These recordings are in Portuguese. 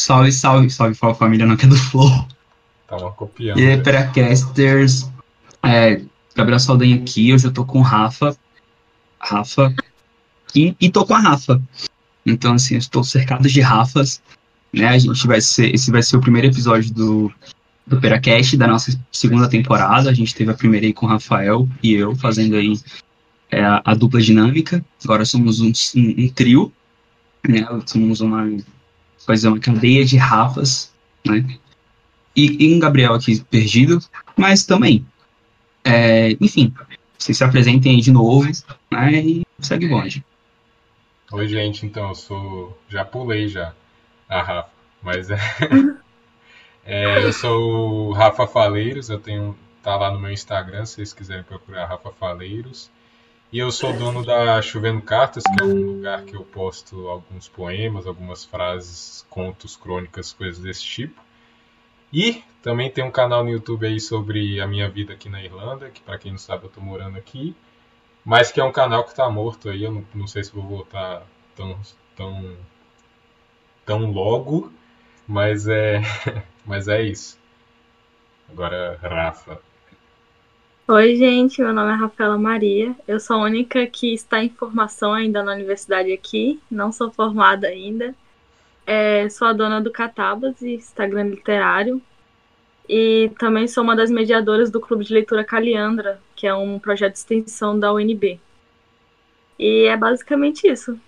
Salve, salve, salve, salve família, não que é do Flow. Tava copiando. E aí, já. Peracasters, é, Gabriel Saldanha aqui, hoje eu tô com o Rafa. Rafa. E, e tô com a Rafa. Então, assim, eu estou cercado de Rafas. Né? A gente vai ser. Esse vai ser o primeiro episódio do, do Peracast da nossa segunda temporada. A gente teve a primeira aí com o Rafael e eu, fazendo aí é, a, a dupla dinâmica. Agora somos um, um, um trio. Né? Somos uma, fazer uma cadeia de Rafas. Né? E, e um Gabriel aqui perdido, mas também. É, enfim, vocês se apresentem aí de novo, né? E segue o bonde. Oi, gente, então, eu sou. Já pulei já a Rafa, mas é. é, eu sou o Rafa Faleiros, eu tenho. Tá lá no meu Instagram, se vocês quiserem procurar Rafa Faleiros. E eu sou dono da Chovendo Cartas, que é um lugar que eu posto alguns poemas, algumas frases, contos, crônicas, coisas desse tipo. E também tem um canal no YouTube aí sobre a minha vida aqui na Irlanda, que para quem não sabe eu tô morando aqui, mas que é um canal que tá morto aí, eu não, não sei se vou voltar tão tão tão logo, mas é mas é isso. Agora Rafa. Oi, gente, meu nome é Rafaela Maria. Eu sou a única que está em formação ainda na universidade aqui, não sou formada ainda. É, sou a dona do Catabas e Instagram literário. E também sou uma das mediadoras do Clube de Leitura Caliandra, que é um projeto de extensão da UNB. E é basicamente isso.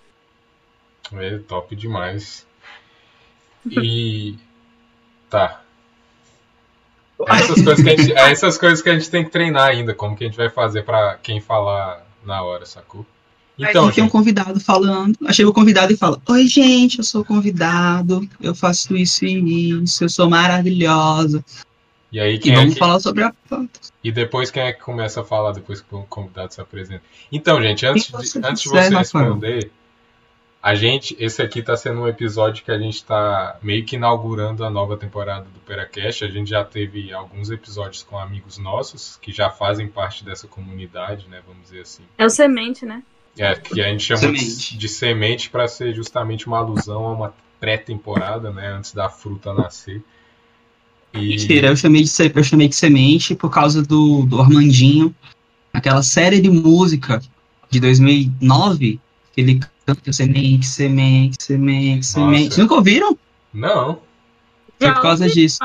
É top demais. E tá. Essas coisas, que a gente, é essas coisas que a gente tem que treinar ainda, como que a gente vai fazer para quem falar na hora, sacou? Então, Aí tem um convidado falando, chega o convidado e fala: Oi, gente, eu sou convidado, eu faço isso e isso, eu sou maravilhosa. E aí E quem é vamos que... falar sobre a planta. E depois quem é que começa a falar depois que o convidado se apresenta? Então, gente, antes de, você antes de você responder, a gente, esse aqui está sendo um episódio que a gente está meio que inaugurando a nova temporada do Peracast. A gente já teve alguns episódios com amigos nossos que já fazem parte dessa comunidade, né? Vamos dizer assim. É o semente, né? É, que a gente chama Semente. de, de semente para ser justamente uma alusão a uma pré-temporada, né? Antes da fruta nascer. E... Mentira, eu chamei, de, eu chamei de semente por causa do, do Armandinho, aquela série de música de 2009, que ele canta semente, semente, semente, semente. Nossa. Nunca ouviram? Não, Foi por causa disso.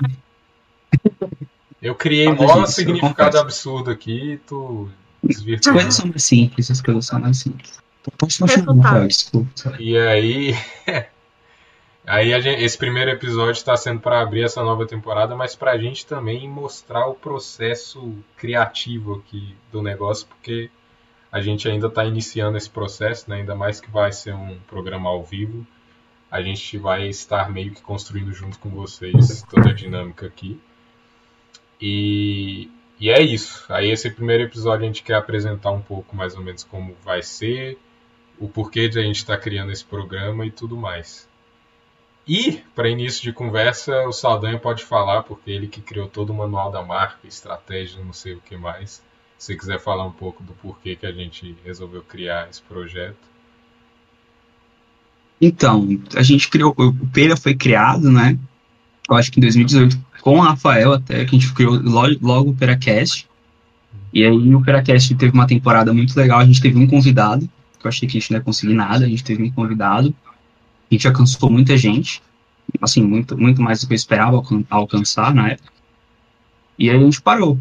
eu criei eu significado absurdo aqui e tu As desvirtuou. coisas são mais simples, as coisas são mais simples. Pode continuar, Resultado. Rafael, desculpa. E aí, aí a gente- esse primeiro episódio está sendo para abrir essa nova temporada, mas para a gente também mostrar o processo criativo aqui do negócio, porque a gente ainda está iniciando esse processo, né? ainda mais que vai ser um programa ao vivo. A gente vai estar meio que construindo junto com vocês toda a dinâmica aqui. E, e é isso. Aí esse primeiro episódio a gente quer apresentar um pouco mais ou menos como vai ser, o porquê de a gente estar criando esse programa e tudo mais. E, para início de conversa, o Saldanha pode falar, porque ele que criou todo o manual da marca, estratégia, não sei o que mais. Se quiser falar um pouco do porquê que a gente resolveu criar esse projeto. Então, a gente criou, o Pera foi criado, né? Eu acho que em 2018, com o Rafael até, que a gente criou logo, logo o Peracast. E aí o Peracast teve uma temporada muito legal, a gente teve um convidado, que eu achei que a gente não ia conseguir nada, a gente teve um convidado. A gente alcançou muita gente, assim, muito, muito mais do que eu esperava alcan- alcançar na época. E aí a gente parou.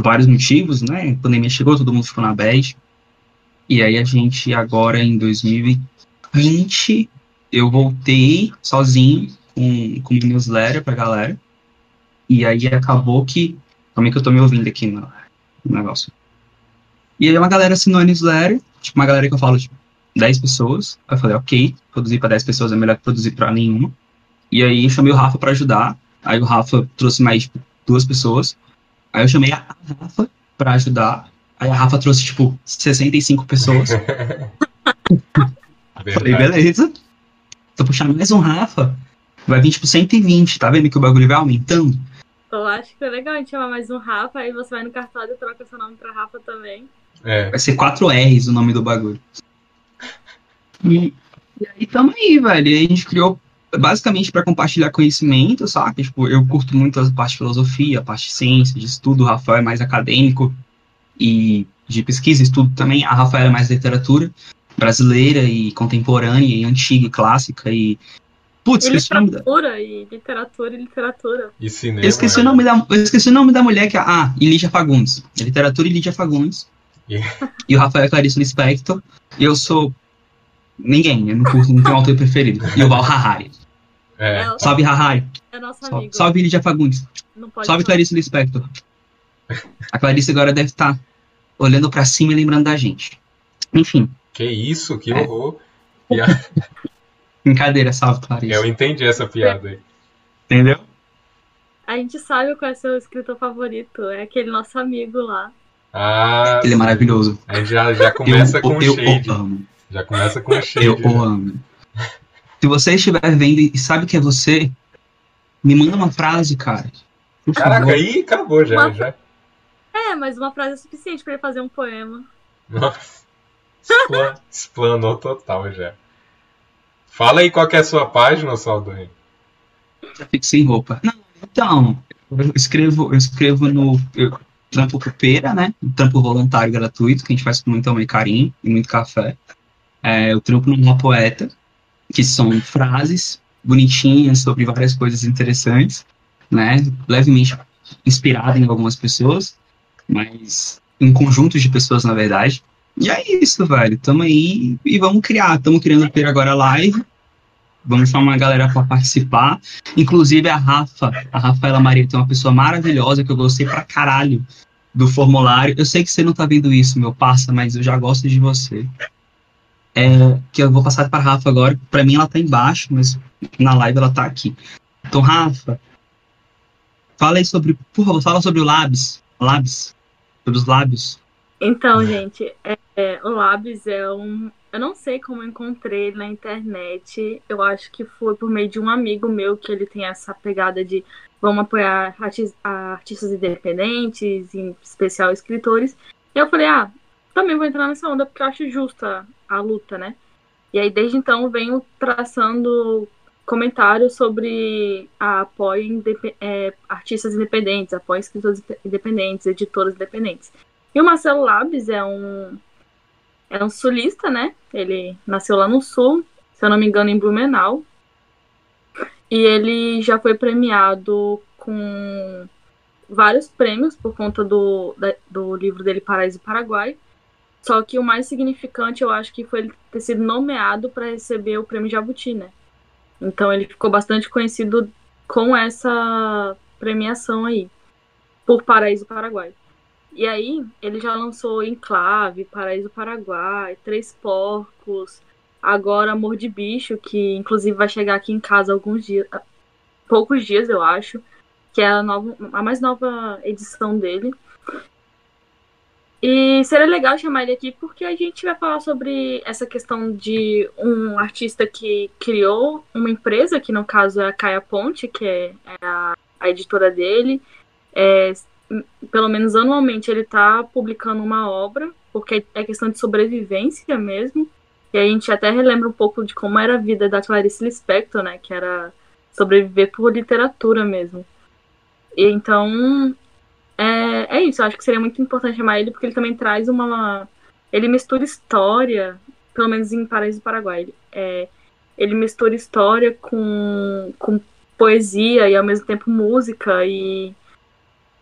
Vários motivos, né? A pandemia chegou, todo mundo ficou na bad. E aí a gente agora em 2020 eu voltei sozinho com, com newsletter pra galera. E aí acabou que. Como é que eu tô me ouvindo aqui no, no negócio? E aí uma galera assinou a newsletter, tipo, uma galera que eu falo, tipo, 10 pessoas. Aí eu falei, ok, produzir pra 10 pessoas é melhor que produzir pra nenhuma. E aí chamei o Rafa pra ajudar. Aí o Rafa trouxe mais tipo, duas pessoas. Aí eu chamei a Rafa pra ajudar. Aí a Rafa trouxe, tipo, 65 pessoas. Falei, beleza. Tô puxando mais um Rafa. Vai vir tipo 120, tá vendo que o bagulho vai aumentando? Eu acho que é legal a gente chamar mais um Rafa, aí você vai no cartório e troca seu nome pra Rafa também. É, Vai ser 4 R's o nome do bagulho. E, e aí tamo aí, velho. E aí a gente criou basicamente para compartilhar conhecimento, sabe? Tipo, eu curto muito a parte de filosofia, a parte de ciência, de estudo, o Rafael é mais acadêmico e de pesquisa, estudo também, a Rafael é mais literatura brasileira e contemporânea e antiga e clássica e Putz, esqueci o nome da... e literatura e literatura. E cinema. Eu esqueci, é. o nome da, eu esqueci o nome da mulher que é. Ah, e Lígia Fagundes. Literatura e Lígia Fagundes. Yeah. E o Rafael Clarice Lispector. E eu sou. Ninguém, eu não curto, não tenho autor preferido. E o Val Harari. É. é salve Harari. É nosso amigo. Salve Lígia Fagundes. Salve Clarice Lispector. A Clarice agora deve estar olhando para cima e lembrando da gente. Enfim. Que isso, que horror. É. A... Brincadeira, salve, Clarice. Eu entendi essa piada aí. Entendeu? A gente sabe qual é seu escritor favorito. É aquele nosso amigo lá. Ah. Ele é maravilhoso. A gente já, já começa eu, com eu, shade. Eu amo. Já começa com shade. Eu o amo. Se você estiver vendo e sabe que é você, me manda uma frase, cara. Por Caraca, favor. aí acabou já, uma... já. É, mas uma frase é suficiente para ele fazer um poema. Nossa. Explanou total já. Fala aí qual que é a sua página, Saldanha. Já fico sem roupa. Não, então, eu escrevo, eu escrevo no eu, trampo Pera, né? Um trampo voluntário gratuito, que a gente faz com muito amor e carinho e muito café. É, eu trampo numa poeta, que são frases bonitinhas sobre várias coisas interessantes, né? Levemente inspirada em algumas pessoas, mas em conjuntos de pessoas, na verdade. E é isso, velho. Tamo aí e vamos criar. Tamo criando o Pera agora live. Vamos chamar a galera para participar. Inclusive a Rafa, a Rafaela Maria, tem uma pessoa maravilhosa que eu gostei pra caralho do formulário. Eu sei que você não tá vendo isso, meu parça, mas eu já gosto de você. É, que eu vou passar para Rafa agora. Para mim ela tá embaixo, mas na live ela tá aqui. Então, Rafa, fala aí sobre, por favor, fala sobre o Labs, Labs, sobre os lábios. Então, gente, é, é, o Labs é um. Eu não sei como encontrei na internet. Eu acho que foi por meio de um amigo meu que ele tem essa pegada de vamos apoiar artistas independentes, em especial escritores. E eu falei, ah, também vou entrar nessa onda porque eu acho justa a luta, né? E aí, desde então, venho traçando comentários sobre a apoio é, artistas independentes, apoio escritores independentes, editores independentes. E o Marcelo Labs é um é um sulista, né? Ele nasceu lá no sul, se eu não me engano, em Blumenau. E ele já foi premiado com vários prêmios por conta do, da, do livro dele Paraíso Paraguai. Só que o mais significante, eu acho que foi ele ter sido nomeado para receber o prêmio Jabuti, né? Então ele ficou bastante conhecido com essa premiação aí, por Paraíso Paraguai. E aí, ele já lançou Enclave, Paraíso Paraguai, Três Porcos, agora Amor de Bicho, que inclusive vai chegar aqui em casa alguns dias, poucos dias, eu acho, que é a, nova, a mais nova edição dele. E seria legal chamar ele aqui porque a gente vai falar sobre essa questão de um artista que criou uma empresa, que no caso é a Caia Ponte, que é, a, a editora dele. É, pelo menos anualmente, ele está publicando uma obra, porque é questão de sobrevivência mesmo. E a gente até relembra um pouco de como era a vida da Clarice Lispector, né? Que era sobreviver por literatura mesmo. E então, é, é isso. Eu acho que seria muito importante chamar ele, porque ele também traz uma. Ele mistura história, pelo menos em Paraíso do Paraguai. É, ele mistura história com, com poesia e ao mesmo tempo música e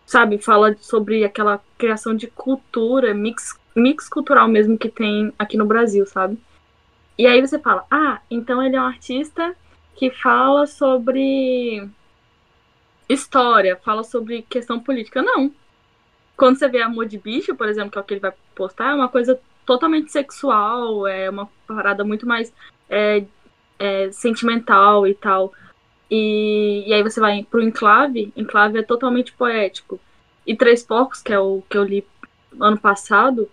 sabe, fala sobre aquela criação de cultura, mix, mix cultural mesmo que tem aqui no Brasil, sabe? E aí você fala, ah, então ele é um artista que fala sobre história, fala sobre questão política. Não. Quando você vê Amor de Bicho, por exemplo, que é o que ele vai postar, é uma coisa totalmente sexual, é uma parada muito mais é, é, sentimental e tal. E, e aí você vai pro Enclave, Enclave é totalmente poético. E Três Porcos, que é o que eu li ano passado,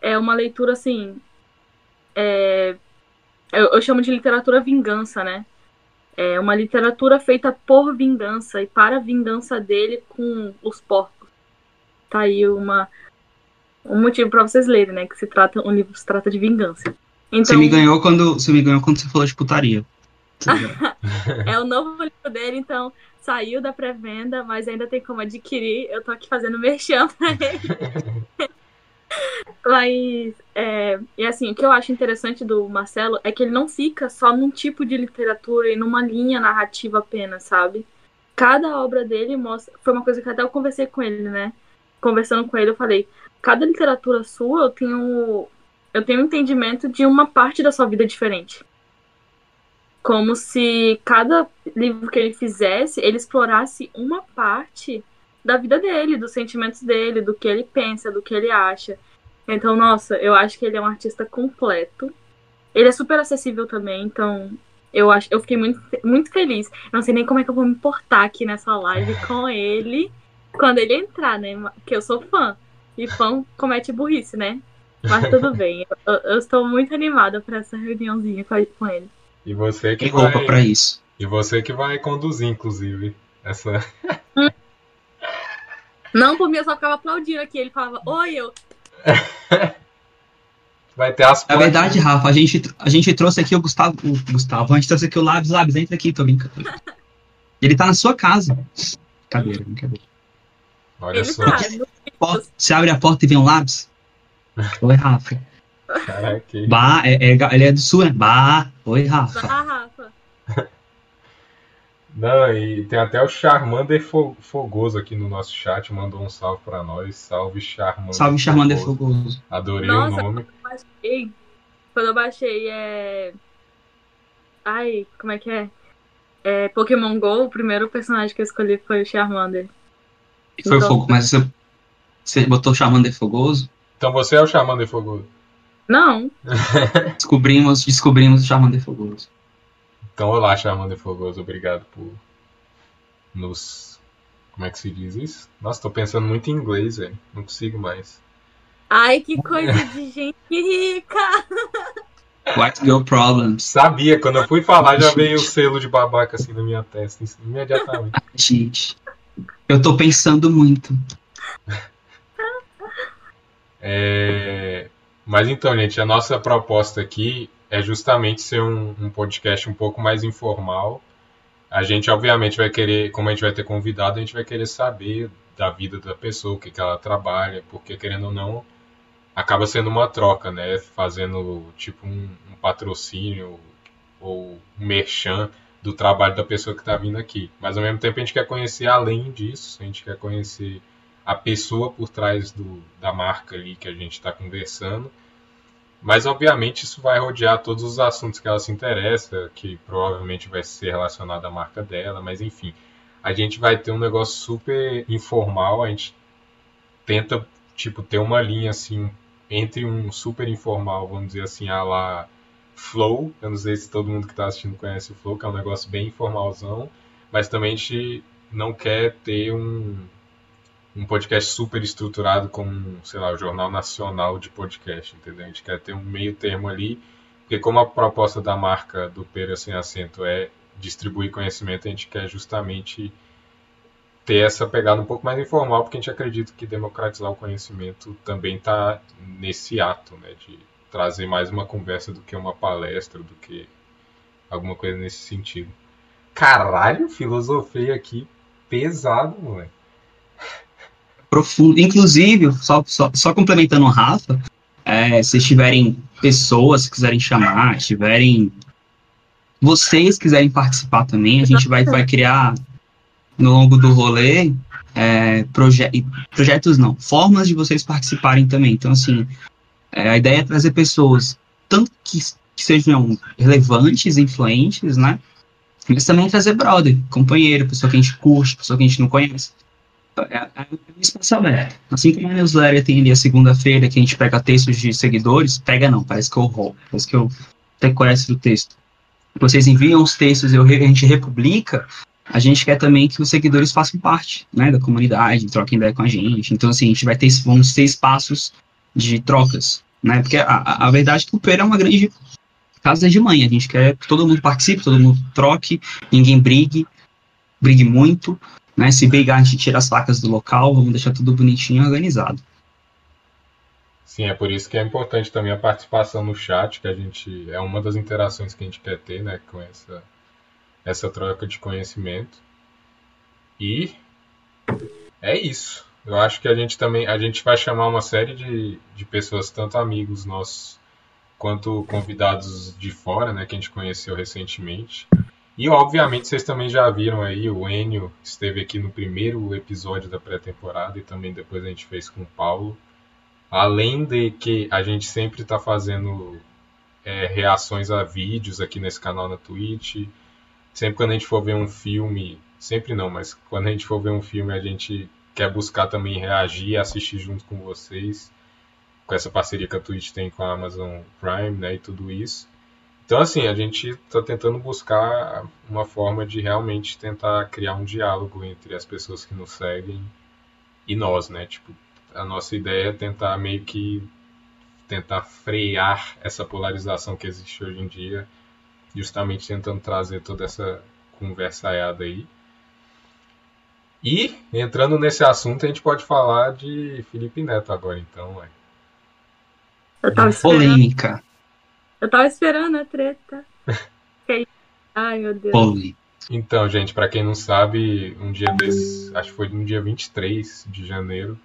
é uma leitura assim. É, eu, eu chamo de literatura vingança, né? É uma literatura feita por vingança e para a vingança dele com os porcos. Tá aí uma, um motivo para vocês lerem, né? Que se trata, um livro se trata de vingança. Então, você me ganhou quando você me ganhou quando você falou de putaria. é o novo livro dele, então saiu da pré-venda, mas ainda tem como adquirir. Eu tô aqui fazendo merchan pra ele. mas, é, e assim, o que eu acho interessante do Marcelo é que ele não fica só num tipo de literatura e numa linha narrativa apenas, sabe? Cada obra dele mostra. Foi uma coisa que até eu conversei com ele, né? Conversando com ele, eu falei: cada literatura sua, eu tenho. Eu tenho um entendimento de uma parte da sua vida diferente como se cada livro que ele fizesse, ele explorasse uma parte da vida dele, dos sentimentos dele, do que ele pensa, do que ele acha. Então, nossa, eu acho que ele é um artista completo. Ele é super acessível também, então eu acho, eu fiquei muito, muito feliz. Não sei nem como é que eu vou me portar aqui nessa live com ele quando ele entrar, né? Porque eu sou fã. E fã comete burrice, né? Mas tudo bem. Eu, eu estou muito animada para essa reuniãozinha com ele. E você que Tem roupa vai... pra isso. E você que vai conduzir, inclusive, essa. Não, por mim eu só ficava aplaudindo aqui. Ele falava, oi, eu. Vai ter as Na verdade, Rafa, a gente, a gente trouxe aqui o Gustavo. O Gustavo, a gente trouxe aqui o Labs. Labs, entra aqui, tô brincando. Ele tá na sua casa. Brincadeira, brincadeira. Olha Ele só. tá. Porta- Você abre a porta e vem um Labs? Oi, Rafa. Caraca. Bah, é, é, ele é do sul, né? Bah, oi, Rafa. Ah, Rafa. Não, e tem até o Charmander Fo- Fogoso aqui no nosso chat, mandou um salve pra nós. Salve Charmander. Salve, Charmander Fogoso. Adorei Nossa, o nome. baixei. Quando eu baixei é. Ai, como é que é? É Pokémon GO, o primeiro personagem que eu escolhi foi o Charmander. Foi Então- fogo, mas você, você botou Charmander Fogoso? Então você é o Charmander Fogoso. Não, Descobrimos, descobrimos o Charmander Fogoso. Então olá, Charmander Fogoso. Obrigado por nos. Como é que se diz isso? Nossa, tô pensando muito em inglês, velho. Não consigo mais. Ai, que coisa de gente rica! White Girl Problems. Sabia, quando eu fui falar já veio o selo de babaca assim na minha testa, imediatamente. Gente, eu tô pensando muito. É, Mas então, gente, a nossa proposta aqui é justamente ser um, um podcast um pouco mais informal. A gente, obviamente, vai querer, como a gente vai ter convidado, a gente vai querer saber da vida da pessoa, o que, que ela trabalha, porque, querendo ou não, acaba sendo uma troca, né? Fazendo, tipo, um, um patrocínio ou um merchan do trabalho da pessoa que está vindo aqui. Mas, ao mesmo tempo, a gente quer conhecer além disso, a gente quer conhecer a pessoa por trás do, da marca ali que a gente está conversando. Mas, obviamente, isso vai rodear todos os assuntos que ela se interessa, que provavelmente vai ser relacionado à marca dela, mas enfim. A gente vai ter um negócio super informal, a gente tenta, tipo, ter uma linha, assim, entre um super informal, vamos dizer assim, a lá Flow. Eu não sei se todo mundo que está assistindo conhece o Flow, que é um negócio bem informalzão, mas também a gente não quer ter um, um podcast super estruturado como, sei lá, o Jornal Nacional de Podcast, entendeu? A gente quer ter um meio termo ali, porque como a proposta da marca do Pera Sem Acento é distribuir conhecimento, a gente quer justamente ter essa pegada um pouco mais informal, porque a gente acredita que democratizar o conhecimento também está nesse ato, né, de trazer mais uma conversa do que uma palestra, do que alguma coisa nesse sentido. Caralho, filosofei aqui pesado, moleque. Profundo. Inclusive, só, só, só complementando o Rafa, é, se tiverem pessoas que quiserem chamar, tiverem. Vocês quiserem participar também, a gente vai, vai criar no longo do rolê é, proje projetos não, formas de vocês participarem também. Então, assim, é, a ideia é trazer pessoas, tanto que, que sejam relevantes, influentes, né? Mas também trazer brother, companheiro, pessoa que a gente curte, pessoa que a gente não conhece. É, é um espaço aberto. Assim como a newsletter tem ali a segunda-feira que a gente pega textos de seguidores, pega não, parece que eu roubo, parece que eu sequestro o texto. Vocês enviam os textos e a gente republica, a gente quer também que os seguidores façam parte né, da comunidade, troquem ideia com a gente. Então, assim, a gente vai ter, vamos ter espaços de trocas, né? Porque a, a, a verdade é que o Pera é uma grande casa de mãe. A gente quer que todo mundo participe, todo mundo troque, ninguém brigue, brigue muito. Né? Se brigar, a gente tira as facas do local, vamos deixar tudo bonitinho e organizado. Sim, é por isso que é importante também a participação no chat, que a gente é uma das interações que a gente quer ter, né, com essa essa troca de conhecimento. E é isso. Eu acho que a gente também a gente vai chamar uma série de, de pessoas, tanto amigos nossos quanto convidados de fora, né, que a gente conheceu recentemente. E obviamente vocês também já viram aí, o Enio esteve aqui no primeiro episódio da pré-temporada e também depois a gente fez com o Paulo. Além de que a gente sempre está fazendo é, reações a vídeos aqui nesse canal na Twitch. Sempre quando a gente for ver um filme, sempre não, mas quando a gente for ver um filme a gente quer buscar também reagir assistir junto com vocês, com essa parceria que a Twitch tem com a Amazon Prime, né, e tudo isso. Então, assim, a gente está tentando buscar uma forma de realmente tentar criar um diálogo entre as pessoas que nos seguem e nós, né? Tipo, a nossa ideia é tentar meio que tentar frear essa polarização que existe hoje em dia, justamente tentando trazer toda essa conversaiada aí. E, entrando nesse assunto, a gente pode falar de Felipe Neto agora, então, ué. Eu tava Polêmica. Eu tava esperando a treta. Ai, meu Deus. Polêmica. Então, gente, para quem não sabe, um dia desses, acho que foi no dia 23 de janeiro,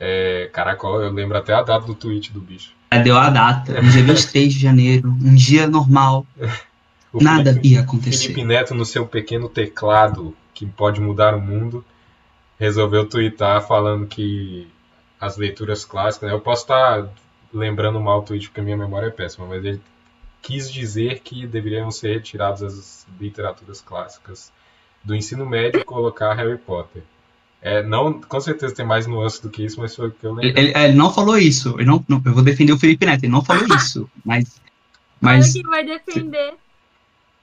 é, caraca, eu lembro até a data do tweet do bicho. Deu a data, no dia 23 de janeiro, um dia normal. O Nada Felipe, ia acontecer. Felipe Neto, no seu pequeno teclado, que pode mudar o mundo, resolveu twittar falando que as leituras clássicas. Né, eu posso estar lembrando mal o tweet porque minha memória é péssima, mas ele quis dizer que deveriam ser retiradas as literaturas clássicas do ensino médio e colocar Harry Potter. É, não, com certeza tem mais nuances do que isso, mas foi o que eu Ele, lembrei. ele- ele não falou isso. Eu, não, não- eu vou defender o Felipe Neto. Ele não falou isso. Mas, mas Olha quem vai defender.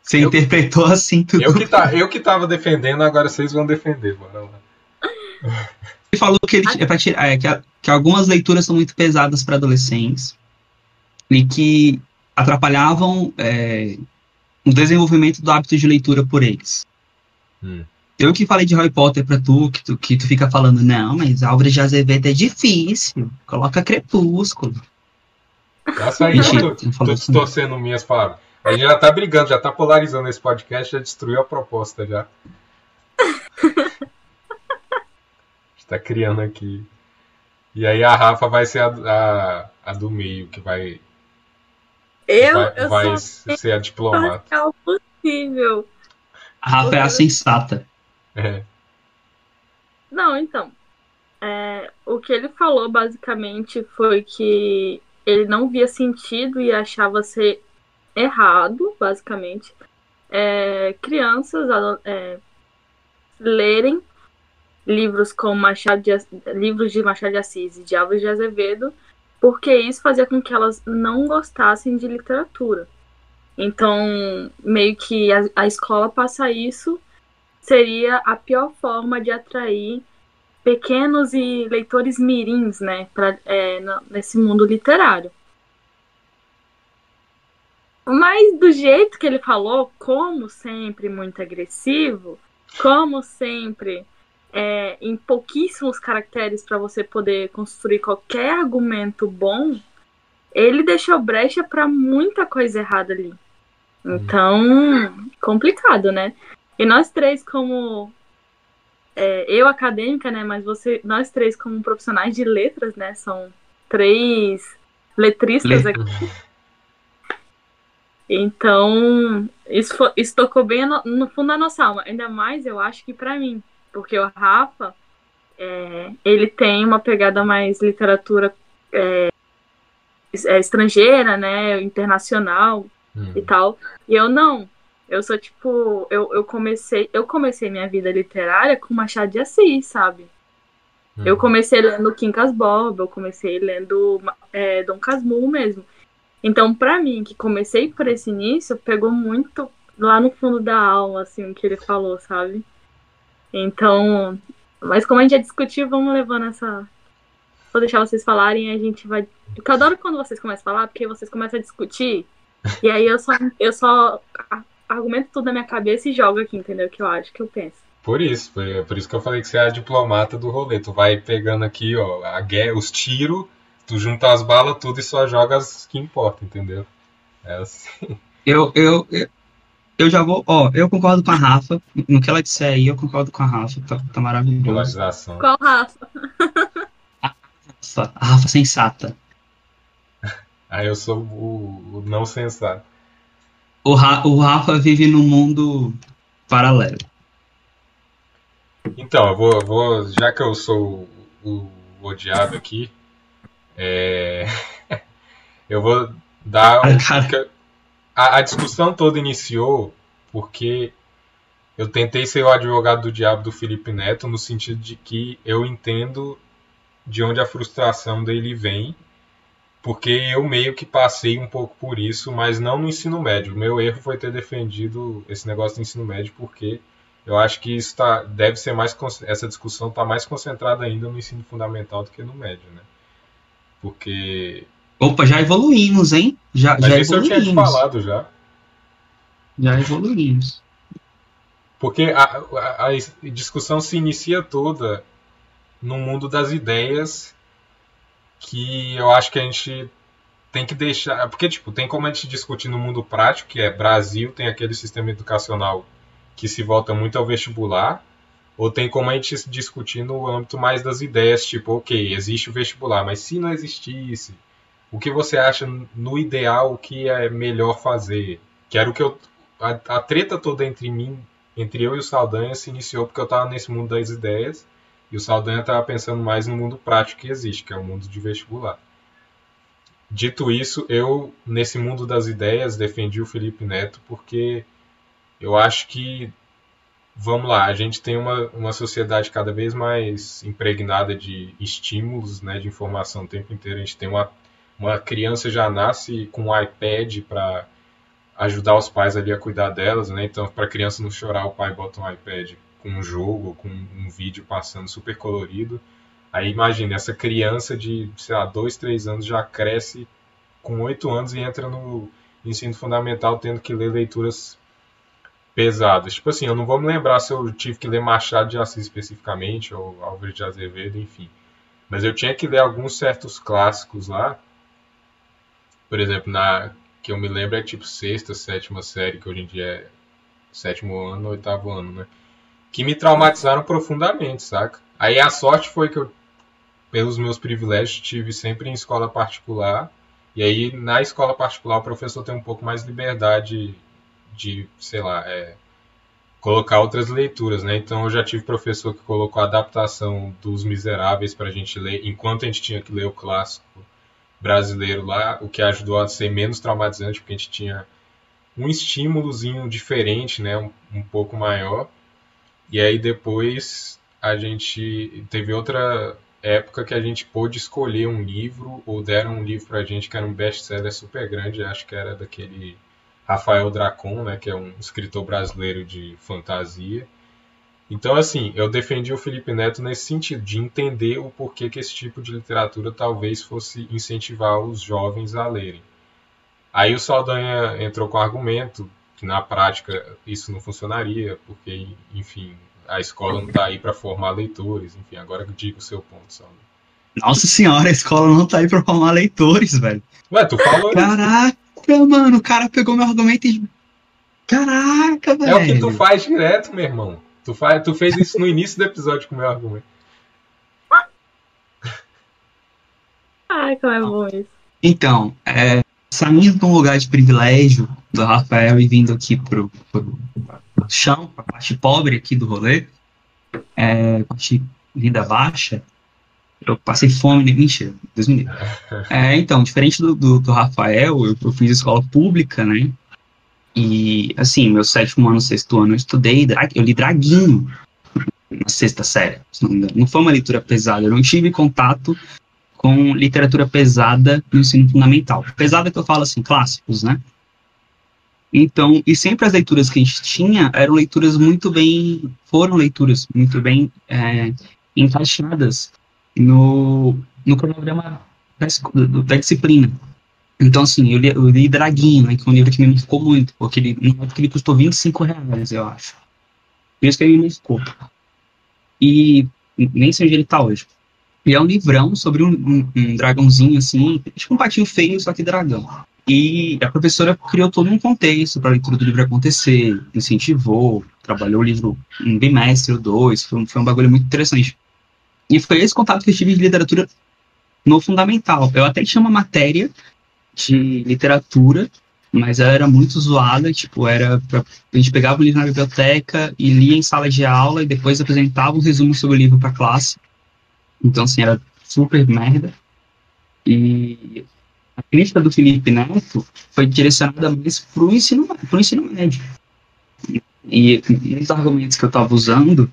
você Eu- interpretou assim tudo. Eu que, tá, eu que tava defendendo, agora vocês vão defender, bora lá. Ele falou que, ele, é pra tirar, é, que, a- que algumas leituras são muito pesadas para adolescentes e que atrapalhavam é, o desenvolvimento do hábito de leitura por eles. Hum. Eu que falei de Harry Potter pra tu, que tu, que tu fica falando, não, mas Álvares de Azevedo é difícil. Coloca Crepúsculo. Essa aí Mentira, eu tô, tô distorcendo minhas palavras. A gente já tá brigando, já tá polarizando esse podcast, já destruiu a proposta já. A gente tá criando aqui. E aí a Rafa vai ser a, a, a do meio, que vai, Eu, vai, eu vai sou ser a diplomata. radical possível. A Rafa é a sensata. É. Não, então. é, o que ele falou basicamente foi que ele não via sentido e achava ser errado, basicamente, é, crianças é, lerem livros como Machado de, livros de Machado de Assis e de Álvares de Azevedo, porque isso fazia com que elas não gostassem de literatura. Então, meio que a, a escola passa isso seria a pior forma de atrair pequenos e leitores mirins, né, pra, é, nesse mundo literário. Mas do jeito que ele falou, como sempre muito agressivo, como sempre é, em pouquíssimos caracteres para você poder construir qualquer argumento bom, ele deixou brecha para muita coisa errada ali. Então, complicado, né? E nós três, como é, eu acadêmica, né? Mas você, nós três como profissionais de letras, né? São três letristas Le- aqui. Então, isso, isso tocou bem no, no fundo da nossa alma. Ainda mais, eu acho que pra mim. Porque o Rafa, é, ele tem uma pegada mais literatura é, é, estrangeira, né? Internacional Hum. e tal. E eu não. Eu sou tipo, eu, eu comecei, eu comecei minha vida literária com Machado de Assis, sabe? Hum. Eu comecei lendo Quincas Bob, eu comecei lendo é, Dom Casmurro mesmo. Então, pra mim, que comecei por esse início, pegou muito lá no fundo da alma, assim, o que ele falou, sabe? Então, mas como a gente já discutiu, vamos levando essa. Vou deixar vocês falarem e a gente vai. Eu adoro quando vocês começam a falar, porque vocês começam a discutir, e aí eu só, eu só argumento tudo na minha cabeça e jogo aqui, entendeu? O que eu acho, o que eu penso. Por isso, por, por isso que eu falei que você é a diplomata do rolê. Tu vai pegando aqui, ó, a guerra, os tiros, tu junta as balas tudo e só joga as que importam, entendeu? É assim. Eu, eu, eu, eu já vou, ó, eu concordo com a Rafa. No que ela disser aí, eu concordo com a Rafa. Tá, tá maravilhoso. Qual Rafa? Rafa, a Rafa sensata. Aí eu sou o, o não sensato. O, Ra, o Rafa vive num mundo paralelo. Então, eu vou, eu vou já que eu sou o, o odiado aqui, é, eu vou dar. Cara. A, a discussão toda iniciou porque eu tentei ser o advogado do diabo do Felipe Neto no sentido de que eu entendo de onde a frustração dele vem, porque eu meio que passei um pouco por isso, mas não no ensino médio. Meu erro foi ter defendido esse negócio do ensino médio, porque eu acho que isso tá, deve ser mais essa discussão está mais concentrada ainda no ensino fundamental do que no médio, né? Porque Opa, já evoluímos, hein? Já, Mas já isso eu evoluímos. tinha te falado já. Já evoluímos. Porque a, a, a discussão se inicia toda no mundo das ideias que eu acho que a gente tem que deixar. Porque, tipo, tem como a gente discutir no mundo prático, que é Brasil, tem aquele sistema educacional que se volta muito ao vestibular, ou tem como a gente discutir no âmbito mais das ideias, tipo, ok, existe o vestibular, mas se não existisse, o que você acha no ideal o que é melhor fazer? Que era o que eu. A, a treta toda entre mim, entre eu e o Saldanha, se iniciou porque eu estava nesse mundo das ideias e o Saldanha estava pensando mais no mundo prático que existe, que é o mundo de vestibular. Dito isso, eu, nesse mundo das ideias, defendi o Felipe Neto porque eu acho que, vamos lá, a gente tem uma, uma sociedade cada vez mais impregnada de estímulos, né, de informação o tempo inteiro. A gente tem uma uma criança já nasce com um iPad para ajudar os pais ali a cuidar delas, né? Então, para a criança não chorar, o pai bota um iPad com um jogo, com um vídeo passando super colorido. Aí imagina, essa criança de, sei lá, dois, três anos já cresce com oito anos e entra no ensino fundamental tendo que ler leituras pesadas. Tipo assim, eu não vou me lembrar se eu tive que ler Machado de Assis especificamente, ou Álvaro de Azevedo, enfim. Mas eu tinha que ler alguns certos clássicos lá por exemplo, na que eu me lembro é tipo sexta, sétima série, que hoje em dia é sétimo ano, oitavo ano, né? Que me traumatizaram profundamente, saca? Aí a sorte foi que eu, pelos meus privilégios, tive sempre em escola particular. E aí na escola particular o professor tem um pouco mais liberdade de, sei lá, é, colocar outras leituras, né? Então eu já tive professor que colocou a adaptação dos Miseráveis para a gente ler, enquanto a gente tinha que ler o clássico brasileiro lá, o que ajudou a ser menos traumatizante, porque a gente tinha um estímulozinho diferente, né, um, um pouco maior. E aí depois a gente teve outra época que a gente pôde escolher um livro, ou deram um livro pra gente que era um best-seller super grande, acho que era daquele Rafael Dracon, né, que é um escritor brasileiro de fantasia. Então, assim, eu defendi o Felipe Neto nesse sentido, de entender o porquê que esse tipo de literatura talvez fosse incentivar os jovens a lerem. Aí o Saldanha entrou com o argumento que na prática isso não funcionaria, porque, enfim, a escola não está aí para formar leitores. Enfim, agora diga o seu ponto, Saldanha. Nossa senhora, a escola não tá aí pra formar leitores, velho. Ué, tu falou Caraca, mano, o cara pegou meu argumento e. Caraca, velho. É o que tu faz direto, meu irmão. Tu, faz, tu fez isso no início do episódio com o meu argumento. Ai, como é bom isso. Então, é, saindo de um lugar de privilégio do Rafael e vindo aqui pro, pro chão, pra parte pobre aqui do rolê, é, parte vida baixa, eu passei fome, né? mentira, Deus me livre. É, então, diferente do, do, do Rafael, eu, eu fiz escola pública, né? E, assim, meu sétimo ano, sexto ano, eu estudei, eu li Draguinho na sexta série, não foi uma leitura pesada, eu não tive contato com literatura pesada no ensino fundamental. Pesada que eu falo, assim, clássicos, né? Então, e sempre as leituras que a gente tinha eram leituras muito bem, foram leituras muito bem é, encaixadas no, no cronograma da, da disciplina. Então, assim, eu li, eu li Draguinho, né, que é um livro que me marcou muito, porque ele, época ele custou 25 reais, eu acho. Por isso que ele me marcou. E nem sei onde ele tá hoje. E é um livrão sobre um, um, um dragãozinho, assim, tipo um patinho feio, só que dragão. E a professora criou todo um contexto para a leitura do livro acontecer, incentivou, trabalhou o livro um bimestre ou dois, foi, foi um bagulho muito interessante. E foi esse contato que eu tive de literatura no fundamental. Eu até tinha uma matéria de literatura, mas ela era muito zoada, tipo, era pra, a gente pegava o livro na biblioteca e lia em sala de aula e depois apresentava um resumo sobre o livro para classe. Então, assim, era super merda. E a crítica do Felipe Neto foi direcionada mais para o ensino, pro ensino médio. E um dos argumentos que eu estava usando,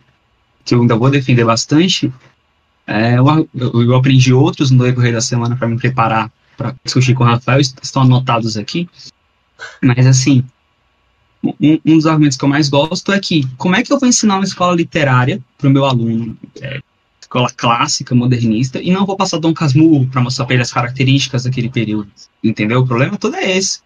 que eu ainda vou defender bastante, é, eu, eu aprendi outros no decorrer da semana para me preparar para discutir com o Rafael, estão anotados aqui. Mas, assim, um, um, dos argumentos que eu mais gosto é que, como é que eu vou ensinar uma escola literária para o meu aluno, é, escola clássica, modernista, e não vou passar Dom Casmurro para mostrar para ele as características daquele período, entendeu? O problema todo é esse.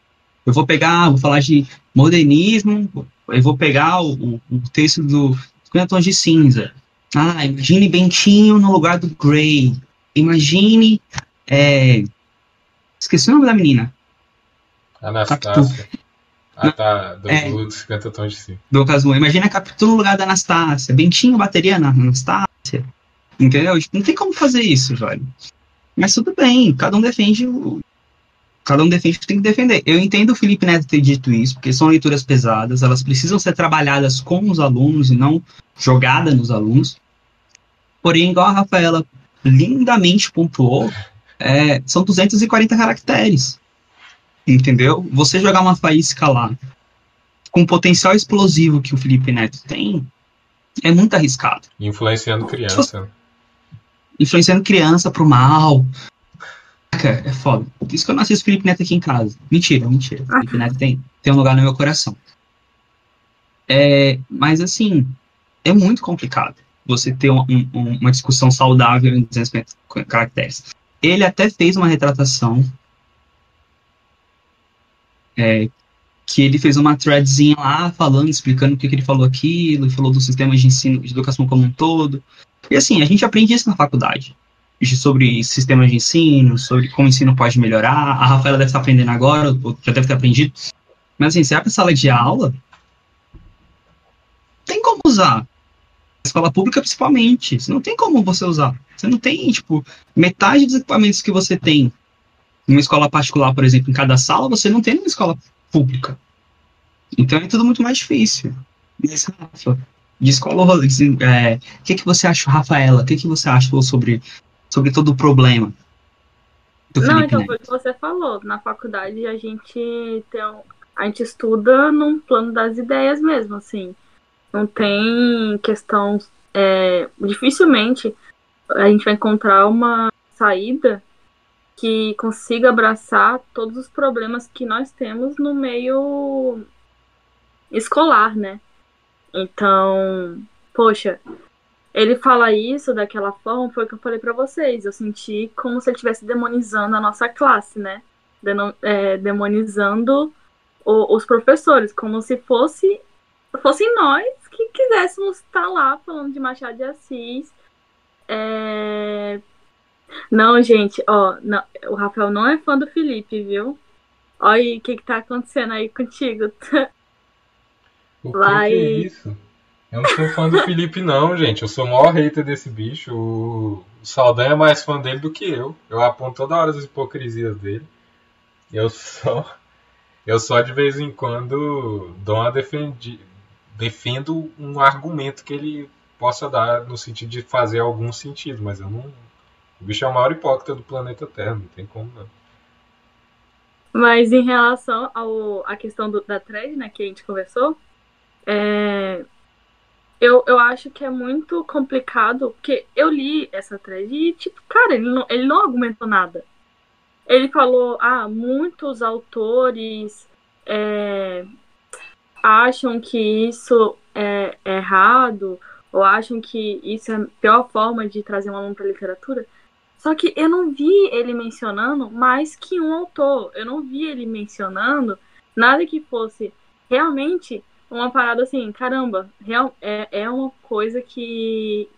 Eu vou pegar, vou falar de modernismo, eu vou pegar o, o, texto do 50 Tons de Cinza. Ah, imagine Bentinho no lugar do Gray. Imagine. É... Esqueci o nome da menina. Anastácia. Ah, tá. Do, é, do 50 Tons de Cinza. Do Casmurro. Imagine a Capitu no lugar da Anastácia. Bentinho bateria na Anastácia. Entendeu? Tipo, não tem como fazer isso, velho. Mas tudo bem, cada um defende o. Cada um defende o que tem que defender. Eu entendo o Felipe Neto ter dito isso, porque são leituras pesadas, elas precisam ser trabalhadas com os alunos e não jogadas nos alunos. Porém, igual a Rafaela lindamente pontuou, é, são 240 caracteres. Entendeu? Você jogar uma faísca lá com o potencial explosivo que o Felipe Neto tem, é muito arriscado. Influenciando criança influenciando criança pro mal. É foda. Por isso que eu não assisto Felipe Neto aqui em casa. Mentira, mentira. Ah. Felipe Neto tem, tem um lugar no meu coração. É, mas assim, é muito complicado você ter um, um, uma discussão saudável em 250 caracteres. Ele até fez uma retratação é, que ele fez uma threadzinha lá falando, explicando o que, que ele falou aquilo, falou do sistema de ensino, de educação como um todo. E assim, a gente aprende isso na faculdade. Sobre sistemas de ensino, sobre como o ensino pode melhorar. A Rafaela deve estar aprendendo agora, já deve ter aprendido. Mas assim, você abre a sala de aula, tem como usar. Escola pública, principalmente. Você não tem como você usar. Você não tem, tipo, metade dos equipamentos que você tem numa escola particular, por exemplo, em cada sala, você não tem numa escola pública. Então é tudo muito mais difícil. Mas, Rafa, de escola é, o que, que você acha, Rafaela? O que, que você acha sobre, sobre todo o problema? Não, então foi o que você falou. Na faculdade a gente tem a gente estuda num plano das ideias mesmo, assim. Não tem questão. É, dificilmente a gente vai encontrar uma saída que consiga abraçar todos os problemas que nós temos no meio escolar, né? Então, poxa, ele fala isso daquela forma, foi o que eu falei para vocês. Eu senti como se ele estivesse demonizando a nossa classe, né? É, demonizando o, os professores, como se fosse fossem nós que quiséssemos estar lá falando de Machado de Assis. É... Não, gente, ó, não, o Rafael não é fã do Felipe, viu? Olha aí o que, que tá acontecendo aí contigo. O que, Vai... que é isso? Eu não sou fã do Felipe, não, gente. Eu sou o maior hater desse bicho. O, Saldanha é mais fã dele do que eu. Eu aponto toda hora as hipocrisias dele. Eu só. Eu só de vez em quando dou uma defendi, defendo um argumento que ele possa dar no sentido de fazer algum sentido, mas eu não. O bicho é o maior hipócrita do planeta Terra, não tem como não. Mas em relação ao, à questão do, da thread, né, que a gente conversou, é, eu, eu acho que é muito complicado, porque eu li essa thread e, tipo, cara, ele não, ele não argumentou nada. Ele falou, ah, muitos autores é, acham que isso é, é errado, ou acham que isso é a pior forma de trazer um aluno para literatura. Só que eu não vi ele mencionando mais que um autor. Eu não vi ele mencionando nada que fosse realmente uma parada assim, caramba, real, é, é uma coisa que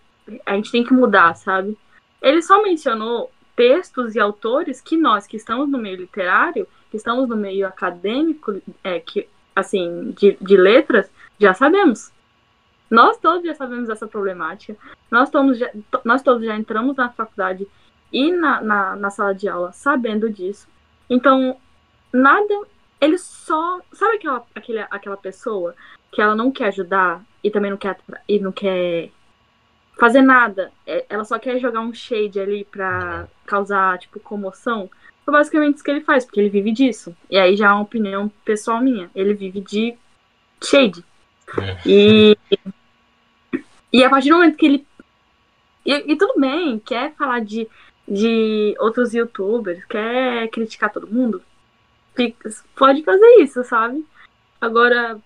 a gente tem que mudar, sabe? Ele só mencionou textos e autores que nós, que estamos no meio literário, que estamos no meio acadêmico, é, que, assim, de, de letras, já sabemos. Nós todos já sabemos dessa problemática. Nós todos já, nós todos já entramos na faculdade e na, na, na sala de aula sabendo disso. Então, nada. Ele só. Sabe aquela, aquele, aquela pessoa que ela não quer ajudar e também não quer, e não quer fazer nada? É, ela só quer jogar um shade ali pra causar, tipo, comoção. Foi basicamente isso que ele faz, porque ele vive disso. E aí já é uma opinião pessoal minha. Ele vive de shade. É. E, e a partir do momento que ele. E, e, tudo bem, quer falar de, de outros youtubers, quer criticar todo mundo, pode fazer isso, sabe? Agora,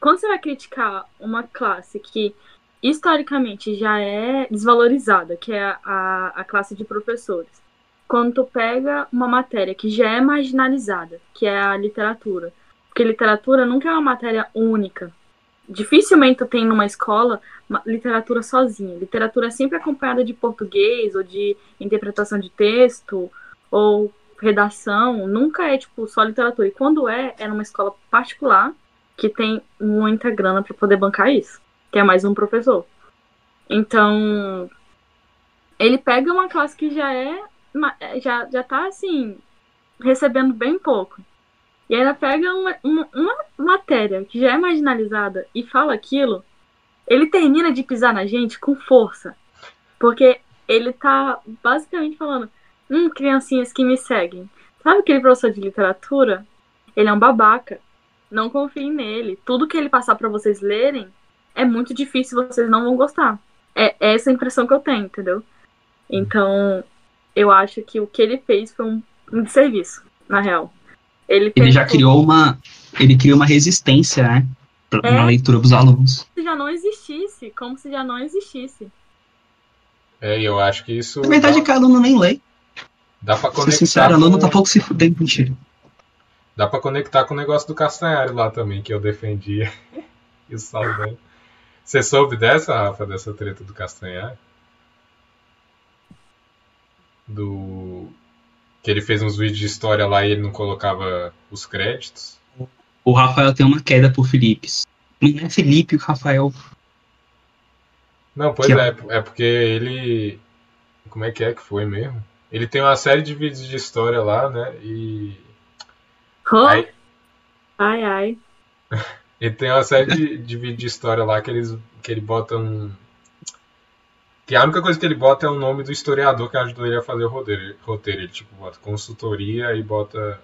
quando você vai criticar uma classe que historicamente já é desvalorizada, que é a, a classe de professores, quando tu pega uma matéria que já é marginalizada, que é a literatura, porque literatura nunca é uma matéria única. Dificilmente tu tem numa escola literatura sozinha. Literatura é sempre acompanhada de português ou de interpretação de texto ou redação. Nunca é tipo só literatura. E quando é, é numa escola particular que tem muita grana para poder bancar isso, que é mais um professor. Então, ele pega uma classe que já é já já tá assim recebendo bem pouco. E ainda pega uma, uma, uma matéria que já é marginalizada e fala aquilo, ele termina de pisar na gente com força. Porque ele tá basicamente falando: Hum, criancinhas que me seguem. Sabe aquele professor de literatura? Ele é um babaca. Não confiem nele. Tudo que ele passar para vocês lerem é muito difícil, vocês não vão gostar. É essa a impressão que eu tenho, entendeu? Então, eu acho que o que ele fez foi um, um serviço, na real. Ele, ele já criou uma. Ele criou uma resistência, né? é, na leitura dos alunos. Se já não existisse, como se já não existisse. É, eu acho que isso. Na verdade, dá... que aluno nem lê. Dá pra conectar. Ser sincero, com... aluno tá pouco se fudendo, mentira. Dá pra conectar com o negócio do Castanhari lá também, que eu defendia. e o Saldanha. Você soube dessa, Rafa, dessa treta do Castanhari? Do. Que ele fez uns vídeos de história lá e ele não colocava os créditos o Rafael tem uma queda por Felipe. Não é Felipe o Rafael. Não, pois que é, é porque ele. Como é que é que foi mesmo? Ele tem uma série de vídeos de história lá, né? E. Oh. Aí... Ai, ai. ele tem uma série de, de vídeos de história lá que, eles, que ele bota um. Que a única coisa que ele bota é o nome do historiador que ajudou ele a fazer o roteiro. roteiro. Ele tipo bota consultoria e bota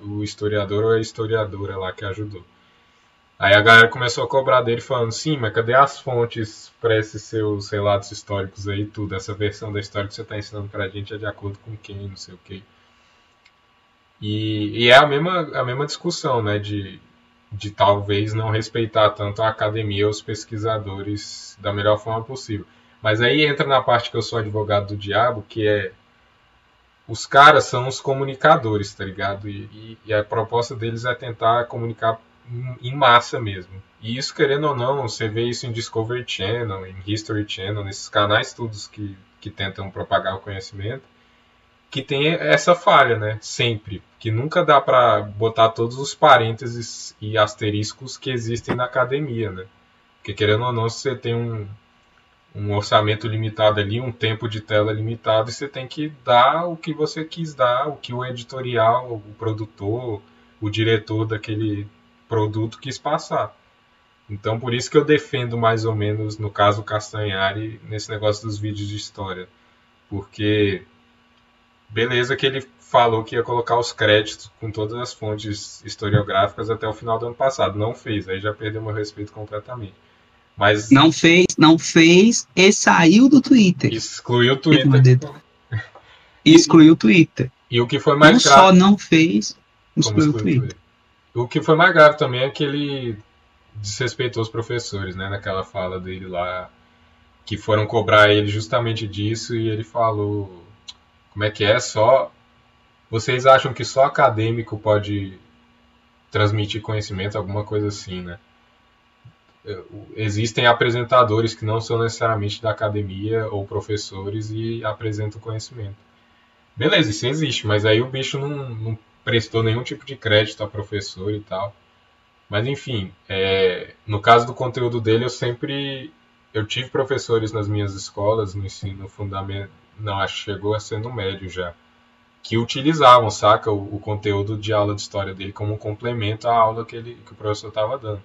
o, historiador ou a historiadora lá que ajudou. Aí a galera começou a cobrar dele falando, sim, mas cadê as fontes para esses seus relatos históricos aí, tudo? Essa versão da história que você está ensinando para a gente é de acordo com quem, não sei o quê. E, e, é a mesma, a mesma discussão, né, de, de talvez não respeitar tanto a academia ou os pesquisadores da melhor forma possível. Mas aí entra na parte que eu sou advogado do diabo, que é os caras são os comunicadores, tá ligado? E, e, e, a proposta deles é tentar comunicar em massa mesmo. E isso, querendo ou não, você vê isso em Discovery Channel, em History Channel, nesses canais todos que, que tentam propagar o conhecimento, que tem essa falha, né? Sempre. Que nunca dá para botar todos os parênteses e asteriscos que existem na academia, né? Porque, querendo ou não, se você tem um, um orçamento limitado ali, um tempo de tela limitado, e você tem que dar o que você quis dar, o que o editorial, o produtor, o diretor daquele produto quis passar. Então, por isso que eu defendo mais ou menos, no caso Castanhari, nesse negócio dos vídeos de história. Porque, beleza que ele falou que ia colocar os créditos com todas as fontes historiográficas até o final do ano passado. Não fez, aí já perdeu meu respeito completamente. Mas não fez, não fez e saiu do Twitter. Excluiu o Twitter. excluiu o Twitter. E o que foi mais não grave. Só não fez, excluiu o Twitter. O que foi mais grave também é que ele desrespeitou os professores, né? Naquela fala dele lá, que foram cobrar ele justamente disso e ele falou, como é que é? Só vocês acham que só acadêmico pode transmitir conhecimento, alguma coisa assim, né? Existem apresentadores que não são necessariamente da academia ou professores e apresentam conhecimento. Beleza, isso existe, mas aí o bicho não, não, prestou nenhum tipo de crédito a professor e tal. Mas enfim, é, no caso do conteúdo dele, eu sempre eu tive professores nas minhas escolas no ensino fundamental, não acho que chegou a ser no médio já, que utilizavam, saca, o, o, conteúdo de aula de história dele como um complemento à aula que, ele, que o professor estava dando.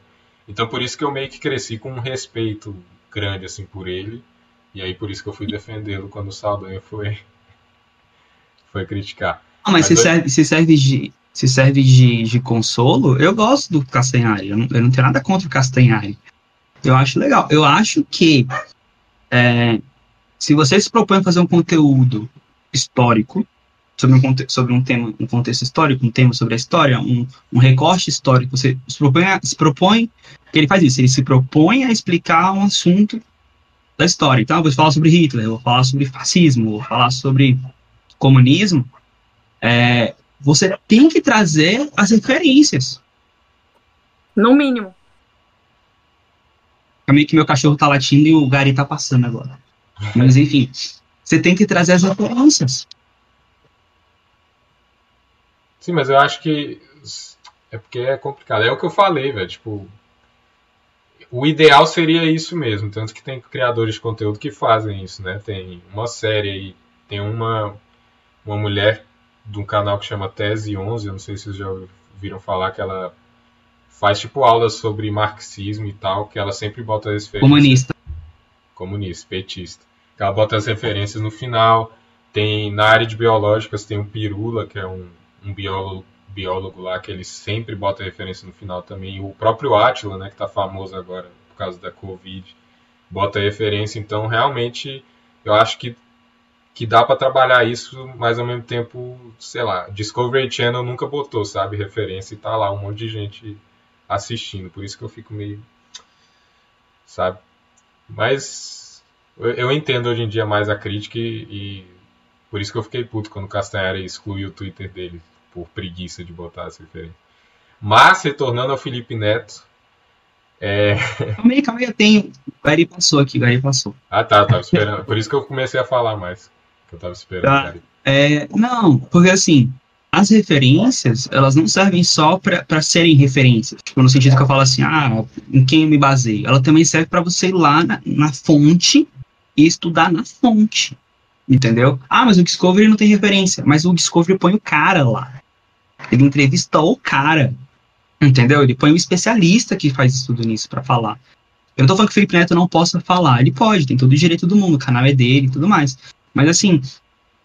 Então por isso que eu meio que cresci com um respeito grande assim por ele, e aí por isso que eu fui defendê-lo quando o Saldanha foi foi criticar. Ah, mas, mas se, serve, se serve de se serve de, de consolo, eu gosto do Castanhari. Eu não, eu não tenho nada contra o Castanhari. Eu acho legal. Eu acho que é, se você se propõe a fazer um conteúdo histórico sobre um, sobre um tema, um contexto histórico, um tema sobre a história, um, um recorte histórico, você se propõe, a, se propõe, que ele faz isso, ele se propõe a explicar um assunto da história. Então, eu vou falar sobre Hitler, eu vou falar sobre fascismo, vou falar sobre comunismo. É, você tem que trazer as referências. No mínimo. Calma que meu cachorro tá latindo e o Gary tá passando agora. Mas enfim, você tem que trazer as referências. Sim, mas eu acho que é porque é complicado. É o que eu falei, velho. Tipo, o ideal seria isso mesmo. Tanto que tem criadores de conteúdo que fazem isso, né? Tem uma série aí, tem uma, uma mulher de um canal que chama Tese 11, eu não sei se vocês já ouviram falar que ela faz tipo aulas sobre marxismo e tal, que ela sempre bota as referências. Comunista. Comunista, petista. Ela bota as referências no final. Tem na área de biológicas tem o Pirula, que é um, um biólogo, biólogo lá que ele sempre bota referência no final também. O próprio Atila, né, que está famoso agora por causa da Covid, bota referência. Então, realmente, eu acho que que dá para trabalhar isso, mas ao mesmo tempo, sei lá, Discovery Channel nunca botou, sabe, referência e tá lá um monte de gente assistindo, por isso que eu fico meio, sabe? Mas eu entendo hoje em dia mais a crítica e, e por isso que eu fiquei puto quando o Castanhari excluiu o Twitter dele, por preguiça de botar essa referência. Mas, retornando ao Felipe Neto, é... Calma aí, calma aí, eu tenho. O Gary passou aqui, o Gary passou. Ah, tá, tava esperando. Por isso que eu comecei a falar mais que eu tava esperando. Tá. É, não, porque assim, as referências, elas não servem só para serem referências. Tipo, no sentido que eu falo assim, ah, em quem eu me baseio. Ela também serve para você ir lá na, na, fonte e estudar na fonte. Entendeu? Ah, mas o Discovery não tem referência. Mas o Discovery põe o cara lá. Ele entrevistou o cara. Entendeu? Ele põe um especialista que faz estudo nisso para falar. Eu não tô falando que o Felipe Neto não possa falar. Ele pode, tem todo o direito do mundo, o canal é dele e tudo mais. Mas assim,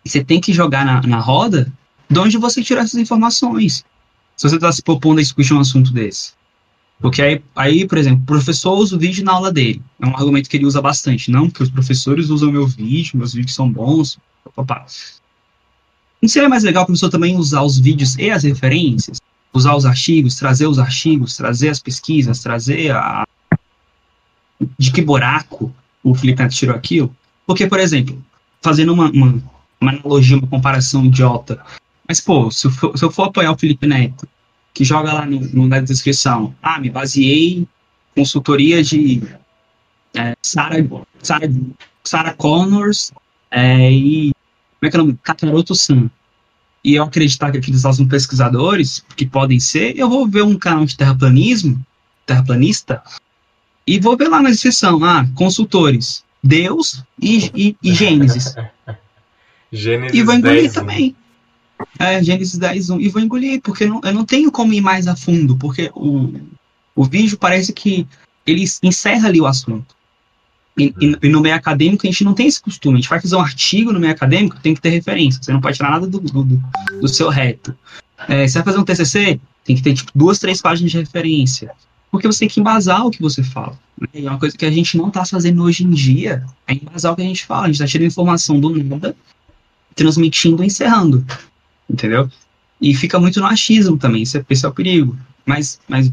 você tem que jogar na, na roda de onde você tirar essas informações. Se você está se propondo a discutir um assunto desse. Porque aí, aí, por exemplo, o professor usa o vídeo na aula dele. É um argumento que ele usa bastante. Não, porque os professores usam meu vídeo, meus vídeos são bons. Papá. Não seria mais legal o professor também usar os vídeos e as referências? Usar os artigos, trazer os artigos, trazer as pesquisas, trazer a. De que buraco o Felipe Neto tirou aquilo? Porque, por exemplo, fazendo uma, uma, uma analogia, uma comparação idiota. Mas, pô, se eu for, se eu for apoiar o Felipe Neto, que joga lá no, no, na descrição, ah, me baseei consultoria de é, Sarah, Sarah, Sarah Connors é, e como é que é o nome? Kakaroto San. E eu acreditar que aqueles são pesquisadores, que podem ser, eu vou ver um canal de terraplanismo, terraplanista, e vou ver lá na descrição, ah, consultores. Deus e, e, e Gênesis. Gênesis e vou engolir 10, também. É, Gênesis 10, 1. E vou engolir, porque não, eu não tenho como ir mais a fundo, porque o, o vídeo parece que ele encerra ali o assunto. E, e, no meio acadêmico a gente não tem esse costume. A gente vai fazer um artigo no meio acadêmico, tem que ter referência. Você não pode tirar nada do, do, do seu reto. É, você vai fazer um TCC, tem que ter tipo, duas, três páginas de referência porque você tem que embasar o que você fala. Né? E é uma coisa que a gente não está fazendo hoje em dia, é embasar o que a gente fala. A gente está tirando informação do nada, transmitindo e encerrando. Entendeu? E fica muito no achismo também, esse é, esse é o perigo. Mas, mas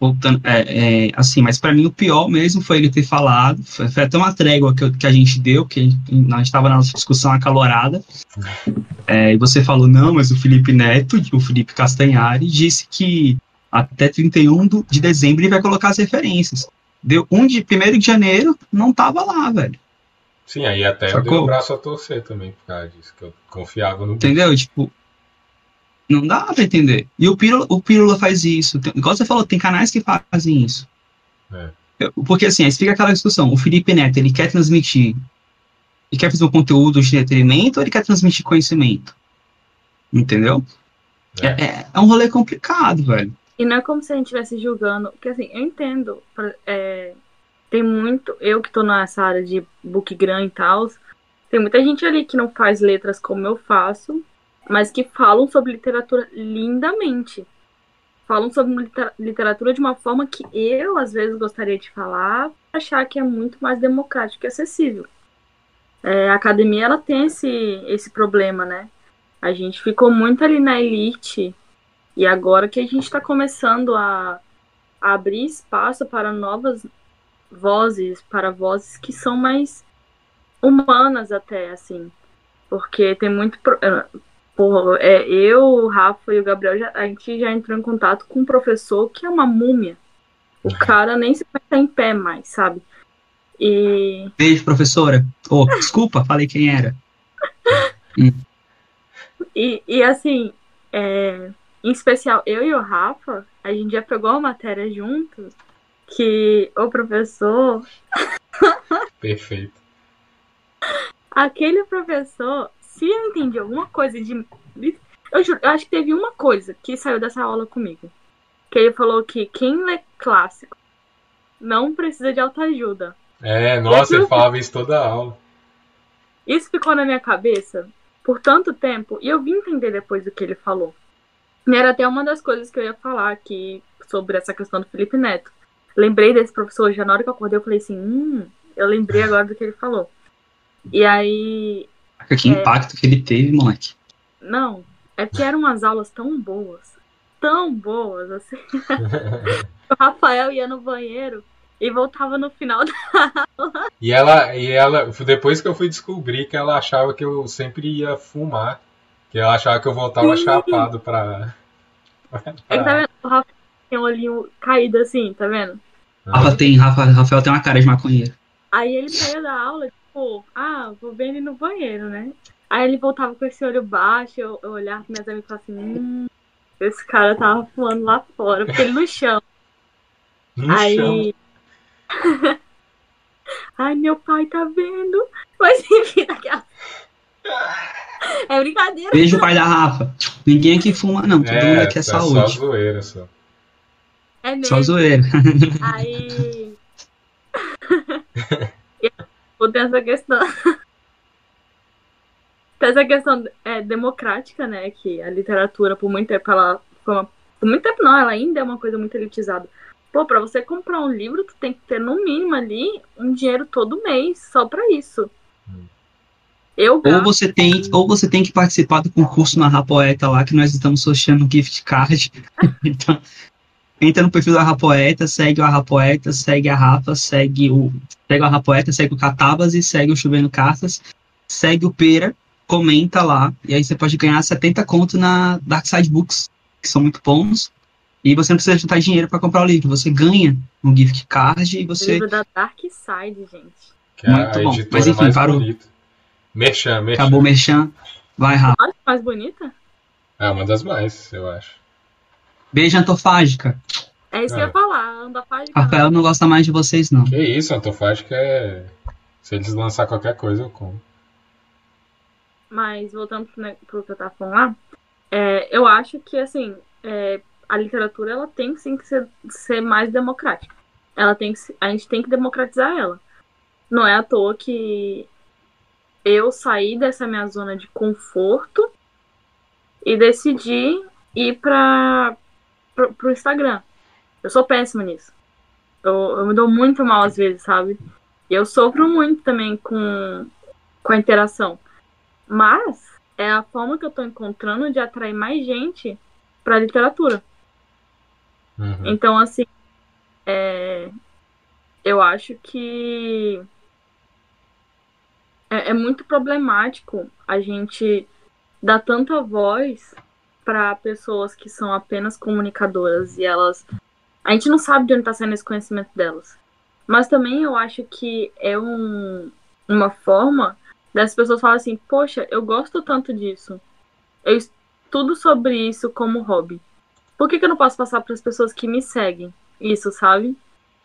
voltando, é, é, assim, mas para mim o pior mesmo foi ele ter falado, foi, foi até uma trégua que, que a gente deu, que a gente, nós estava na nossa discussão acalorada, é, e você falou, não, mas o Felipe Neto, o Felipe Castanhari, disse que até 31 de dezembro ele vai colocar as referências. Deu um de 1 de janeiro, não tava lá, velho. Sim, aí até Sacou? eu dei o braço a torcer também por causa disso, que eu confiava no. Entendeu? Tipo. Não dá pra entender. E o Pílula, o Pílula faz isso. Tem, igual você falou, tem canais que fazem isso. É. Porque assim, aí fica aquela discussão. O Felipe Neto, ele quer transmitir. Ele quer fazer um conteúdo de entretenimento ou ele quer transmitir conhecimento? Entendeu? É, é, é um rolê complicado, velho. E não é como se a gente estivesse julgando. Porque assim, eu entendo. É, tem muito. Eu que tô nessa área de book grande e tal. Tem muita gente ali que não faz letras como eu faço, mas que falam sobre literatura lindamente. Falam sobre literatura de uma forma que eu, às vezes, gostaria de falar, achar que é muito mais democrático e acessível. É, a academia, ela tem esse, esse problema, né? A gente ficou muito ali na elite, e agora que a gente está começando a, a abrir espaço para novas vozes, para vozes que são mais humanas até, assim. Porque tem muito. Porra, é, eu, o Rafa e o Gabriel, já, a gente já entrou em contato com um professor que é uma múmia. O cara nem se está em pé mais, sabe? E. Beijo, professora. Oh, desculpa, falei quem era. hum. e, e assim, é, em especial, eu e o Rafa, a gente já pegou a matéria juntos que o professor. Perfeito. Aquele professor, se eu entendi alguma coisa de. Eu juro, eu acho que teve uma coisa que saiu dessa aula comigo. Que ele falou que quem lê clássico não precisa de autoajuda. É, nossa, ele falava isso toda a aula. Isso ficou na minha cabeça por tanto tempo e eu vim entender depois do que ele falou. E era até uma das coisas que eu ia falar aqui sobre essa questão do Felipe Neto lembrei desse professor já na hora que eu acordei, eu falei assim, hum, eu lembrei agora do que ele falou. E aí. Que é... impacto que ele teve, moleque. Não, é que eram umas aulas tão boas, tão boas, assim. o Rafael ia no banheiro e voltava no final da aula. E ela, e ela, depois que eu fui descobrir que ela achava que eu sempre ia fumar, que ela achava que eu voltava Sim. chapado pra. pra... É, tá vendo? O Rafael tem um olhinho caído assim, tá vendo? Rafa tem, Rafa, Rafael tem uma cara de maconheiro. Aí ele saiu da aula, tipo, ah, vou ver ele no banheiro, né? Aí ele voltava com esse olho baixo, eu, eu olhava para minhas amigas e falava assim, hum, esse cara tava fumando lá fora, porque ele no chão. No Aí. Chão. Ai, meu pai tá vendo. Mas enfim, daquela. É brincadeira. Beijo o pai da Rafa. Ninguém aqui fuma, não. Todo é, mundo aqui é, é saúde. Só zoeira, só. É mesmo. Só zoeira. Aí. Tem essa questão. Tem essa questão é, democrática, né? Que a literatura, por muito tempo, ela. Uma... Por muito tempo não, ela ainda é uma coisa muito elitizada. Pô, pra você comprar um livro, tu tem que ter no mínimo ali um dinheiro todo mês, só pra isso. Eu ou você tem ou você tem que participar do concurso na Rapoeta lá que nós estamos sorteando gift card então entra no perfil da Rapoeta, segue o Rapoeta, segue a Rafa, segue o. Segue a Rapoeta, segue o Catabas e segue o Chovendo Cartas, segue o Pera, comenta lá, e aí você pode ganhar 70 conto na Dark Side Books, que são muito bons. E você não precisa juntar dinheiro para comprar o livro, você ganha um gift card e você. O livro da Dark Side, gente. Que é muito bom. Mas enfim, parou. Merchan, Merchan. Acabou o Merchan. Vai, Rafa. mais bonita? É uma das mais, eu acho. Beijo, antofágica. É isso que eu ia falar, antofágica. Rafael não gosta mais de vocês, não. Que isso, antofágica é. Se eles lançar qualquer coisa, eu como. Mas voltando pro, pro que eu tava falando lá, é, eu acho que assim, é, a literatura ela tem sim que ser, ser mais democrática. Ela tem que, a gente tem que democratizar ela. Não é à toa que eu saí dessa minha zona de conforto e decidi ir para pro, pro Instagram. Eu sou péssima nisso. Eu, eu me dou muito mal às vezes, sabe? E eu sofro muito também com, com a interação. Mas é a forma que eu tô encontrando de atrair mais gente pra literatura. Uhum. Então, assim, é, eu acho que é, é, muito problemático a gente dar tanta voz para pessoas que são apenas comunicadoras e elas. A gente não sabe de onde está saindo esse conhecimento delas. Mas também eu acho que é um, uma forma das pessoas falarem assim: Poxa, eu gosto tanto disso. Eu, tudo sobre isso como hobby. Por que, que eu não posso passar para as pessoas que me seguem isso, sabe?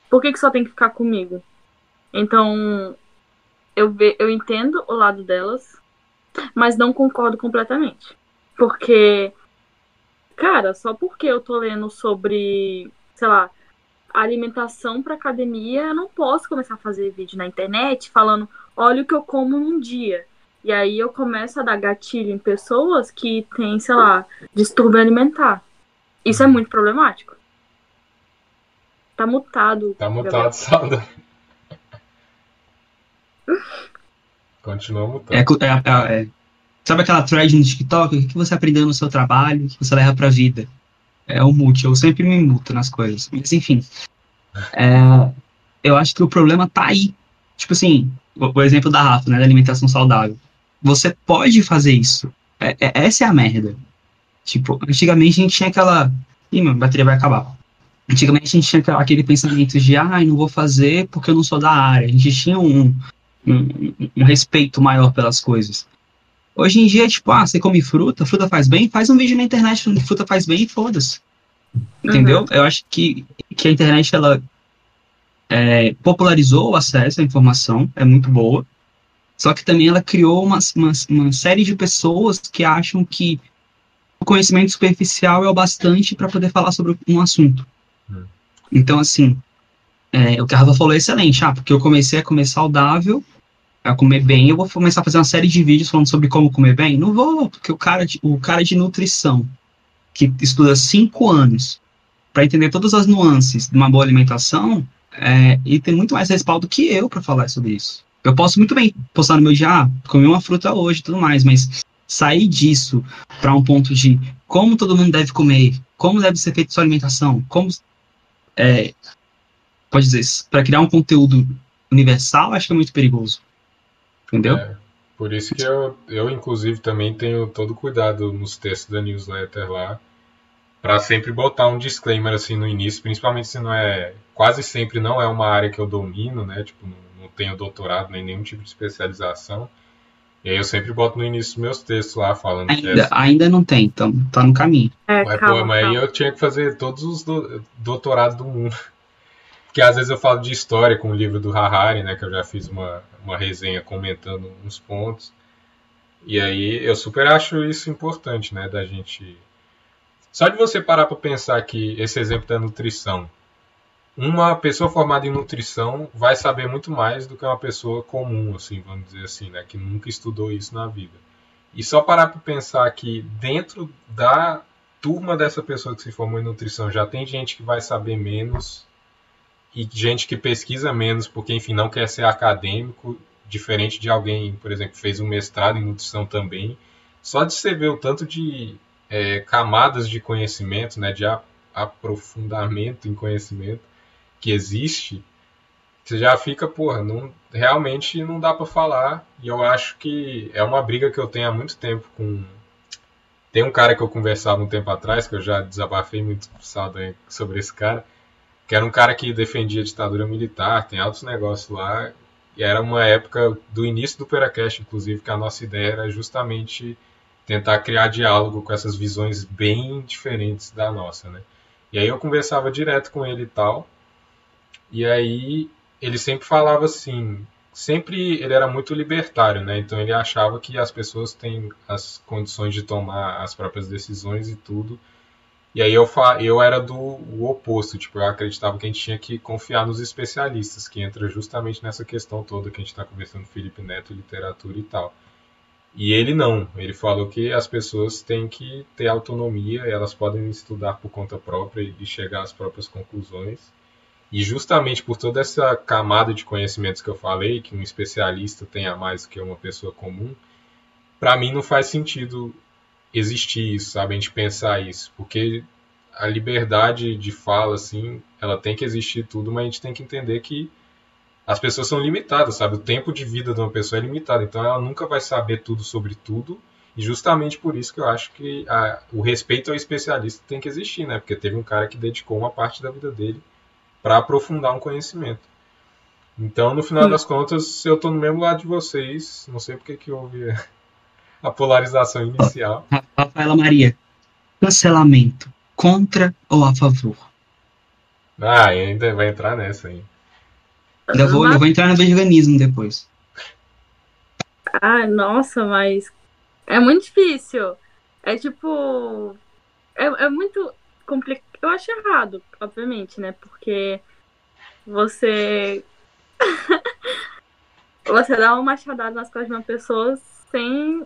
Por que, que só tem que ficar comigo? Então, eu, ve, eu entendo o lado delas, mas não concordo completamente. Porque, cara, só porque eu tô lendo sobre, sei lá, alimentação para academia, eu não posso começar a fazer vídeo na internet falando, olha o que eu como num dia. E aí eu começo a dar gatilho em pessoas que têm, sei lá, distúrbio alimentar. Isso é muito problemático. Tá mutado. Tá mutado, Sandra. Continua mutado. É, é, é, sabe aquela thread no TikTok? O que você aprendeu no seu trabalho? O que você leva pra vida? É o mute. Eu sempre me muto nas coisas. Mas, enfim. É, eu acho que o problema tá aí. Tipo assim, o, o exemplo da Rafa, né? Da alimentação saudável você pode fazer isso. É, é, essa é a merda. Tipo, antigamente a gente tinha aquela. Ih, a bateria vai acabar. Antigamente a gente tinha aquele pensamento de, ah, não vou fazer porque eu não sou da área. A gente tinha um, um, um respeito maior pelas coisas. Hoje em dia, tipo, ah, você come fruta, fruta faz bem, faz um vídeo na internet falando que fruta faz bem e foda-se. Entendeu? Uhum. Eu acho que, que a internet, ela é, popularizou o acesso à informação, é muito boa. Só que também ela criou uma, uma, uma série de pessoas que acham que o conhecimento superficial é o bastante para poder falar sobre um assunto. Hum. Então, assim, é, o que a Rafa falou é excelente. Ah, porque eu comecei a comer saudável, a comer bem, eu vou começar a fazer uma série de vídeos falando sobre como comer bem? Não vou, porque o cara de, o cara de nutrição, que estuda cinco anos para entender todas as nuances de uma boa alimentação, é, e tem muito mais respaldo que eu para falar sobre isso. Eu posso muito bem postar no meu dia, ah, comi uma fruta hoje e tudo mais, mas sair disso para um ponto de como todo mundo deve comer, como deve ser feita sua alimentação, como é, pode dizer, para criar um conteúdo universal, acho que é muito perigoso. Entendeu? É, por isso que eu, eu, inclusive, também tenho todo cuidado nos textos da newsletter lá, para sempre botar um disclaimer assim no início, principalmente se não é, quase sempre não é uma área que eu domino, né? Tipo, tenho doutorado nem nenhum tipo de especialização. E aí eu sempre boto no início dos meus textos lá falando ainda, é... ainda não tem, então tá no caminho. É, mas, calma, pô, mas aí eu tinha que fazer todos os do, doutorados do mundo. Porque às vezes eu falo de história com o livro do Harari, né? Que eu já fiz uma, uma resenha comentando uns pontos. E aí eu super acho isso importante, né? Da gente. Só de você parar para pensar que esse exemplo da nutrição uma pessoa formada em nutrição vai saber muito mais do que uma pessoa comum, assim, vamos dizer assim, né, que nunca estudou isso na vida. E só parar para pensar que dentro da turma dessa pessoa que se formou em nutrição já tem gente que vai saber menos e gente que pesquisa menos porque, enfim, não quer ser acadêmico, diferente de alguém, por exemplo, que fez um mestrado em nutrição também. Só de você ver o tanto de é, camadas de conhecimento, né, de aprofundamento em conhecimento, que existe, você já fica, porra, não, realmente não dá para falar. E eu acho que é uma briga que eu tenho há muito tempo com. Tem um cara que eu conversava um tempo atrás, que eu já desabafei muito sobre esse cara, que era um cara que defendia a ditadura militar, tem altos negócios lá. E era uma época do início do Peracast, inclusive, que a nossa ideia era justamente tentar criar diálogo com essas visões bem diferentes da nossa, né? E aí eu conversava direto com ele e tal. E aí ele sempre falava assim, sempre ele era muito libertário, né? Então ele achava que as pessoas têm as condições de tomar as próprias decisões e tudo. E aí eu, eu era do o oposto, tipo, eu acreditava que a gente tinha que confiar nos especialistas, que entra justamente nessa questão toda que a gente está conversando Felipe Neto, literatura e tal. E ele não, ele falou que as pessoas têm que ter autonomia, elas podem estudar por conta própria e chegar às próprias conclusões. E justamente por toda essa camada de conhecimentos que eu falei, que um especialista tenha mais do que uma pessoa comum, para mim não faz sentido existir isso, sabe? A gente pensar isso, porque a liberdade de fala, assim, ela tem que existir tudo, mas a gente tem que entender que as pessoas são limitadas, sabe? O tempo de vida de uma pessoa é limitado, então ela nunca vai saber tudo sobre tudo, e justamente por isso que eu acho que a, o respeito ao especialista tem que existir, né? Porque teve um cara que dedicou uma parte da vida dele para aprofundar um conhecimento. Então, no final Sim. das contas, eu estou no mesmo lado de vocês. Não sei porque que houve a polarização inicial. Rafaela Maria, cancelamento, contra ou a favor? Ah, ainda vai entrar nessa aí. Eu vou, eu vou entrar no veganismo depois. Ah, nossa, mas é muito difícil. É tipo. É, é muito complicado. Eu acho errado, obviamente, né? Porque você. você dá uma machadada nas costas de uma pessoa sem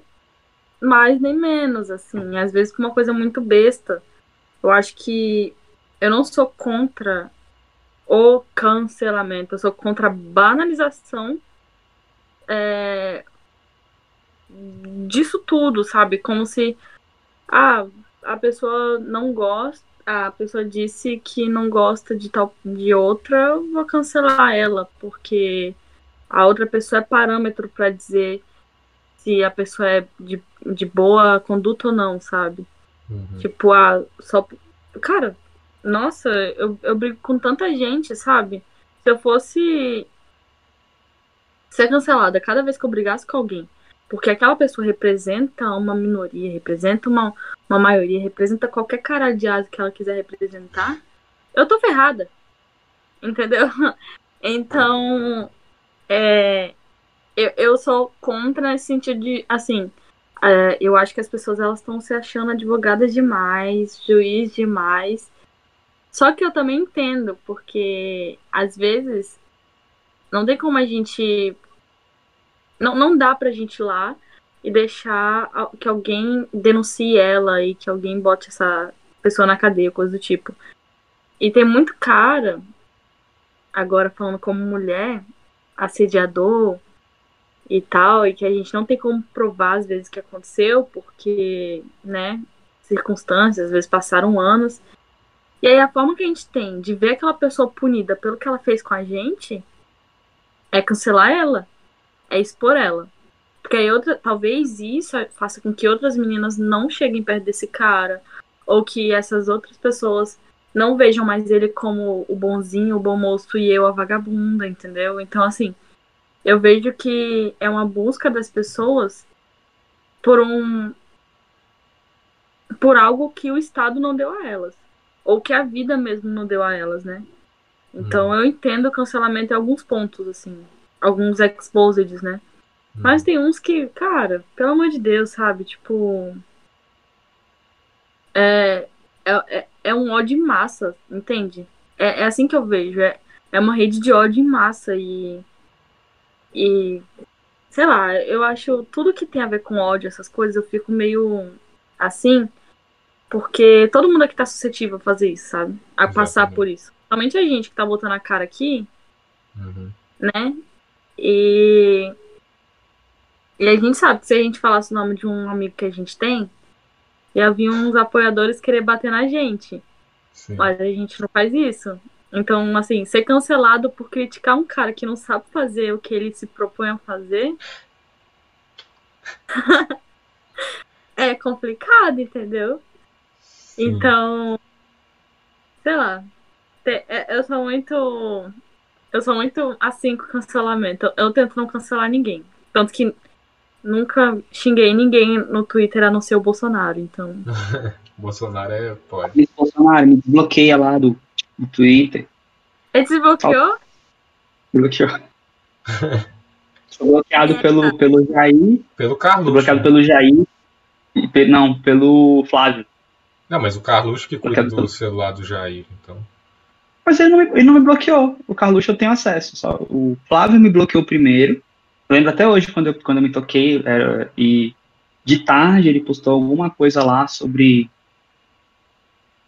mais nem menos, assim. Às vezes com uma coisa muito besta. Eu acho que eu não sou contra o cancelamento, eu sou contra a banalização é, disso tudo, sabe? Como se ah, a pessoa não gosta, a pessoa disse que não gosta de tal de outra, eu vou cancelar ela, porque a outra pessoa é parâmetro para dizer se a pessoa é de, de boa conduta ou não, sabe? Uhum. Tipo, ah, só. Cara, nossa, eu, eu brigo com tanta gente, sabe? Se eu fosse ser cancelada cada vez que eu brigasse com alguém, porque aquela pessoa representa uma minoria, representa uma, uma maioria, representa qualquer cara de asa que ela quiser representar, eu tô ferrada. Entendeu? Então, é, eu, eu sou contra nesse sentido de, assim, é, eu acho que as pessoas elas estão se achando advogadas demais, juiz demais. Só que eu também entendo, porque às vezes não tem como a gente. Não, não dá pra gente ir lá e deixar que alguém denuncie ela e que alguém bote essa pessoa na cadeia, coisa do tipo. E tem muito cara, agora falando como mulher, assediador, e tal, e que a gente não tem como provar às vezes que aconteceu, porque, né, circunstâncias, às vezes passaram anos. E aí a forma que a gente tem de ver aquela pessoa punida pelo que ela fez com a gente é cancelar ela, é expor ela. Porque aí outra, talvez isso faça com que outras meninas não cheguem perto desse cara, ou que essas outras pessoas não vejam mais ele como o bonzinho, o bom moço e eu a vagabunda, entendeu? Então assim, eu vejo que é uma busca das pessoas por um por algo que o Estado não deu a elas ou que a vida mesmo não deu a elas, né? Então uhum. eu entendo o cancelamento em alguns pontos assim, alguns exposeds, né? Uhum. Mas tem uns que, cara, pelo amor de Deus, sabe? Tipo é, é, é, é um ódio em massa, entende? É, é assim que eu vejo. É, é uma rede de ódio em massa e e sei lá, eu acho tudo que tem a ver com ódio, essas coisas, eu fico meio assim, porque todo mundo aqui tá suscetível a fazer isso, sabe? A Exatamente. passar por isso. Somente a gente que tá botando a cara aqui, uhum. né? E. E a gente sabe que se a gente falasse o nome de um amigo que a gente tem, ia vir uns apoiadores querer bater na gente. Sim. Mas a gente não faz isso. Então, assim, ser cancelado por criticar um cara que não sabe fazer o que ele se propõe a fazer é complicado, entendeu? Sim. Então, sei lá. É, eu sou muito. Eu sou muito assim com cancelamento. Eu tento não cancelar ninguém. Tanto que nunca xinguei ninguém no Twitter a não ser o Bolsonaro, então. Bolsonaro é. Pode. Bolsonaro, me desbloqueia lá do no Twitter. Ele desbloqueou? Bloqueou. Sou bloqueado é, pelo, tá. pelo Jair. Pelo Carlos. bloqueado pelo Jair. Não, pelo Flávio. Não, mas o Carluxo que cuida do pelo... celular do Jair, então. Mas ele não, me, ele não me bloqueou. O Carluxo eu tenho acesso. Só. O Flávio me bloqueou primeiro. Eu lembro até hoje quando eu, quando eu me toquei. Era, e de tarde ele postou alguma coisa lá sobre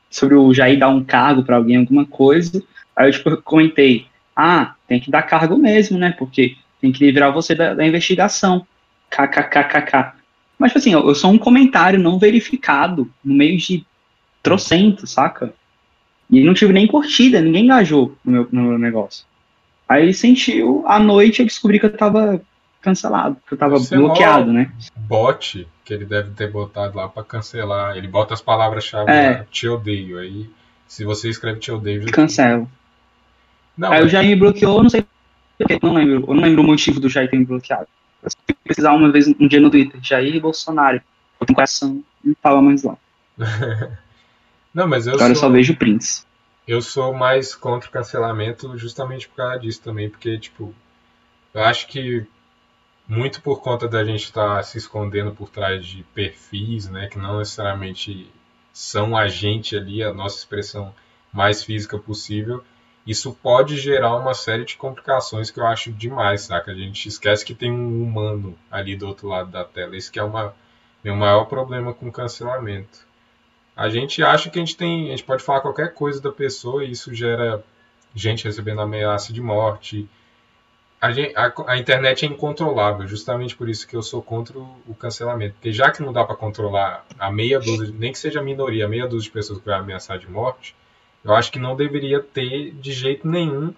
sobre o Jair dar um cargo para alguém, alguma coisa. Aí eu tipo, comentei, ah, tem que dar cargo mesmo, né? Porque tem que livrar você da, da investigação. KKKKK. Mas, tipo assim, eu, eu, sou um comentário não verificado no meio de trocento, saca? E não tive nem curtida, ninguém engajou no meu, no meu negócio. Aí sentiu, à noite eu descobri que eu tava cancelado, que eu tava Você bloqueado, né? Bot que ele deve ter botado lá para cancelar. Ele bota as palavras-chave é. lá, te odeio. Aí, se você escreve te odeio, já... cancela. Não, aí mas... o Jair me bloqueou, não sei porque, não lembro, eu não lembro o motivo do Jair ter me bloqueado. Eu precisar uma vez um dia no Twitter, Jair Bolsonaro, eu tenho coração, não fala mais lá. não, mas eu Agora sou... eu só vejo Prince. Eu sou mais contra o cancelamento justamente por causa disso também, porque, tipo, eu acho que muito por conta da gente estar tá se escondendo por trás de perfis, né, que não necessariamente são a gente ali, a nossa expressão mais física possível, isso pode gerar uma série de complicações que eu acho demais, saca? A gente esquece que tem um humano ali do outro lado da tela. Isso que é uma, meu maior problema com cancelamento. A gente acha que a gente tem, a gente pode falar qualquer coisa da pessoa e isso gera gente recebendo ameaça de morte, a, a, a, internet é incontrolável, justamente por isso que eu sou contra o, o cancelamento. Porque já que não dá para controlar a meia dúzia, nem que seja a minoria, a meia dúzia de pessoas que vai ameaçar de morte, eu acho que não deveria ter de jeito nenhum,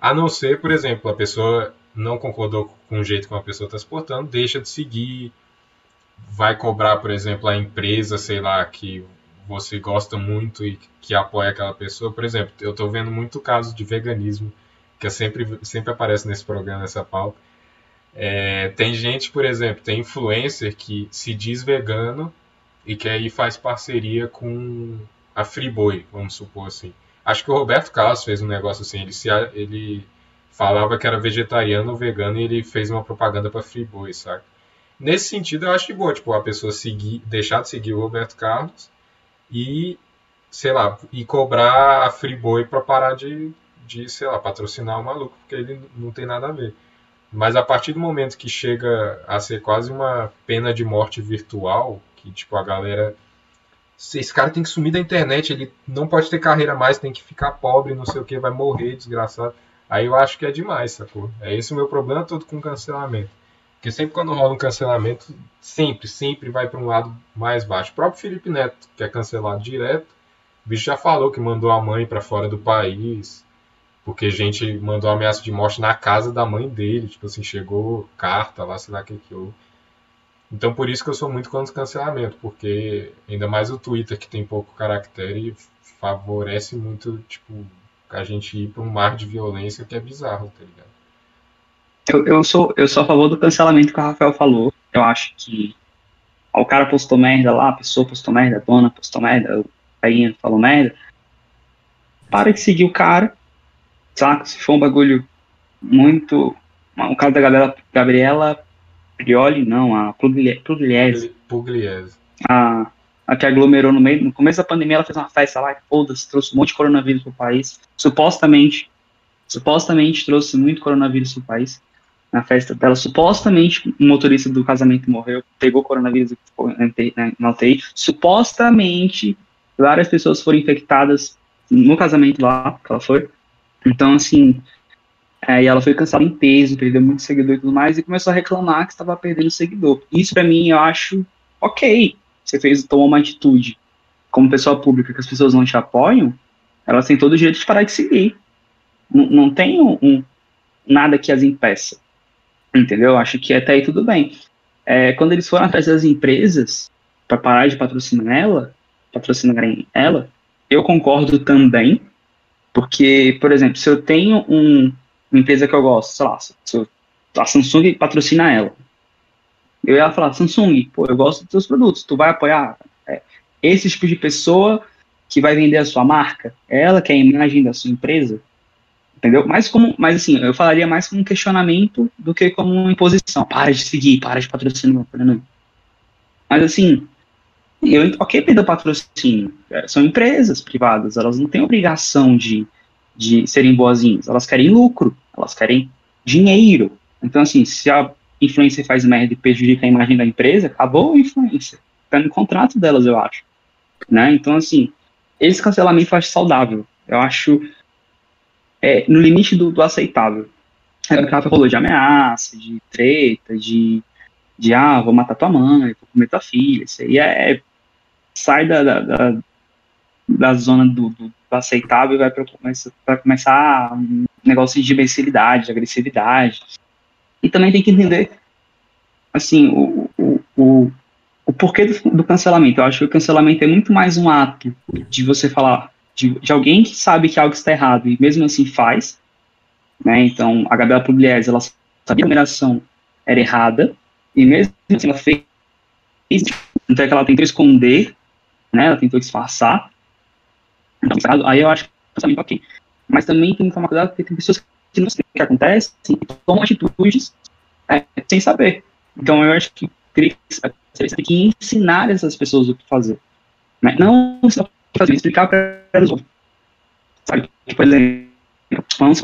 a não ser, por exemplo, a pessoa não concordou com o jeito que uma pessoa está se portando, deixa de seguir, vai cobrar, por exemplo, a empresa, sei lá, que você gosta muito e que apoia aquela pessoa. Por exemplo, eu estou vendo muito caso de veganismo que sempre, sempre aparece nesse programa, nessa pauta. É, tem gente, por exemplo, tem influencer que se diz vegano e que aí faz parceria com a Friboi, vamos supor assim. Acho que o Roberto Carlos fez um negócio assim, ele, se, ele falava que era vegetariano ou vegano e ele fez uma propaganda para Friboi, sabe? Nesse sentido, eu acho que boa, tipo, a pessoa seguir, deixar de seguir o Roberto Carlos e, sei lá, e cobrar a Friboi para parar de, de, sei lá, patrocinar o maluco, porque ele não tem nada a ver. Mas a partir do momento que chega a ser quase uma pena de morte virtual, que tipo a galera esse cara tem que sumir da internet, ele não pode ter carreira mais, tem que ficar pobre, não sei o que, vai morrer, desgraçado. Aí eu acho que é demais, sacou? É esse o meu problema todo com cancelamento. Porque sempre quando rola um cancelamento, sempre, sempre vai para um lado mais baixo. O próprio Felipe Neto, que é cancelado direto, o bicho já falou que mandou a mãe para fora do país. Porque gente mandou ameaça de morte na casa da mãe dele. Tipo assim, chegou carta lá, sei lá o que que houve. Então por isso que eu sou muito contra o cancelamento, porque ainda mais o Twitter que tem pouco caractere favorece muito, tipo, a gente ir para um mar de violência que é bizarro, tá ligado? Eu, eu, sou, eu sou a favor do cancelamento que o Rafael falou. Eu acho que o cara postou merda lá, a pessoa postou merda, a dona postou merda, o carinha falou merda. Para de seguir o cara, saca? Se for um bagulho muito. O caso da Gabriela, Gabriela Prioli, não, a Pugliese. Pugliese. A, a que aglomerou no meio. No começo da pandemia, ela fez uma festa lá, foda-se, trouxe um monte de coronavírus pro país. Supostamente, supostamente trouxe muito coronavírus pro país. Na festa dela, supostamente, um motorista do casamento morreu, pegou coronavírus e ficou na UTI. Supostamente, várias pessoas foram infectadas no casamento lá, que ela foi. Então, assim, e ela foi cansada em peso, perdeu muito seguidor e tudo mais, e começou a reclamar que estava perdendo seguidor. Isso, para mim, eu acho ok. Você fez, tomou uma atitude como pessoa pública que as pessoas não te apoiam, elas têm todo o direito de parar de seguir. N não tem um, um, nada que as impeça. Entendeu? Acho que até aí tudo bem. É, quando eles foram atrás das empresas para parar de patrocinar ela, patrocinarem ela, eu concordo também, porque, por exemplo, se eu tenho um, uma empresa que eu gosto, sei lá, eu, a Samsung patrocina ela, eu ia falar, Samsung, pô, eu gosto dos seus produtos, tu vai apoiar é, esse tipo de pessoa que vai vender a sua marca, ela que é a imagem da sua empresa, entendeu? Mas como, mas assim, eu falaria mais como um questionamento do que como uma imposição. Para de seguir, para de patrocinar, mas assim, eu, ok, perder patrocínio. É, são empresas privadas, elas não têm obrigação de, de serem boazinhas, elas querem lucro, elas querem dinheiro. Então, assim, se a influência faz merda e prejudica a imagem da empresa, acabou a influência. Está no contrato delas, eu acho. Né? Então, assim, esse cancelamento eu acho saudável. Eu acho é, no limite do, do aceitável. É, o Rafa falou de ameaça, de treta, de, de ah, vou matar tua mãe, vou comer tua filha. Isso aí é, sai da, da, da, da zona do, do, aceitável e vai para começar um negócio de imbecilidade, de agressividade. E também tem que entender, assim, o, o, o, o porquê do, do, cancelamento. Eu acho que o cancelamento é muito mais um ato de você falar, de, de alguém que sabe que algo está errado e mesmo assim faz. Né? Então, a Gabriela Pugliese, ela sabia a numeração era errada, e mesmo assim ela fez, então é que ela tentou esconder, né, ela tentou disfarçar, então, aí eu acho que é ok. Mas também tem que tomar cuidado porque tem pessoas que não sabem o que acontece e tomam atitudes é, sem saber. Então eu acho que você tem que ensinar essas pessoas o que fazer. Né? Não só fazer, explicar para elas. Sabe? Tipo, por exemplo, vamos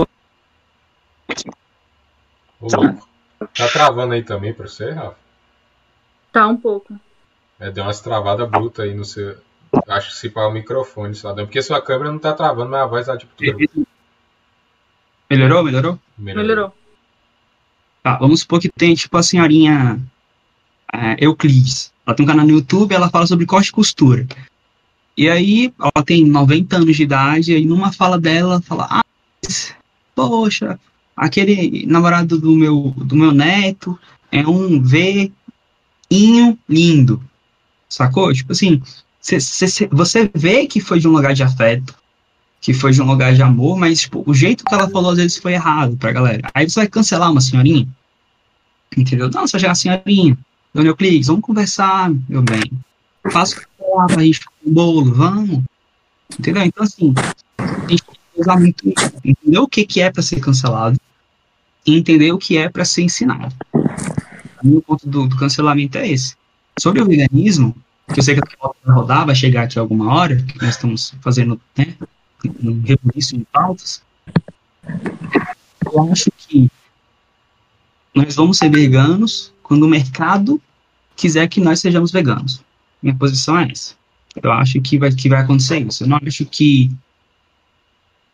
Tá travando aí também pra você, Rafa? Tá um pouco. É, deu umas travadas brutas aí no seu. Acho que se para o microfone só. Porque sua câmera não tá travando, mas a voz tá tipo. Tudo... Melhorou? Melhorou? Melhorou. Melhorou. Tá, vamos supor que tem tipo a senhorinha é, Euclides. Ela tem um canal no YouTube ela fala sobre corte e costura. E aí, ela tem 90 anos de idade, e numa fala dela, ela fala: Ah, poxa, aquele namorado do meu, do meu neto é um veinho lindo. Sacou? Tipo assim, cê, cê, você vê que foi de um lugar de afeto, que foi de um lugar de amor, mas tipo, o jeito que ela falou às vezes foi errado pra galera. Aí você vai cancelar uma senhorinha? Entendeu? Não, você já é a senhorinha. Dona Euclides, vamos conversar, meu bem. Faça o pra gente um bolo, vamos. Entendeu? Então, assim, a gente tem que usar muito. Entender o que, que é para ser cancelado e entender o que é para ser ensinado. O meu ponto do, do, cancelamento é esse. Sobre o veganismo, que eu sei que a vai rodar, vai chegar aqui alguma hora, que nós estamos fazendo né, um rebuliço de pautas, eu acho que nós vamos ser veganos quando o mercado quiser que nós sejamos veganos. Minha posição é essa. Eu acho que vai, que vai acontecer isso. Eu não acho que.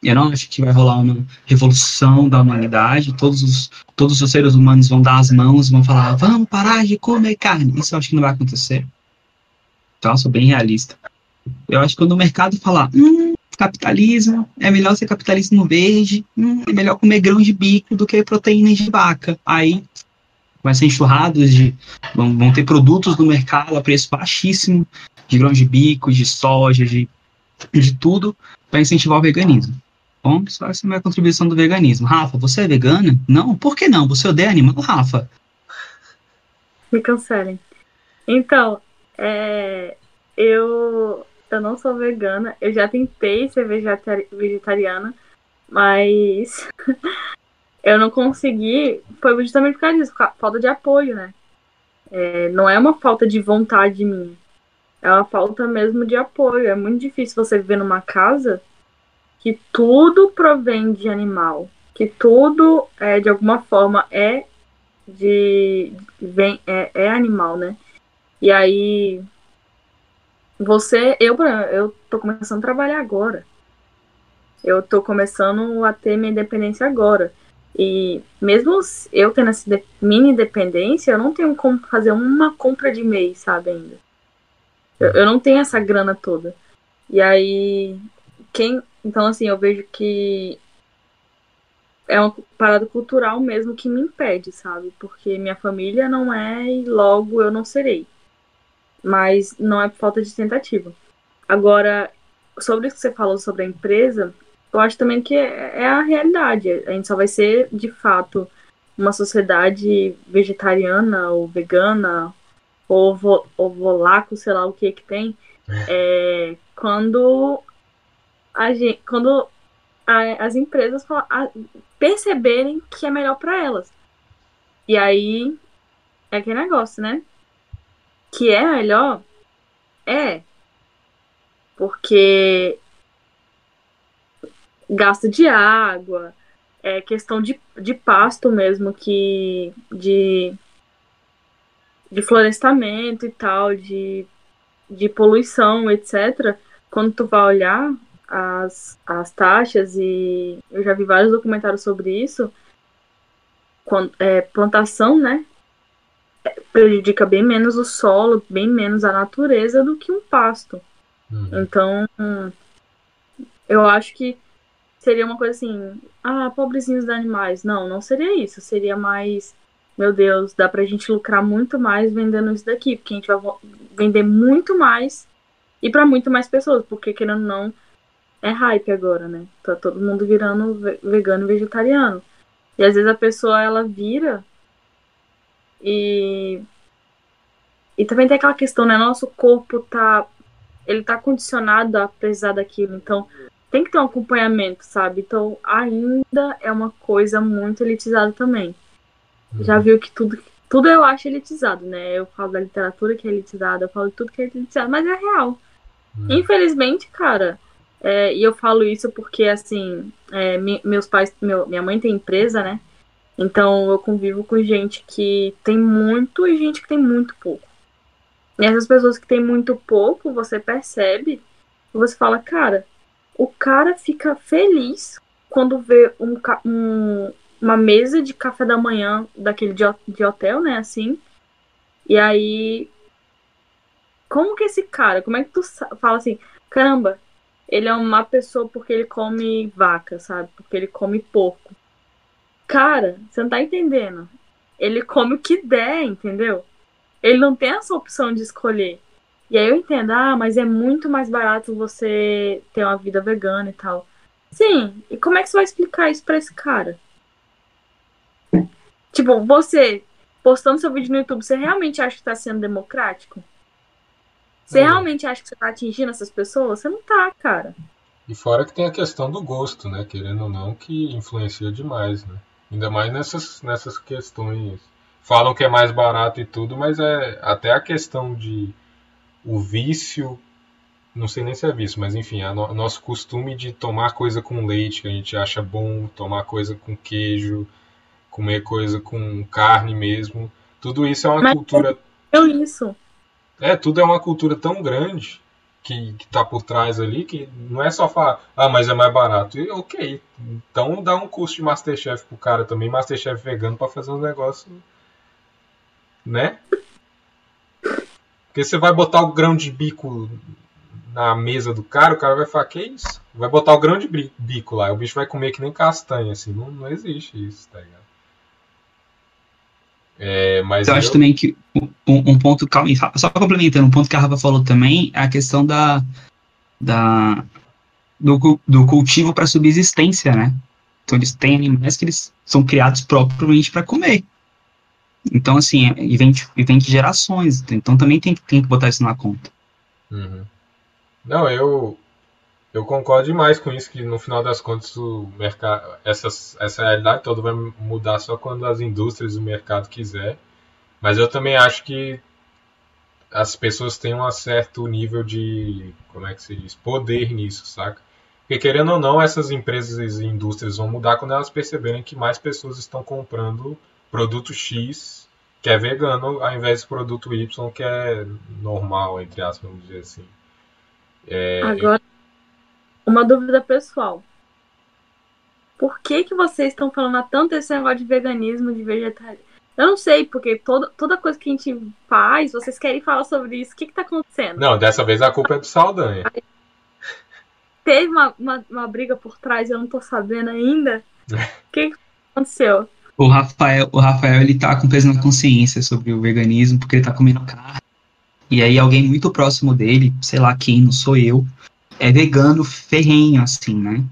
Eu não acho que vai rolar uma revolução da humanidade. Todos os, todos os seres humanos vão dar as mãos, vão falar, vamos parar de comer carne. Isso eu acho que não vai acontecer. Então, eu sou bem realista. Eu acho que quando o mercado falar, hum, capitalismo, é melhor ser capitalismo verde, hum, é melhor comer grão de bico do que proteínas de vaca. Aí vai ser enxurrados de. Vão, vão ter produtos no mercado a preço baixíssimo, de grãos de bico, de soja, de, de tudo, para incentivar o veganismo. Bom, só essa é a minha contribuição do veganismo. Rafa, você é vegana? Não? Por que não? Você odeia animal, Rafa? Me cancelem. Então, é, eu, eu não sou vegana. Eu já tentei ser vegetariana, mas eu não consegui, foi justamente por causa disso, falta de apoio, né? É, não é uma falta de vontade minha, é uma falta mesmo de apoio. É muito difícil você viver numa casa que tudo provém de animal, que tudo é, de alguma forma é de vem é, é animal, né? E aí você, eu, eu tô começando a trabalhar agora. Eu tô começando a ter minha independência agora. E mesmo eu tendo essa mini dependência, eu não tenho como fazer uma compra de mês, sabe, ainda. Eu, eu não tenho essa grana toda. E aí, quem. Então, assim, eu vejo que é uma parada cultural mesmo que me impede, sabe? Porque minha família não é e logo eu não serei. Mas não é por falta de tentativa. Agora, sobre o que você falou sobre a empresa, eu acho também que é, é a realidade. A gente só vai ser, de fato, uma sociedade vegetariana ou vegana ou ovolaco, sei lá o que que tem, é, quando a gente, quando a, as empresas a, perceberem que é melhor para elas. E aí é aquele negócio, né? Que é melhor, é. Porque gasto de água, é questão de, de pasto mesmo, que de, de florestamento e tal, de, de poluição, etc. Quando tu vai olhar as, as taxas, e eu já vi vários documentários sobre isso, quando, é, plantação, né? Prejudica bem menos o solo, bem menos a natureza do que um pasto. Uhum. Então, eu acho que seria uma coisa assim, ah, pobrezinhos dos animais. Não, não seria isso. Seria mais, meu Deus, dá pra gente lucrar muito mais vendendo isso daqui, porque a gente vai vender muito mais e para muito mais pessoas, porque querendo ou não, é hype agora, né? Tá todo mundo virando vegano e vegetariano. E às vezes a pessoa ela vira E e também tem aquela questão, né? Nosso corpo tá ele tá condicionado a precisar daquilo, então tem que ter um acompanhamento, sabe? Então ainda é uma coisa muito elitizada também. Uhum. Já viu que tudo tudo eu acho elitizado, né? Eu falo da literatura que é elitizada, eu falo de tudo que é elitizado, mas é real. Uhum. Infelizmente, cara, é, e eu falo isso porque, assim, é, me, meus pais, meu, minha mãe tem empresa, né? Então eu convivo com gente que tem muito e gente que tem muito pouco. E essas pessoas que têm muito pouco, você percebe, você fala, cara, o cara fica feliz quando vê um, um, uma mesa de café da manhã daquele de, de hotel, né? Assim. E aí. Como que esse cara, como é que tu fala assim, caramba, ele é uma pessoa porque ele come vaca, sabe? Porque ele come porco. Cara, você não tá entendendo. Ele come o que der, entendeu? Ele não tem essa opção de escolher. E aí eu entendo, ah, mas é muito mais barato você ter uma vida vegana e tal. Sim, e como é que você vai explicar isso pra esse cara? Tipo, você postando seu vídeo no YouTube, você realmente acha que tá sendo democrático? Você uhum. realmente acha que você tá atingindo essas pessoas? Você não tá, cara. E fora que tem a questão do gosto, né? Querendo ou não, que influencia demais, né? Ainda mais nessas, nessas questões. Falam que é mais barato e tudo, mas é até a questão de o vício, não sei nem se é vício, mas enfim, o no, nosso costume de tomar coisa com leite, que a gente acha bom, tomar coisa com queijo, comer coisa com carne mesmo. Tudo isso é uma mas cultura. Eu isso. É, tudo é uma cultura tão grande que, que tá por trás ali que não é só falar, ah, mas é mais barato. E, ok, então dá um curso de Masterchef pro cara também, Masterchef vegano, para fazer um negócio. Né? Porque você vai botar o grão de bico na mesa do cara, o cara vai falar, que isso? Vai botar o grão de bico lá, o bicho vai comer que nem castanha, assim, não, não existe isso, tá ligado? É, mas eu, eu, acho também que um, um, ponto, calma, só complementando, um ponto que a Rafa falou também é a questão da, da do, do cultivo para subsistência, né? Então eles têm animais que eles são criados propriamente para comer. Então, assim, é, e vem, de, e vem de gerações. Então também tem, tem que botar isso na conta. Uhum. Não, eu, eu concordo demais com isso, que no final das contas o mercado, essa, essa realidade toda vai mudar só quando as indústrias e o mercado quiser. Mas eu também acho que as pessoas têm um certo nível de, como é que se diz, poder nisso, saca? Porque querendo ou não, essas empresas e indústrias vão mudar quando elas perceberem que mais pessoas estão comprando produto X que é vegano, ao invés de produto Y que é normal, entre aspas, vamos dizer assim. É, Agora, uma dúvida pessoal. Por que, que vocês estão falando tanto esse negócio de veganismo, de vegetarianismo? Eu não sei, porque toda, toda coisa que a gente faz, vocês querem falar sobre isso. O que, que tá acontecendo? Não, dessa vez a culpa é do Saldanha. Teve uma, uma, uma briga por trás, eu não tô sabendo ainda. O que, que aconteceu? O Rafael, o Rafael, ele tá com peso na consciência sobre o veganismo, porque ele tá comendo carne. E aí alguém muito próximo dele, sei lá quem, não sou eu, é vegano ferrenho, assim, né?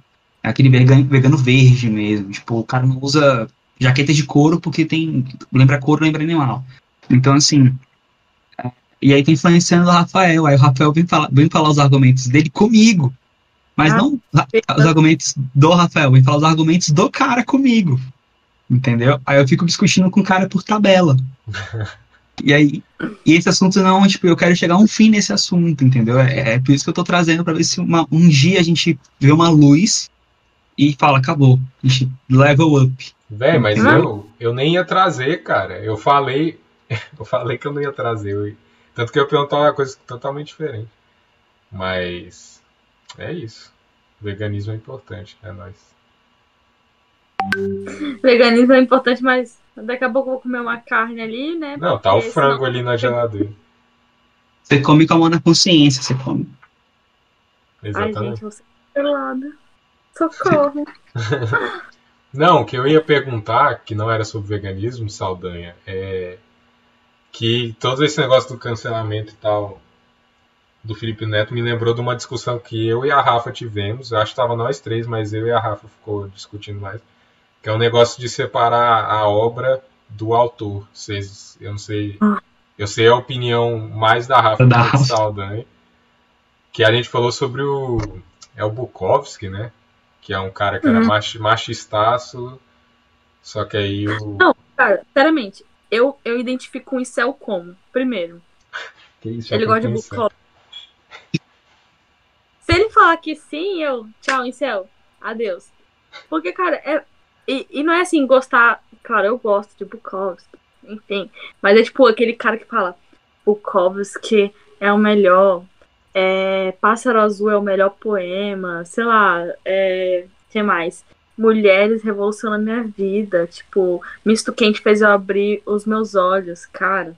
É aquele vegano, vegano verde mesmo. Tipo, o cara não usa jaqueta de couro porque tem. Lembra couro, lembra animal. Então, assim. É, e aí tá influenciando o Rafael. Aí o Rafael vem falar, vem falar os argumentos dele comigo. Mas ah, não os argumentos do Rafael, vem falar os argumentos do cara comigo. Entendeu? Aí eu fico discutindo com o cara por tabela. E aí, e esse assunto não, tipo, eu quero chegar a um fim nesse assunto, entendeu? É, é por isso que eu tô trazendo para ver se uma, um dia a gente vê uma luz e fala, acabou. A gente level up. Véi, mas eu, eu nem ia trazer, cara. Eu falei, eu falei que eu não ia trazer. Eu, tanto que eu perguntar uma coisa totalmente diferente. Mas é isso. O veganismo é importante, é nóis. Veganismo é importante, mas Daqui a pouco eu vou comer uma carne ali, né? Não, tá o frango senão... ali na geladeira. Você come com a mão na consciência, você come. Exatamente. Ai, gente, você é pelada. Socorro. não, o que eu ia perguntar, que não era sobre veganismo, Saldanha, é que todo esse negócio do cancelamento e tal do Felipe Neto me lembrou de uma discussão que eu e a Rafa tivemos. Eu acho que estava nós três, mas eu e a Rafa ficou discutindo mais que é um negócio de separar a obra do autor. Vocês, eu não sei. Eu sei a opinião mais da Rafa da. Que a gente falou sobre o. É o Bukowski, né? Que é um cara que era uhum. mach, machistaço. Só que aí o. Não, cara, sinceramente, eu, eu identifico um incel como? Primeiro. Isso, ele gosta de Bukowski. Se ele falar que sim, eu. Tchau, incel. Adeus. Porque, cara, é. E, e não é assim, gostar. Claro, eu gosto de Bukowski. Enfim. Mas é tipo aquele cara que fala. Bukowski é o melhor. É, Pássaro Azul é o melhor poema. Sei lá. É, que mais? Mulheres revolucionam a minha vida. Tipo, misto quente fez eu abrir os meus olhos. Cara,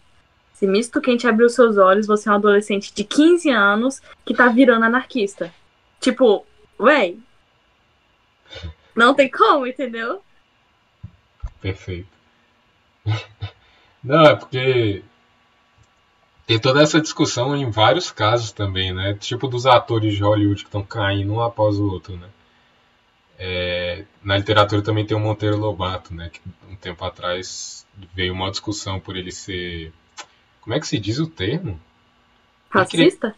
se misto quente abrir os seus olhos, você é um adolescente de 15 anos que tá virando anarquista. Tipo, véi. Não tem como, entendeu? Perfeito. Não, é porque tem toda essa discussão em vários casos também, né? Tipo dos atores de Hollywood que estão caindo um após o outro, né? É, na literatura também tem o Monteiro Lobato, né? Que um tempo atrás veio uma discussão por ele ser como é que se diz o termo? Racista?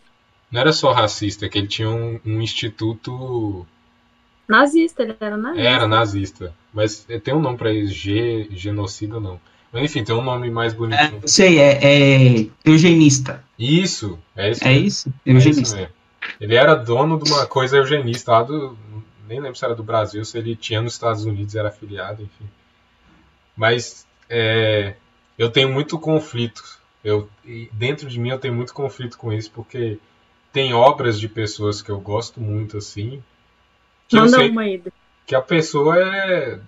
Não era só racista, é que ele tinha um, um instituto. Nazista, ele era nazista. Era nazista. Mas tem um nome pra isso, G, genocida não. Mas enfim, tem um nome mais bonito. É, sei, é, é eugenista. Isso, é isso. É isso, eugenista. É isso ele era dono de uma coisa eugenista lá do. Nem lembro se era do Brasil, se ele tinha nos Estados Unidos, era afiliado, enfim. Mas é, eu tenho muito conflito eu, dentro de mim eu tenho muito conflito com isso, porque tem obras de pessoas que eu gosto muito, assim. Que Manda uma aí. Que a pessoa é.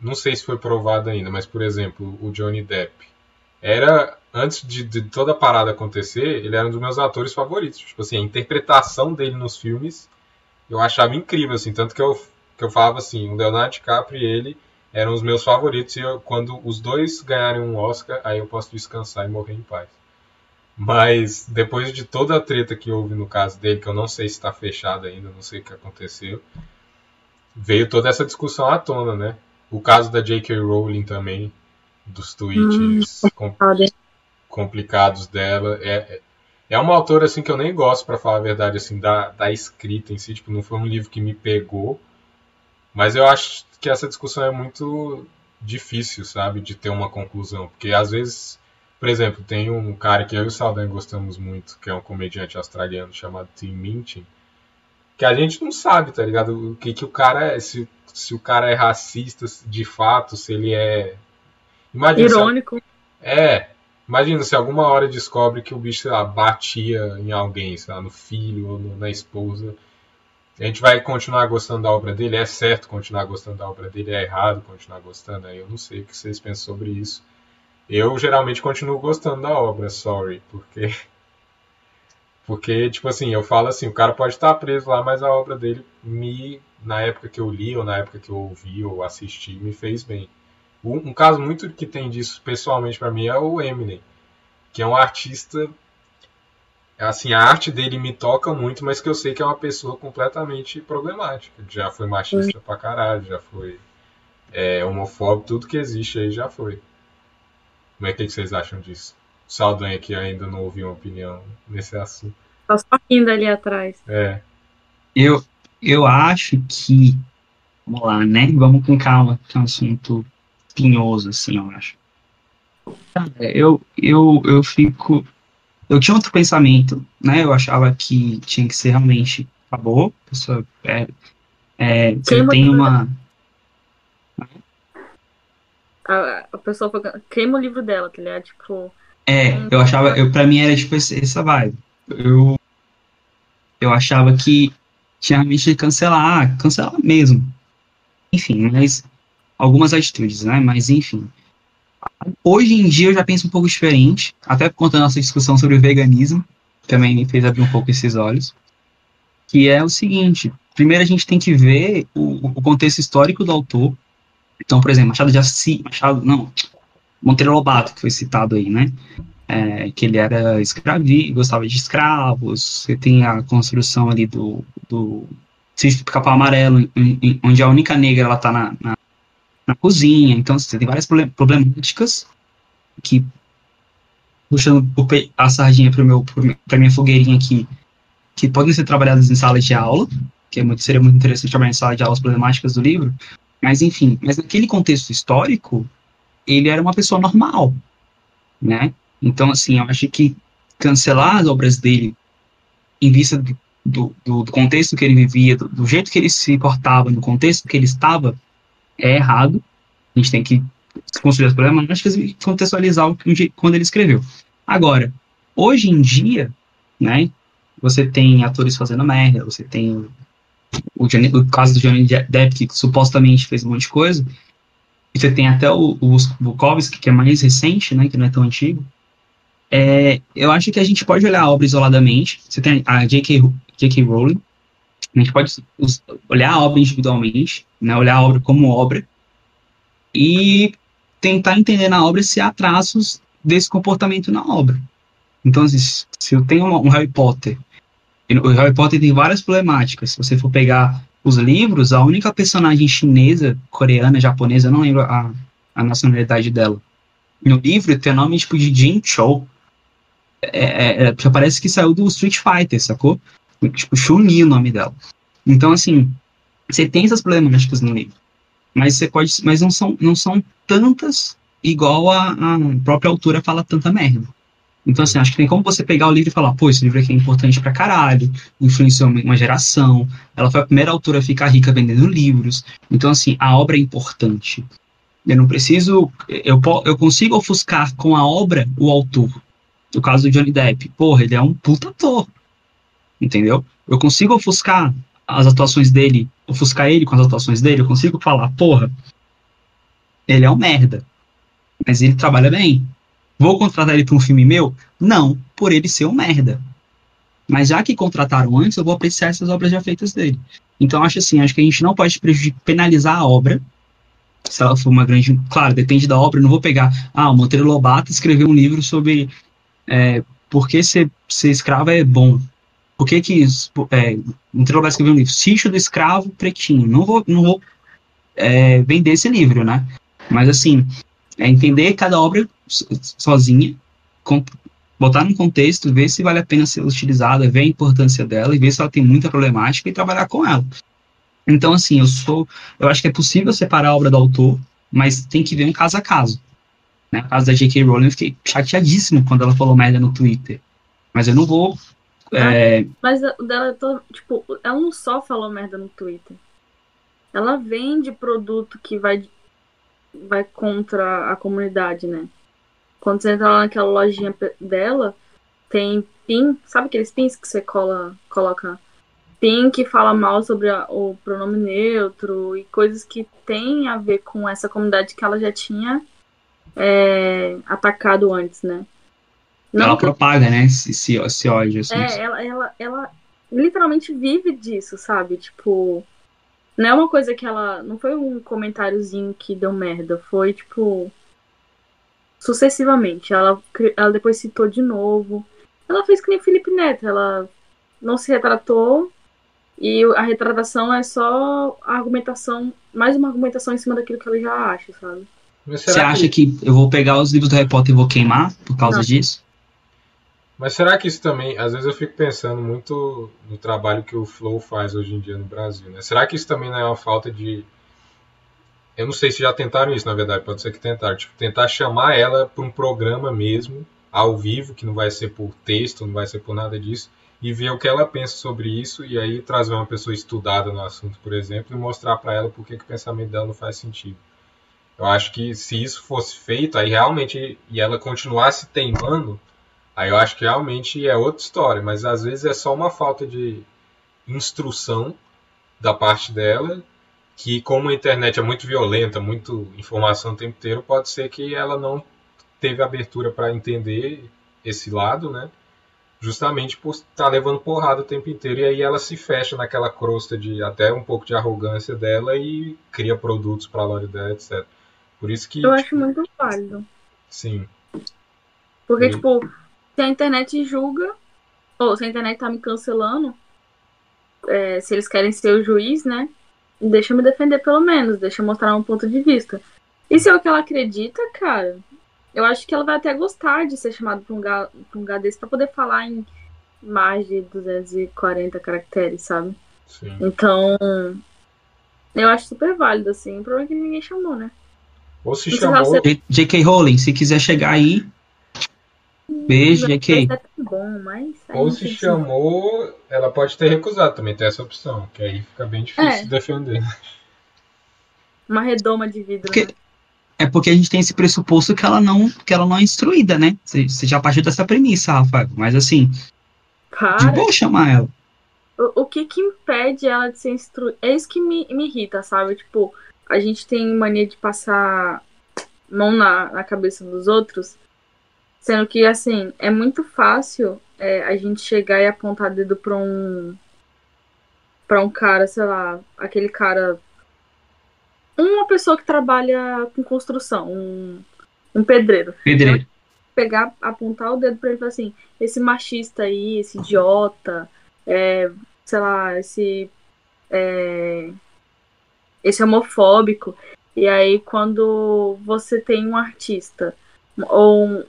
Não sei se foi provado ainda, mas, por exemplo, o Johnny Depp. Era, antes de, de toda a parada acontecer, ele era um dos meus atores favoritos. Tipo assim, a interpretação dele nos filmes eu achava incrível, assim. Tanto que eu, que eu falava assim, o Leonardo DiCaprio e ele eram os meus favoritos. E eu, quando os dois ganharem um Oscar, aí eu posso descansar e morrer em paz. Mas depois de toda a treta que houve no caso dele, que eu não sei se está fechada ainda, não sei o que aconteceu, veio toda essa discussão à tona, né? O caso da J.K. Rowling também, dos tweets hum, com, complicados dela. É, é, é uma autora assim que eu nem gosto, para falar a verdade, assim, da, da escrita em si. Tipo, não foi um livro que me pegou. Mas eu acho que essa discussão é muito difícil, sabe, de ter uma conclusão. Porque às vezes, por exemplo, tem um cara que eu e o Saldanha gostamos muito, que é um comediante australiano chamado Tim Minchin, que a gente não sabe, tá ligado? O que, que o cara é, se, se o cara é racista de fato, se ele é. Imagina Irônico. Se, é. Imagina se alguma hora descobre que o bicho, sei lá, batia em alguém, sei lá, no filho ou no, na esposa a gente vai continuar gostando da obra dele? É certo continuar gostando da obra dele? É errado continuar gostando? Eu não sei o que vocês pensam sobre isso. Eu geralmente continuo gostando da obra, sorry, porque. Porque, tipo assim, eu falo assim, o cara pode estar preso lá, mas a obra dele me, na época que eu li, ou na época que eu ouvi, ou assisti, me fez bem. Um, um caso muito que tem disso pessoalmente para mim é o Eminem, que é um artista assim, a arte dele me toca muito, mas que eu sei que é uma pessoa completamente problemática. Já foi machista pra caralho, já foi é, homofóbico, tudo que existe aí já foi. Como é que vocês acham disso? Saldanha que ainda não ouviu uma opinião nesse assunto. Tá só rindo ali atrás. É. Eu, eu acho que. Vamos lá, né? Vamos com calma, que é um assunto pinhoso, assim, eu acho. Eu, eu, eu fico eu tinha outro pensamento, né? Eu achava que tinha que ser realmente acabou. Pessoa é, é, você tem uma. A, a pessoa foi, queima o livro dela, tá ligado? Tipo. É, eu achava, eu, pra mim era tipo essa vibe. Eu, eu achava que tinha realmente que cancelar, cancelar mesmo. Enfim, mas algumas atitudes, né? Mas enfim. Hoje em dia eu já penso um pouco diferente, até por conta da nossa discussão sobre o veganismo, também me fez abrir um pouco esses olhos, que é o seguinte, primeiro a gente tem que ver o, o contexto histórico do autor, então, por exemplo, Machado de Assis, Machado, não, Monteiro Lobato, que foi citado aí, né, é, que ele era escravi, gostava de escravos, você tem a construção ali do, do Sítio Capão Amarelo, onde a única negra ela tá na, na na cozinha. Então, você tem várias problemáticas que, puxando a sardinha para minha fogueirinha aqui, que podem ser trabalhadas em salas de aula, que é muito, seria muito interessante trabalhar em sala de aula as problemáticas do livro, mas enfim, mas naquele contexto histórico, ele era uma pessoa normal, né? Então, assim, eu acho que cancelar as obras dele em vista do, do, do contexto que ele vivia, do, do, jeito que ele se portava, no contexto que ele estava, é errado. A gente tem que construir as problemáticas e contextualizar o, quando ele escreveu. Agora, hoje em dia, né, você tem atores fazendo merda, você tem o, o caso do Johnny Depp, que supostamente fez um monte de coisa, e você tem até o, o Bukowski, que é mais recente, né, que não é tão antigo, é, eu acho que a gente pode olhar a obra isoladamente. Você tem a J.K. J.K. Rowling. A gente pode olhar a obra individualmente, né, olhar a obra como obra e tentar entender na obra se há traços desse comportamento na obra. Então, assim, se eu tenho um Harry Potter, o Harry Potter tem várias problemáticas. Se você for pegar os livros, a única personagem chinesa, coreana, japonesa, eu não lembro a, a nacionalidade dela. No livro tem o nome tipo de Jin Chou. É, é, é, parece que saiu do Street Fighter, sacou? Tipo, Chun-Li o nome dela. Então, assim, você tem essas problemáticas no livro. Mas você pode. Mas não são, não são tantas igual a, a própria autora fala tanta merda. Então, assim, acho que tem como você pegar o livro e falar, pô, esse livro aqui é importante pra caralho, influenciou uma geração, ela foi a primeira autora a ficar rica vendendo livros. Então, assim, a obra é importante. Eu não preciso. Eu, eu consigo ofuscar com a obra o autor. No caso do Johnny Depp, porra, ele é um puta ator entendeu? Eu consigo ofuscar as atuações dele, ofuscar ele com as atuações dele, eu consigo falar, porra, ele é um merda, mas ele trabalha bem. Vou contratar ele para um filme meu? Não, por ele ser um merda. Mas já que contrataram antes, eu vou apreciar essas obras já feitas dele. Então acho assim, acho que a gente não pode penalizar a obra, se ela for uma grande. Claro, depende da obra, eu não vou pegar. Ah, o Monteiro Lobato escreveu um livro sobre é, por que ser, ser escravo é bom. Por que que é, Monteiro vai escrever um livro? Sítio do Escravo Pretinho. Não vou, não vou é, vender esse livro, né? Mas, assim, é entender cada obra sozinha, botar num contexto, ver se vale a pena ser utilizada, ver a importância dela e ver se ela tem muita problemática e trabalhar com ela. Então, assim, eu sou. Eu acho que é possível separar a obra do autor, mas tem que ver um caso a caso. Né? No caso da J.K. Rowling, eu fiquei chateadíssimo quando ela falou merda no Twitter. Mas eu não vou é... Mas o dela, tipo, ela não só falou merda no Twitter. Ela vende produto que vai, vai contra a comunidade, né? Quando você entra lá naquela lojinha dela, tem pin, sabe aqueles pins que você cola, coloca pin que fala mal sobre a, o pronome neutro e coisas que tem a ver com essa comunidade que ela já tinha é, atacado antes, né? Não ela que... propaga, né, esse, esse, ódio. Assim, é, ela, ela, ela literalmente vive disso, sabe? Tipo, não é uma coisa que ela. Não foi um comentáriozinho que deu merda, foi tipo. Sucessivamente. Ela, ela depois citou de novo. Ela fez que nem Felipe Neto, ela não se retratou e a retratação é só a argumentação, mais uma argumentação em cima daquilo que ela já acha, sabe? Você acha que... que... eu vou pegar os livros do Harry Potter e vou queimar por causa não. disso? Mas será que isso também, às vezes eu fico pensando muito no trabalho que o Flow faz hoje em dia no Brasil, né? Será que isso também não é uma falta de eu não sei se já tentaram isso, na verdade, pode ser que tentaram, tipo, tentar chamar ela para um programa mesmo, ao vivo, que não vai ser por texto, não vai ser por nada disso, e ver o que ela pensa sobre isso, e aí trazer uma pessoa estudada no assunto, por exemplo, e mostrar para ela por que, que o pensamento dela não faz sentido. Eu acho que se isso fosse feito, aí realmente, e ela continuasse teimando, Aí eu acho que realmente é outra história, mas às vezes é só uma falta de instrução da parte dela, que como a internet é muito violenta, muito informação o tempo inteiro, pode ser que ela não teve abertura para entender esse lado, né? Justamente por estar tá levando porrada o tempo inteiro e aí ela se fecha naquela crosta de até um pouco de arrogância dela e cria produtos para a loja dela, etc. Por isso que eu tipo, acho muito válido. Sim. Porque e... tipo se a internet julga, ou se a internet tá me cancelando, é, se eles querem ser o juiz, né? Deixa eu me defender pelo menos, deixa eu mostrar um ponto de vista. E se é o que ela acredita, cara, eu acho que ela vai até gostar de ser chamada pra um lugar, pra um lugar desse pra poder falar em mais de 240 caracteres, sabe? Sim. Então, eu acho super válido, assim. O problema é que ninguém chamou, né? Ou se chamou. J- J.K. Rowling, se quiser chegar aí, beijo. É tão bom, mas. aí Ou se que- chamou, ela pode ter recusado também, tem essa opção, que aí fica bem difícil É. de defender. Uma redoma de vidro. Porque- né? É porque a gente tem esse pressuposto que ela não, que ela não é instruída, né? Você você já partiu dessa premissa, Rafael. Mas assim, de boa chamar ela. O, o que que impede ela de ser instruída? É isso que me, me irrita, sabe? Tipo, a gente tem mania de passar mão na, na cabeça dos outros, sendo que, assim, é muito fácil é, a gente chegar e apontar dedo pra um. pra um cara, sei lá, aquele cara. Uma pessoa que trabalha com construção, um, um pedreiro Pedreiro. pegar, apontar o dedo pra ele e falar assim, esse machista aí, esse idiota, é, sei lá, esse. é, esse homofóbico. E aí quando você tem um artista, ou um,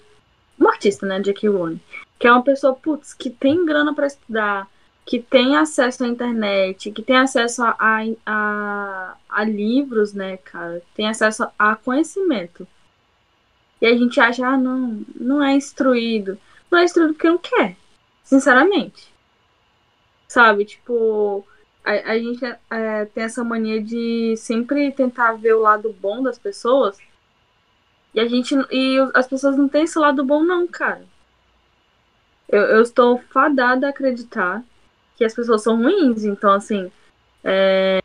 um artista, né, Jackie Rowling, que é uma pessoa, putz, que tem grana pra estudar, que tem acesso à internet, que tem acesso a, a, a, a livros, né, cara, tem acesso a conhecimento. E a gente acha, ah, não, não é instruído. Não é instruído porque não quer, sinceramente. Sabe, tipo, a, a gente é, tem essa mania de sempre tentar ver o lado bom das pessoas. E a gente. E as pessoas não têm esse lado bom, não, cara. Eu, eu estou fadada a acreditar que as pessoas são ruins. Então, assim, é,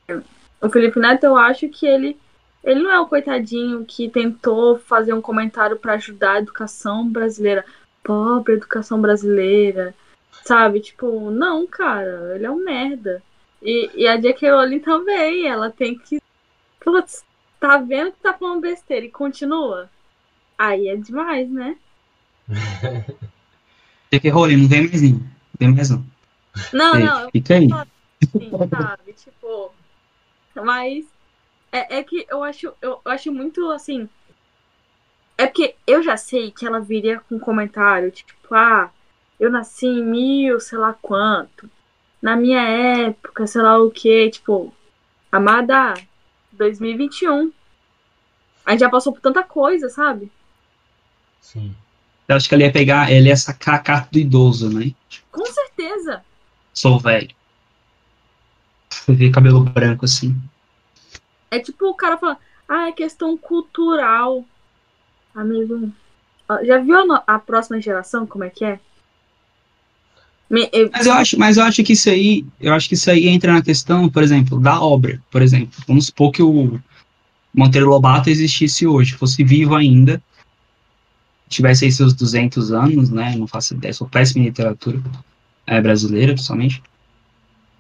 o Felipe Neto, eu acho que ele ele não é o coitadinho que tentou fazer um comentário para ajudar a educação brasileira. Pobre educação brasileira. Sabe? Tipo, não, cara, ele é um merda. E, e a J.K. Rowling também, ela tem que. Putz, tá vendo que tá falando besteira e continua? Aí é demais, né? J.K. Rowling, não vem mais não. Não vem mais não. Não, não, Fica aí. Sim, sabe? Tipo. Mas é, é que eu acho, eu, eu acho muito assim. É porque eu já sei que ela viria com um comentário, tipo, ah, eu nasci em mil, sei lá quanto. Na minha época, sei lá o que, tipo, amada 2021. A gente já passou por tanta coisa, sabe? Sim. Eu acho que ela ia pegar, ela ia sacar a carta do idoso, né? Com certeza. Sou velho. Você vê cabelo branco assim. É tipo o cara falando, ah, é questão cultural. Amigo, já viu a, próxima geração como é que é? Me- eu- Mas eu acho, mas eu acho que isso aí, eu acho que isso aí entra na questão, por exemplo, da obra, por exemplo. Vamos supor que o Monteiro Lobato existisse hoje, fosse vivo ainda, tivesse aí seus 200 anos, né? Não faço ideia, sou péssimo em literatura é, brasileira, principalmente.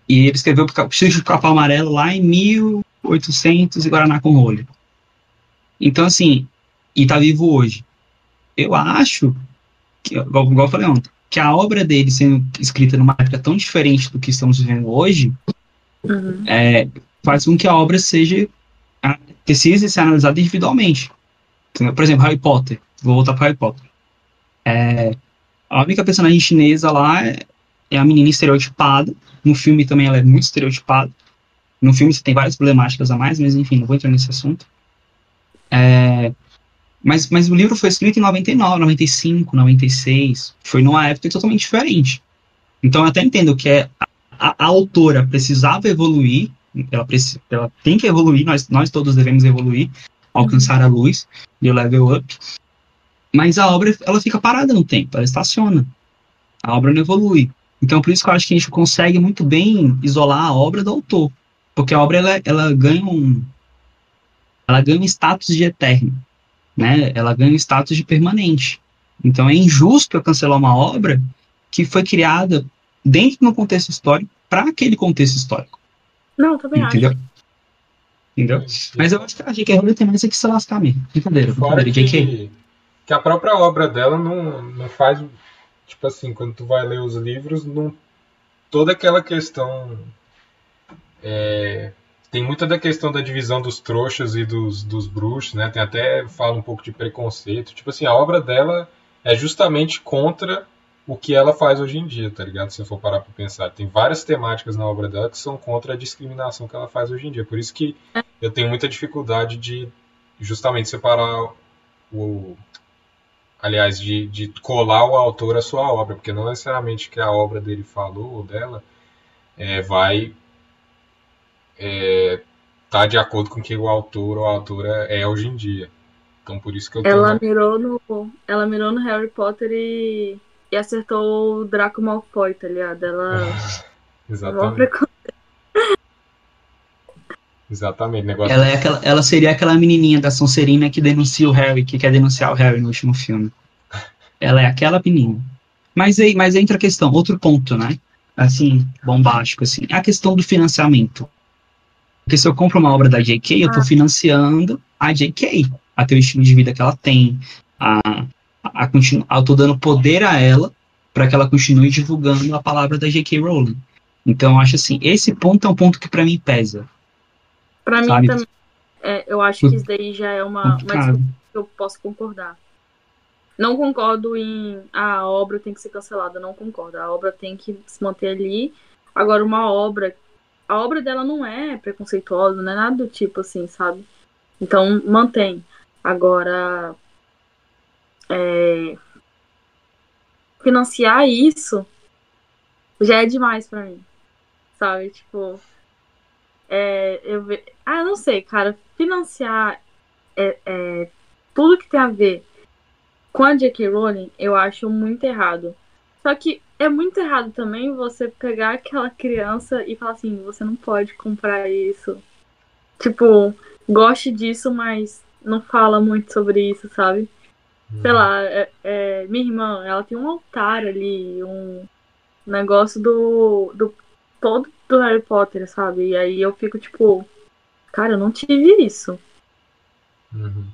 E ele escreveu o Chico de Capa Amarelo lá em 1800 e Guaraná com Rolho. Então, assim, e tá vivo hoje. Eu acho, que, igual, igual eu falei ontem, que a obra dele sendo escrita numa época tão diferente do que estamos vivendo hoje, Uhum. é, faz com que a obra seja precise ser analisada individualmente. Por exemplo, Harry Potter. Vou voltar para Harry Potter. É, a única personagem chinesa lá é, é a menina estereotipada. No filme também ela é muito estereotipada. No filme você tem várias problemáticas a mais, mas enfim, não vou entrar nesse assunto. É, mas, mas o livro foi escrito em 99, 95, 96. Foi numa época totalmente diferente. Então eu até entendo que é, a, a, autora precisava evoluir, ela, ela tem que evoluir, nós, nós todos devemos evoluir, alcançar a luz e o level up. Mas a obra ela fica parada no tempo, ela estaciona. A obra não evolui. Então por isso que eu acho que a gente consegue muito bem isolar a obra do autor. Porque a obra ela, ela ganha um. Ela ganha um status de eterno. Né? Ela ganha um status de permanente. Então é injusto eu cancelar uma obra que foi criada dentro de um contexto histórico para aquele contexto histórico. Não, também acho. Entendeu? Entendeu? Mas eu acho que a J.K. Rowling tem mais é que se lascar mesmo. Brincadeira, Fora brincadeira. J.K. que, que a própria obra dela não, não faz. Tipo assim, quando tu vai ler os livros, não, toda aquela questão é, tem muita da questão da divisão dos trouxas e dos, dos bruxos, né? Tem até fala um pouco de preconceito. Tipo assim, a obra dela é justamente contra o que ela faz hoje em dia, tá ligado? Se você for parar pra pensar. Tem várias temáticas na obra dela que são contra a discriminação que ela faz hoje em dia. Por isso que eu tenho muita dificuldade de justamente separar o. Aliás, de, de colar o autor à sua obra, porque não necessariamente que a obra dele falou ou dela é, vai é, tá de acordo com o que o autor ou a autora é hoje em dia. Então por isso que eu ela tenho... mirou no ela mirou no Harry Potter e, e acertou o Draco Malfoy, tá ligado? Ela Exatamente. Exatamente, negócio. Ela, é aquela, ela seria aquela menininha da Sonserina que denuncia o Harry, que quer denunciar o Harry no último filme. Ela é aquela menina. Mas aí, mas entra a questão, outro ponto, né? Assim, bombástico, assim, a questão do financiamento. Porque se eu compro uma obra da J.K., eu estou ah. financiando a J.K., a ter o estilo de vida que ela tem, a, a, a continu, eu tô dando poder a ela para que ela continue divulgando a palavra da J.K. Rowling. Então, eu acho assim, esse ponto é um ponto que para mim pesa. Para mim também, é, eu acho que isso daí já é uma, uma que eu posso concordar. Não concordo em ah, a obra tem que ser cancelada, não concordo. A obra tem que se manter ali. Agora, uma obra a obra dela não é preconceituosa, não é nada do tipo assim, sabe? Então, mantém. Agora, é, financiar isso já é demais para mim, sabe? Tipo, é, eu ve... ah, não sei, cara, financiar é, é, tudo que tem a ver com a J.K. Rowling, eu acho muito errado. Só que é muito errado também você pegar aquela criança e falar assim, você não pode comprar isso. Tipo, goste disso, mas não fala muito sobre isso, sabe? Hum. Sei lá, é, é, minha irmã, ela tem um altar ali, um negócio do, do todo do Harry Potter, sabe? E aí eu fico tipo, cara, eu não tive isso. Uhum.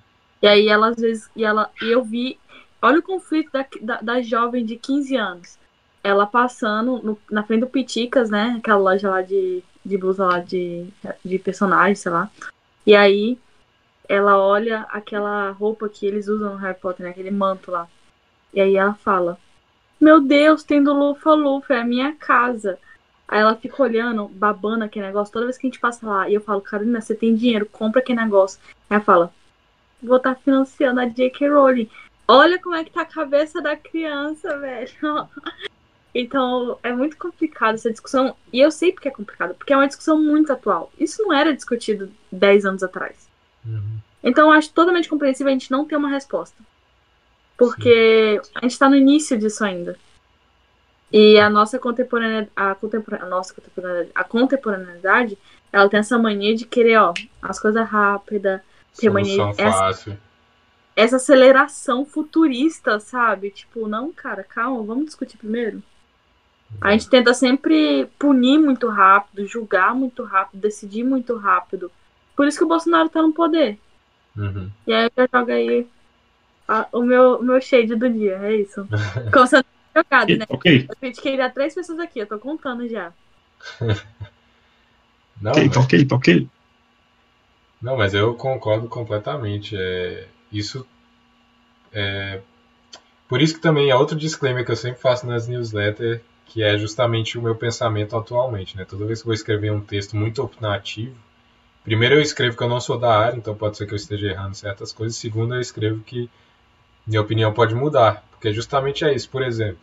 E aí ela às vezes, e ela, e eu vi, olha o conflito da, da, da jovem de 15 anos ela passando no, na frente do Piticas, né? Aquela loja lá de, de blusa lá de, de personagens, sei lá. E aí ela olha aquela roupa que eles usam no Harry Potter, né? Aquele manto lá. E aí ela fala: Meu Deus, tem do Lufa Lufa, é a minha casa. Aí ela fica olhando, babando aquele negócio toda vez que a gente passa lá. E eu falo, Carolina, você tem dinheiro, compra aquele negócio. Aí ela fala, vou estar tá financiando a J.K. Rowling. Olha como é que tá a cabeça da criança, velho. Então, é muito complicado essa discussão. E eu sei porque é complicado, porque é uma discussão muito atual. Isso não era discutido 10 anos atrás. Uhum. Então, eu acho totalmente compreensível a gente não ter uma resposta. Porque Sim. a gente está no início disso ainda. E a nossa contemporaneidade, a, contempor a nossa contemporaneidade, a contemporaneidade, ela tem essa mania de querer, ó, as coisas rápidas, ter mania essa, essa aceleração futurista, sabe? Tipo, não, cara, calma, vamos discutir primeiro. A gente tenta sempre punir muito rápido, julgar muito rápido, decidir muito rápido. Por isso que o Bolsonaro tá no poder. Uhum. E aí eu jogo aí a, o, meu, meu shade do dia, é isso. Como você jogado, né? Okay. Eu critiquei já três pessoas aqui, eu tô contando já. Não, ok, tá ok, tá ok. Não, mas eu concordo completamente. É, isso é, por isso que também é outro disclaimer que eu sempre faço nas newsletters que é justamente o meu pensamento atualmente, né? Toda vez que eu vou escrever um texto muito opinativo, primeiro eu escrevo que eu não sou da área, então pode ser que eu esteja errando certas coisas. Segundo, eu escrevo que minha opinião pode mudar, porque justamente é isso. Por exemplo,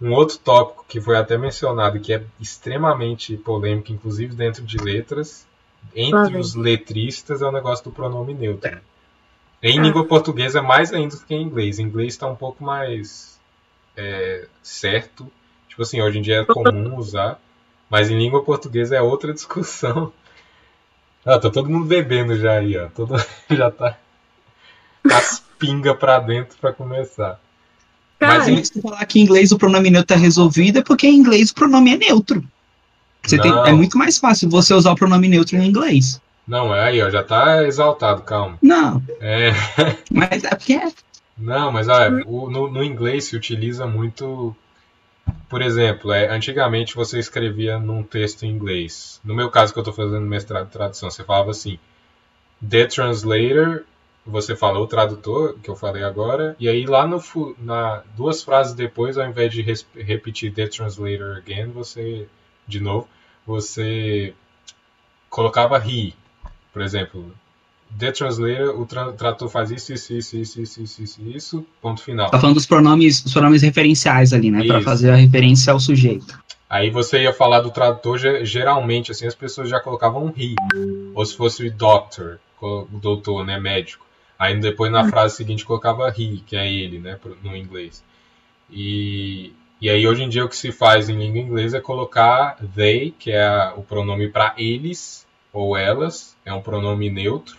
um outro tópico que foi até mencionado, que é extremamente polêmico, inclusive dentro de letras, entre os letristas, é o negócio do pronome neutro. Em ah. língua portuguesa, mais ainda do que em inglês. Em inglês está um pouco mais é, certo Tipo assim, hoje em dia é comum usar, mas em língua portuguesa é outra discussão. Ah, tá todo mundo bebendo já aí, ó. Todo, já tá as pinga pra dentro pra começar. Cara, mas se falar que em inglês o pronome neutro tá resolvido, é porque em inglês o pronome é neutro. Você tem, é muito mais fácil você usar o pronome neutro em inglês. Não, é aí, ó, já tá exaltado, calma. Não. É. Mas é porque é. Não, mas olha, no, no inglês se utiliza muito por exemplo, é, antigamente você escrevia num texto em inglês. No meu caso, que eu estou fazendo mestrado de tradução, você falava assim: The translator, você fala o tradutor, que eu falei agora, e aí lá no na duas frases depois, ao invés de repetir The translator again, você de novo, você colocava he, por exemplo. The translator, o tra tradutor faz isso, isso, isso, isso, isso, isso, isso, isso, ponto final. Tá falando dos pronomes, os pronomes referenciais ali, né? Para fazer a referência ao sujeito. Aí você ia falar do tradutor, geralmente, assim, as pessoas já colocavam um he. Ou se fosse doctor, doutor, né, médico. Aí depois na frase seguinte colocava he, que é ele, né, no inglês. E, e aí hoje em dia o que se faz em língua inglesa é colocar they, que é o pronome para eles ou elas, é um pronome neutro,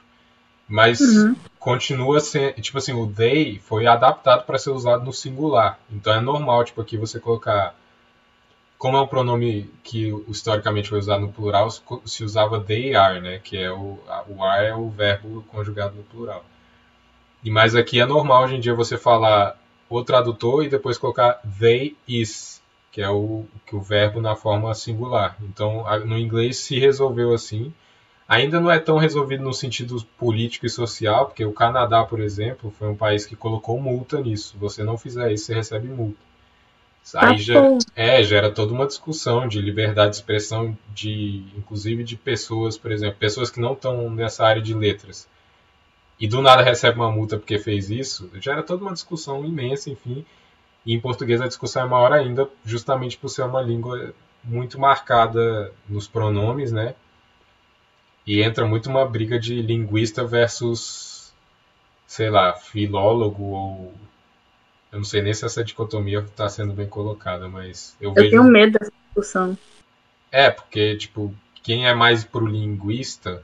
mas uhum. continua sendo, tipo assim, o they foi adaptado para ser usado no singular. Então é normal, tipo, aqui você colocar como é um pronome que historicamente foi usado no plural, se usava they are, né? Que é o, o are é o verbo conjugado no plural. E mas aqui é normal hoje em dia você falar o tradutor e depois colocar they is, que é o que o verbo na forma singular. Então no inglês se resolveu assim Ainda não é tão resolvido no sentido político e social, porque o Canadá, por exemplo, foi um país que colocou multa nisso. Você não fizer isso, você recebe multa. Aí já, é, gera toda uma discussão de liberdade de expressão, de inclusive de pessoas, por exemplo, pessoas que não estão nessa área de letras. E do nada recebe uma multa porque fez isso, gera toda uma discussão imensa, enfim. E em português a discussão é maior ainda, justamente por ser uma língua muito marcada nos pronomes, né? E entra muito uma briga de linguista versus, sei lá, filólogo ou. Eu não sei nem se essa dicotomia está sendo bem colocada, mas eu, eu vejo. Eu tenho medo dessa discussão. É, porque, tipo, quem é mais pro linguista,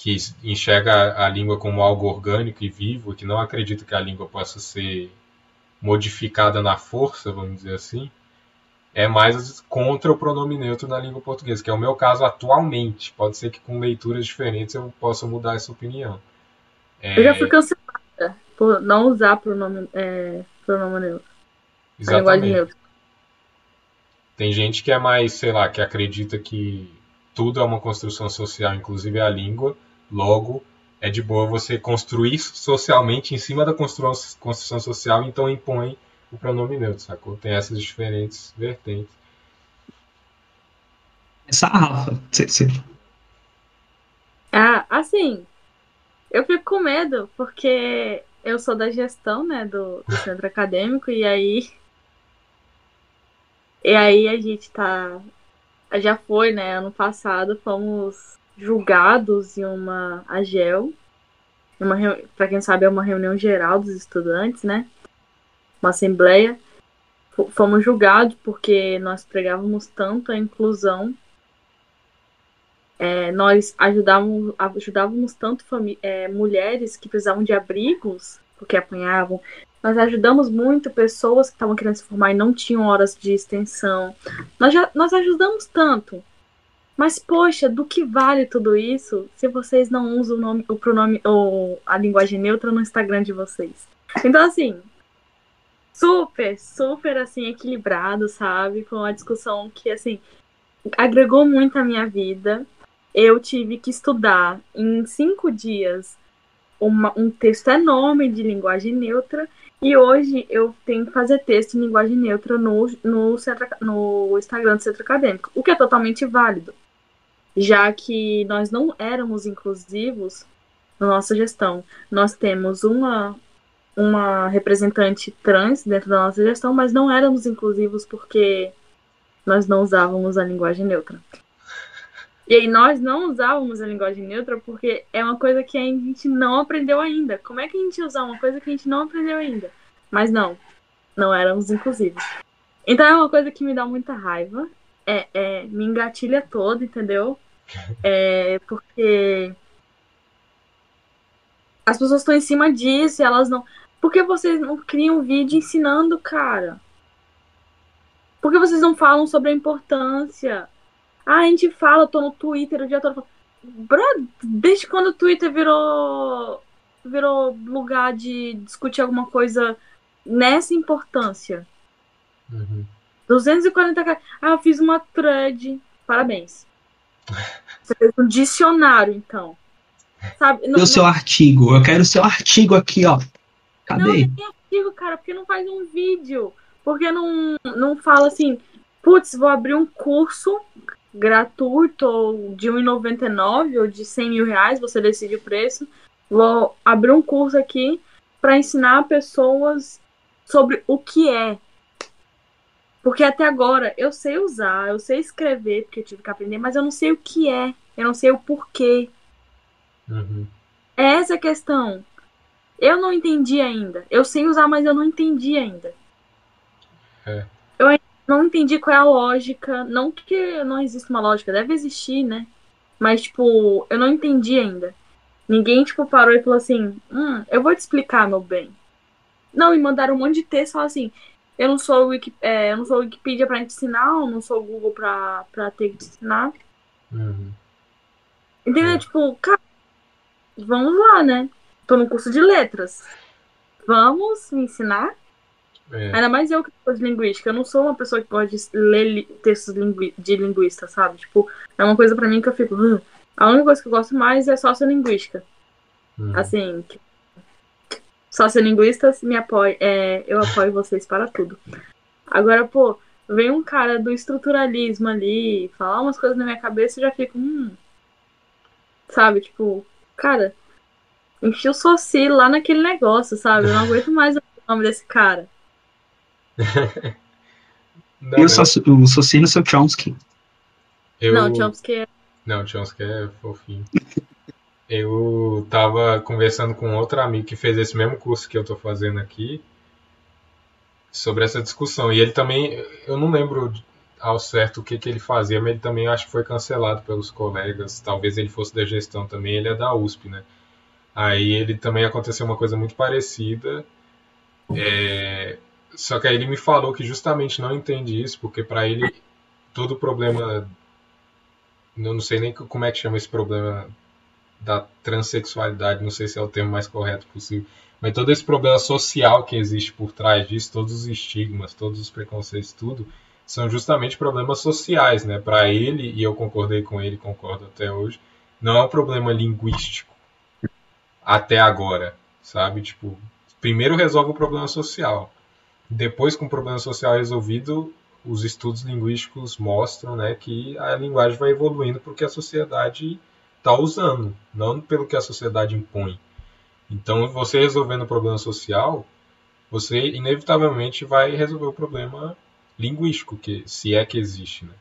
que enxerga a língua como algo orgânico e vivo, que não acredita que a língua possa ser modificada na força, vamos dizer assim, é mais contra o pronome neutro na língua portuguesa, que é o meu caso atualmente. Pode ser que com leituras diferentes eu possa mudar essa opinião. É... Eu já fui cancelada por não usar pronome, é, pronome neutro. Exatamente. Tem gente que é mais, sei lá, que acredita que tudo é uma construção social, inclusive a língua. Logo, é de boa você construir socialmente em cima da construção social, então impõe o pronome neutro, sacou? Tem essas diferentes vertentes. Essa Rafa, você, Ah, assim, eu fico com medo, porque eu sou da gestão, né, do, do centro acadêmico, e aí. E aí a gente tá. Já foi, né? Ano passado fomos julgados em uma AGEL. Uma, para quem sabe, é uma reunião geral dos estudantes, né? uma assembleia, fomos julgados porque nós pregávamos tanto a inclusão, é, nós ajudávamos, ajudávamos tanto é, mulheres que precisavam de abrigos, porque apanhavam, nós ajudamos muito pessoas que estavam querendo se formar e não tinham horas de extensão. Nós, já, nós ajudamos tanto. Mas, poxa, do que vale tudo isso se vocês não usam o, nome, o pronome ou a linguagem neutra no Instagram de vocês? Então, assim, super, super assim, equilibrado, sabe? Com a discussão que, assim, agregou muito à minha vida. Eu tive que estudar em cinco dias uma, um texto enorme de linguagem neutra. E hoje eu tenho que fazer texto em linguagem neutra no, no, centro, no Instagram do Centro Acadêmico, o que é totalmente válido, já que nós não éramos inclusivos na nossa gestão. Nós temos uma, uma representante trans dentro da nossa gestão, mas não éramos inclusivos porque nós não usávamos a linguagem neutra. E aí nós não usávamos a linguagem neutra porque é uma coisa que a gente não aprendeu ainda. Como é que a gente usar uma coisa que a gente não aprendeu ainda? Mas não, não éramos inclusivos. Então é uma coisa que me dá muita raiva. É, é me engatilha todo, entendeu? É porque as pessoas estão em cima disso e elas não. Por que vocês não criam um vídeo ensinando, cara? Por que vocês não falam sobre a importância? Ah, a gente fala, tô no Twitter o dia todo. Bro, desde quando o Twitter virou virou lugar de discutir alguma coisa nessa importância? Uhum. 240 Ah, eu fiz uma thread. Parabéns. Você fez um dicionário, então. Sabe? Não, o seu não... artigo. Eu quero o seu artigo aqui, ó. Cadê? Não, tem artigo, cara, porque não faz um vídeo. Porque não, não fala assim, putz, vou abrir um curso gratuito ou de R$1,99 ou de 100 mil reais, você decide o preço. Vou abrir um curso aqui para ensinar pessoas sobre o que é. Porque até agora eu sei usar, eu sei escrever, porque eu tive que aprender, mas eu não sei o que é, eu não sei o porquê. Uhum. É essa a questão. Eu não entendi ainda. Eu sei usar, mas eu não entendi ainda. É. Eu não entendi qual é a lógica. Não que não existe uma lógica, deve existir, né? Mas, tipo, eu não entendi ainda. Ninguém, tipo, parou e falou assim: Hum, eu vou te explicar, meu bem. Não, me mandaram um monte de texto falando assim: Eu não sou o Wiki, é, eu não sou o Wikipedia pra te ensinar, eu não sou o Google pra, pra ter que te ensinar. Uhum. Entendeu? É. Tipo, cara, vamos lá, né? Tô no curso de letras. Vamos me ensinar? É. Ainda mais eu que sou de linguística. Eu não sou uma pessoa que pode ler textos de linguista, sabe? Tipo, é uma coisa para mim que eu fico. Uh, a única coisa que eu gosto mais é sociolinguística. Uhum. Assim, sociolinguistas me apoio, é, eu apoio vocês para tudo. Agora, pô, vem um cara do estruturalismo ali, falar umas coisas na minha cabeça e já fico, hum. Sabe, tipo, cara, enchi o soci lá naquele negócio, sabe? Eu não aguento mais o nome desse cara. não, e o, soci, o soci no seu Chomsky? Eu... Não, Chomsky é não, Chomsky é fofinho. Eu tava conversando com outro amigo que fez esse mesmo curso que eu tô fazendo aqui sobre essa discussão. E ele também, eu não lembro ao certo o que, que ele fazia, mas ele também acho que foi cancelado pelos colegas. Talvez ele fosse da gestão também, ele é da USP, né? Aí ele também aconteceu uma coisa muito parecida. É... Só que aí ele me falou que justamente não entende isso, porque para ele todo problema eu não sei nem como é que chama esse problema da transexualidade, não sei se é o termo mais correto possível, mas todo esse problema social que existe por trás disso, todos os estigmas, todos os preconceitos, tudo, são justamente problemas sociais, né? Para ele, e eu concordei com ele, concordo até hoje, não é um problema linguístico até agora, sabe? Tipo, primeiro resolve o problema social. Depois, com o problema social resolvido, os estudos linguísticos mostram né, que a linguagem vai evoluindo porque a sociedade está usando, não pelo que a sociedade impõe. Então, você resolvendo o problema social, você inevitavelmente vai resolver o problema linguístico, que se é que existe. Né?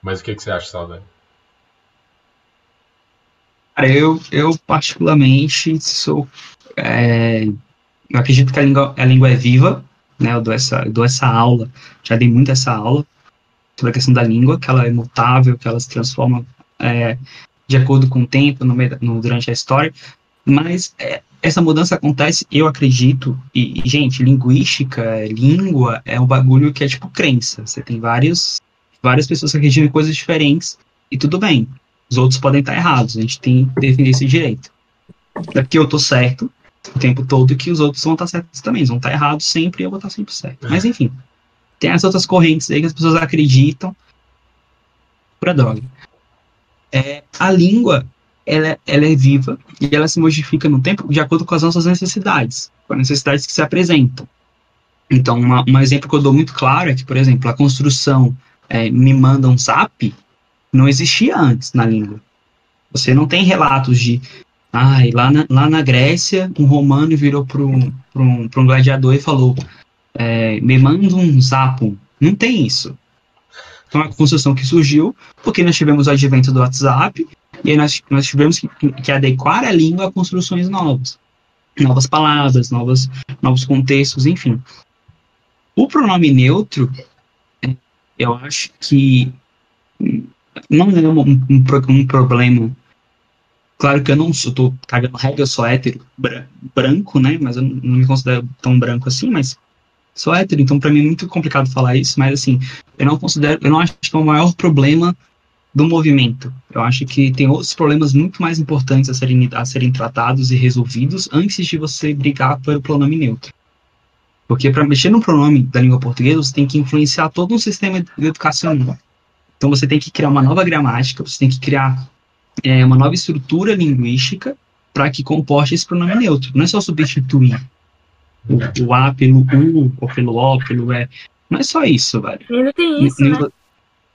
Mas o que, que você acha, Saudade? Eu, eu particularmente sou. É, eu acredito que a língua, a língua é viva, né? Eu dou essa, eu dou essa aula, já dei muito essa aula sobre a questão da língua, que ela é mutável, que ela se transforma é, de acordo com o tempo, no, no durante a história, mas é, essa mudança acontece, eu acredito, e, gente, linguística, língua, é um bagulho que é tipo crença, você tem vários, várias pessoas que acreditam em coisas diferentes, e tudo bem, os outros podem estar errados, a gente tem que defender esse direito. Daqui eu tô certo, o tempo todo que os outros vão estar certos também. Eles vão estar errados sempre e eu vou estar sempre certo. É. Mas enfim, tem as outras correntes aí que as pessoas acreditam. Pura droga. É, a língua, ela, ela é viva e ela se modifica no tempo de acordo com as nossas necessidades, com as necessidades que se apresentam. Então, uma, um exemplo que eu dou muito claro é que, por exemplo, a construção é, me manda um zap não existia antes na língua. Você não tem relatos de Ai, lá na, lá na Grécia, um romano virou para um, um, um gladiador e falou: é, Me manda um zapo. Não tem isso. Então, é uma construção que surgiu porque nós tivemos o advento do WhatsApp e aí nós, nós tivemos que, que adequar a língua a construções novas. Novas palavras, novas, novos contextos, enfim. O pronome neutro, eu acho que não é um, um, um problema Claro que eu não sou, tô cagando regra, eu sou hétero, branco, né? Mas eu não me considero tão branco assim, mas sou hétero, então para mim é muito complicado falar isso, mas assim, eu não considero, eu não acho que é o maior problema do movimento. Eu acho que tem outros problemas muito mais importantes a serem, a serem tratados e resolvidos antes de você brigar pelo pronome neutro. Porque para mexer no pronome da língua portuguesa, você tem que influenciar todo um sistema educacional. Então você tem que criar uma nova gramática, você tem que criar é, uma nova estrutura linguística para que comporte esse pronome neutro. Não é só substituir o, o A pelo U, ou pelo O, pelo E. Não é só isso, velho. E ainda tem isso, né?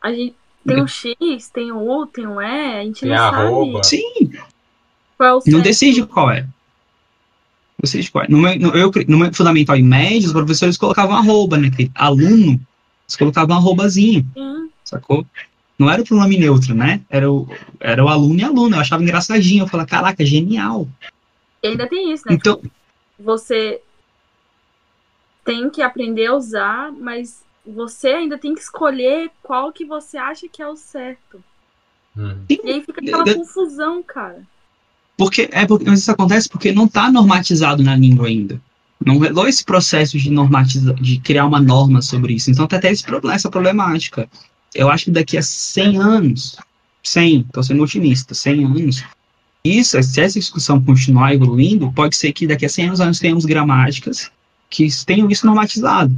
A gente tem um X, tem um U, tem um E, a gente tem não arroba. sabe. Sim. Qual é o Não decide qual é. Decide qual é. No meu, no, eu, no meu fundamental e médio, os professores colocavam arroba, né? Que aluno, eles colocavam arrobazinho, Sim. sacou? Não era o pronome neutro, né? Era o, era o aluno e aluno. Eu achava engraçadinho. Eu falava, caraca, genial. E ainda tem isso, né? Então, Você tem que aprender a usar, mas você ainda tem que escolher qual que você acha que é o certo. Hum. E aí fica aquela Eu- confusão, cara. Porque, é porque mas isso acontece porque não está normatizado na língua ainda. Não rolou esse processo de normatizar, de criar uma norma sobre isso. Então tem até esse problema, essa problemática. Eu acho que daqui a 100 anos, 100, estou sendo otimista, 100 anos, isso, se essa discussão continuar evoluindo, pode ser que daqui a 100 anos nós tenhamos gramáticas que tenham isso normatizado.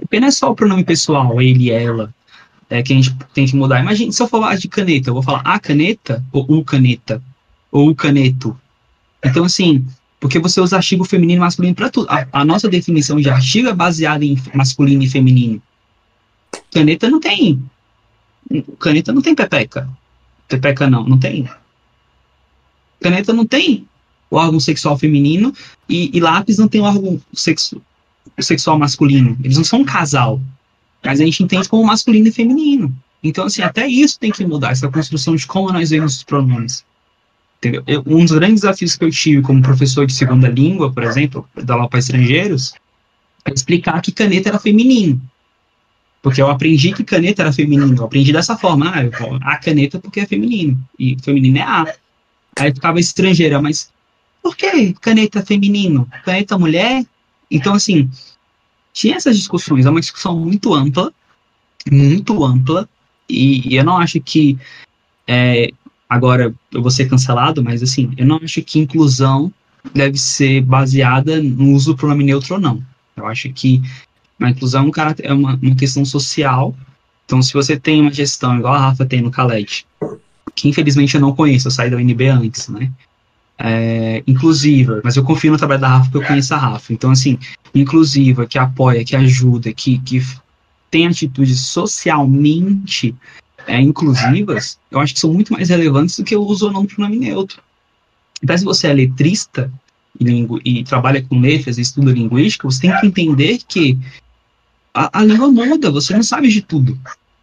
Apenas só o pronome pessoal, ele, ela, é, que a gente tem que mudar. Imagina, se eu falar de caneta, eu vou falar a caneta ou o caneta ou o caneto. Então, assim, porque você usa artigo feminino e masculino para tudo. A, a nossa definição de artigo é baseada em masculino e feminino. Caneta não tem. Caneta não tem pepeca. Pepeca não, não tem. Caneta não tem o órgão sexual feminino e, e lápis não tem o órgão sexu, sexual masculino. Eles não são um casal. Mas a gente entende como masculino e feminino. Então, assim, até isso tem que mudar, essa construção de como nós vemos os pronomes. Entendeu? Eu- um dos grandes desafios que eu tive como professor de segunda língua, por exemplo, dar aula para estrangeiros, é explicar que caneta era feminino. Porque eu aprendi que caneta era feminino. Eu aprendi dessa forma. Ah, eu a caneta porque é feminino. E feminino é A. Aí ficava estrangeira, mas por que caneta feminino? Caneta mulher? Então, assim, tinha essas discussões. É uma discussão muito ampla. Muito ampla. E, e eu não acho que. é, agora eu vou ser cancelado, mas assim, eu não acho que inclusão deve ser baseada no uso do pronome neutro ou não. Eu acho que a inclusão é, é uma, uma questão social. Então, se você tem uma gestão igual a Rafa tem no Caled, que infelizmente eu não conheço, eu saí da UNB antes, né? É, inclusiva, mas eu confio no trabalho da Rafa porque eu conheço a Rafa. Então, assim, inclusiva, que apoia, que ajuda, que, que tem atitudes socialmente é, inclusivas, eu acho que são muito mais relevantes do que o uso ou não do pronome neutro. Então, se você é letrista e, e trabalha com letras e estuda linguística, você tem que entender que a, a língua muda, você não sabe de tudo.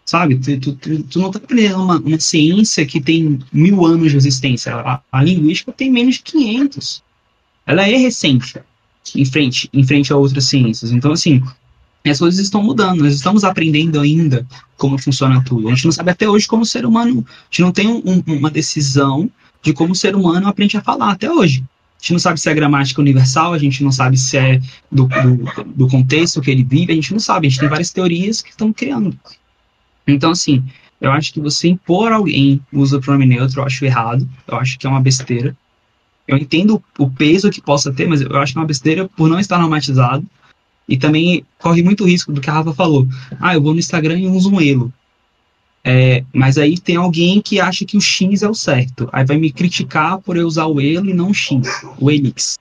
Sabe? Tu, tu, tu, não está aprendendo uma, uma ciência que tem mil anos de existência. A, a linguística tem menos de 500. Ela é recente em frente, em frente a outras ciências. Então, assim, as coisas estão mudando. Nós estamos aprendendo ainda como funciona tudo. A gente não sabe até hoje como o ser humano. A gente não tem um- uma decisão de como o ser humano aprende a falar até hoje. A gente não sabe se é gramática universal, a gente não sabe se é do, do, do contexto que ele vive, a gente não sabe. A gente tem várias teorias que estão criando. Então, assim, eu acho que você impor alguém o uso do pronome neutro, eu acho errado. Eu acho que é uma besteira. Eu entendo o peso que possa ter, mas eu acho que é uma besteira por não estar normatizado. E também corre muito risco do que a Rafa falou. Ah, eu vou no Instagram e uso um elo. É, mas aí tem alguém que acha que o X é o certo. Aí vai me criticar por eu usar o elo e não o X, o elix.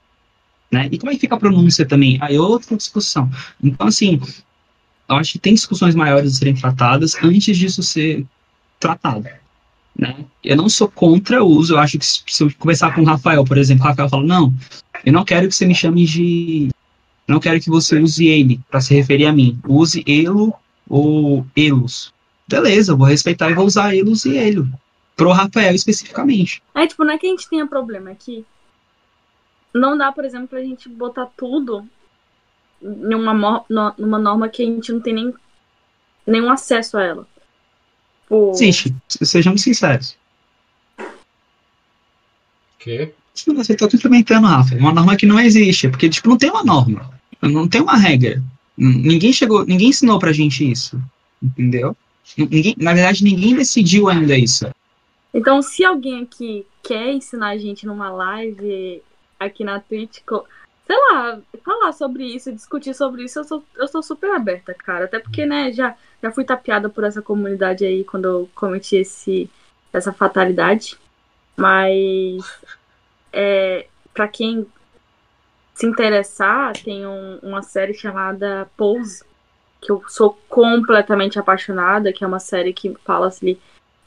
Né? E como é que fica a pronúncia também? Aí é outra discussão. Então, assim, eu acho que tem discussões maiores a serem tratadas antes disso ser tratado. Né? Eu não sou contra o uso, eu acho que se eu conversar com o Rafael, por exemplo, o Rafael fala, não, eu não quero que você me chame de. Não quero que você use ele para se referir a mim. Use elo ou elos. Beleza, eu vou respeitar e vou usar elos e elo. Pro Rafael especificamente. É, tipo, não é que a gente tenha problema aqui. Não dá, por exemplo, pra gente botar tudo numa, numa norma que a gente não tem nem nenhum acesso a ela. Tipo, Existe, sejamos sinceros. Que? Você está implementando, Rafa, uma norma que não existe, porque tipo, não tem uma norma, não tem uma regra. Ninguém chegou, ninguém ensinou pra gente isso, entendeu? Ninguém, na verdade, ninguém decidiu ainda isso. Então, se alguém aqui quer ensinar a gente numa live aqui na Twitch, sei lá, falar sobre isso, discutir sobre isso, eu sou, eu sou super aberta, cara. Até porque, né, já, já fui tapeada por essa comunidade aí quando eu cometi esse, essa fatalidade. Mas, é, para quem se interessar, tem um, uma série chamada Pose, que eu sou completamente apaixonada, que é uma série que fala assim,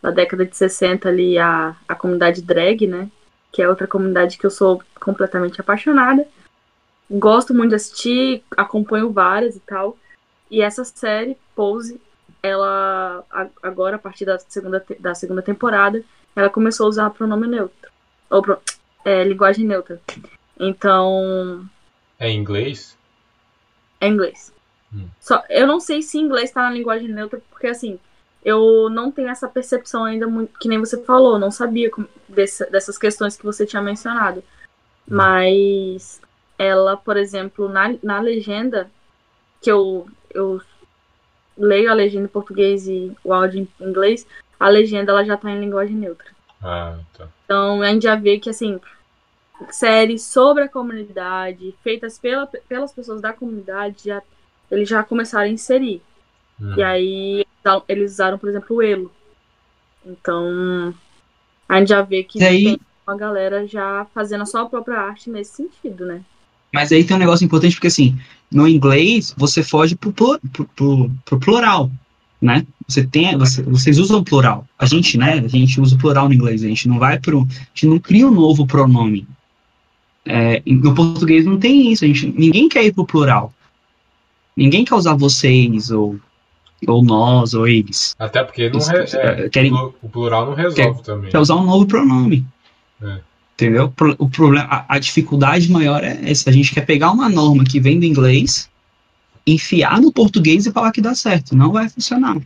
da década de 60 ali, a, a comunidade drag, né? Que é outra comunidade que eu sou completamente apaixonada gosto muito de assistir, acompanho várias e tal. E essa série, Pose, ela agora, a partir da segunda, da segunda temporada, ela começou a usar pronome neutro. Ou é, linguagem neutra. Então. É em inglês? É inglês. Hum. Só, eu não sei se inglês está na linguagem neutra, porque assim, eu não tenho essa percepção ainda muito, que nem você falou, não sabia dessa, dessas questões que você tinha mencionado. Hum. Mas ela, por exemplo, na, na legenda, que eu, eu leio a legenda em português e o áudio em inglês, a legenda ela já tá em linguagem neutra. Ah, tá. Então a gente já vê que, assim, séries sobre a comunidade, feitas pela, pelas pessoas da comunidade, já, eles já começaram a inserir. Hum. E aí eles usaram, por exemplo, o Elo. Então a gente já vê que aí... tem uma galera já fazendo a sua própria arte nesse sentido, né? Mas aí tem um negócio importante, porque assim, no inglês você foge pro, pro, pro, pro plural, né? Você tem, você, vocês usam plural. A gente, né? A gente usa plural no inglês. A gente não vai pro, a gente não cria um novo pronome. É, no português não tem isso. A gente, ninguém quer ir pro plural. Ninguém quer usar vocês ou ou nós ou eles. Até porque não re, é, querem, o plural não resolve quer, também. Quer usar um novo pronome. É. Entendeu? O problema, a, a, dificuldade maior é essa. A gente quer pegar uma norma que vem do inglês, enfiar no português e falar que dá certo. Não vai funcionar.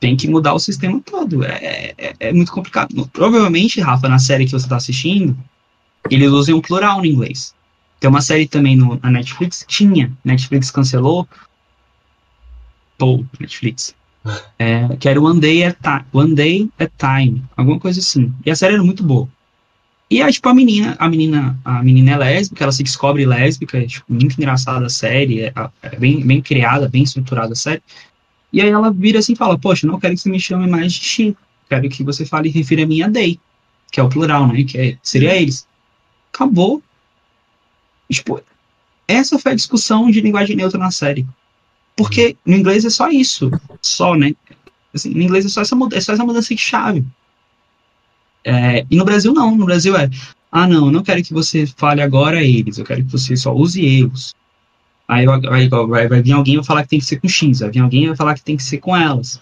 Tem que mudar o sistema todo. É, é, é muito complicado. Provavelmente, Rafa, na série que você está assistindo, eles usam um plural no inglês. Tem uma série também no, na Netflix, tinha. Netflix cancelou. Pô, Netflix. É, que era One Day, at One Day at Time. Alguma coisa assim. E a série era muito boa. E aí, tipo, a menina, a menina, a menina é lésbica, ela se descobre lésbica, é tipo, muito engraçada a série, é, é, bem, bem criada, bem estruturada a série. E aí ela vira assim e fala, poxa, não quero que você me chame mais de Chico, quero que você fale e refira a mim a they, que é o plural, né, que é, seria eles. Acabou. Tipo, essa foi a discussão de linguagem neutra na série. Porque no inglês é só isso, só, né? Assim, no inglês é só essa, é só essa mudança de chave. É, e no Brasil não, no Brasil é, ah não, eu não quero que você fale agora eles, eu quero que você só use eles. Aí vai, vai, vai vir alguém e vai falar que tem que ser com X, vai vir alguém e vai falar que tem que ser com elas.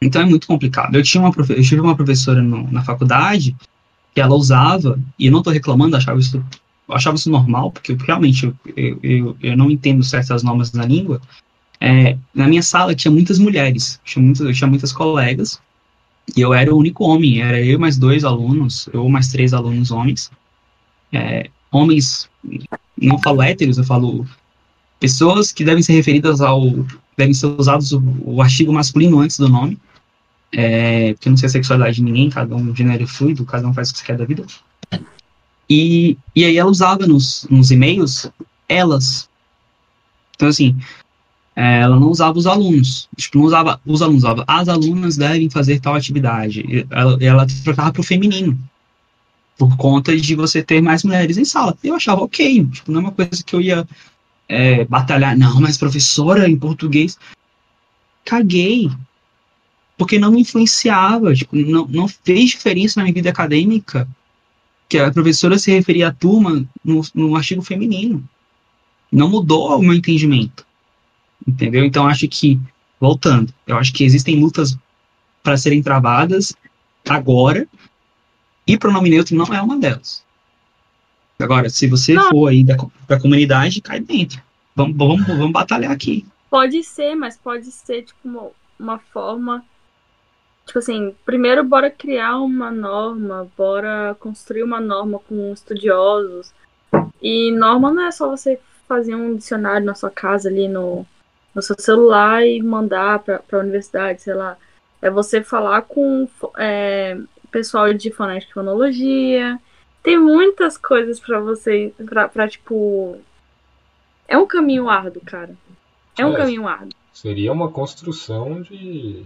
Então é muito complicado. Eu, tinha uma, eu tive uma professora no, na faculdade que ela usava, e eu não estou reclamando, achava isso, achava isso normal, porque eu, realmente eu, eu, eu, eu não entendo certas normas da língua. É, na minha sala tinha muitas mulheres, tinha muitas, eu tinha muitas colegas, e eu era o único homem, era eu mais dois alunos, eu mais três alunos homens. É, homens, não falo héteros, eu falo pessoas que devem ser referidas ao. devem ser usados o, o artigo masculino antes do nome. É, porque não sei a sexualidade de ninguém, cada um gênero fluido, cada um faz o que quer da vida. E, e aí ela usava nos, nos e-mails elas. Então, assim, ela não usava os alunos, tipo, não usava os alunos, usava as alunas devem fazer tal atividade. Ela, ela trocava para o feminino, por conta de você ter mais mulheres em sala. Eu achava ok, tipo, não é uma coisa que eu ia é, batalhar, não, mas professora em português. Caguei, porque não me influenciava, tipo, não, não fez diferença na minha vida acadêmica que a professora se referia à turma no, no artigo feminino. Não mudou o meu entendimento. Entendeu? Então, acho que, voltando, eu acho que existem lutas para serem travadas agora, e pronome neutro não é uma delas. Agora, se você não. for aí da, da comunidade, cai dentro. Vamos, vamos, vamos batalhar aqui. Pode ser, mas pode ser, tipo, uma, uma forma. Tipo assim, primeiro bora criar uma norma, bora construir uma norma com estudiosos. E norma não é só você fazer um dicionário na sua casa ali no, no seu celular e mandar para a universidade, sei lá. É você falar com é, pessoal de fonética e fonologia, tem muitas coisas para você, pra, tipo. É um caminho árduo, cara. É um é, caminho árduo. Seria uma construção de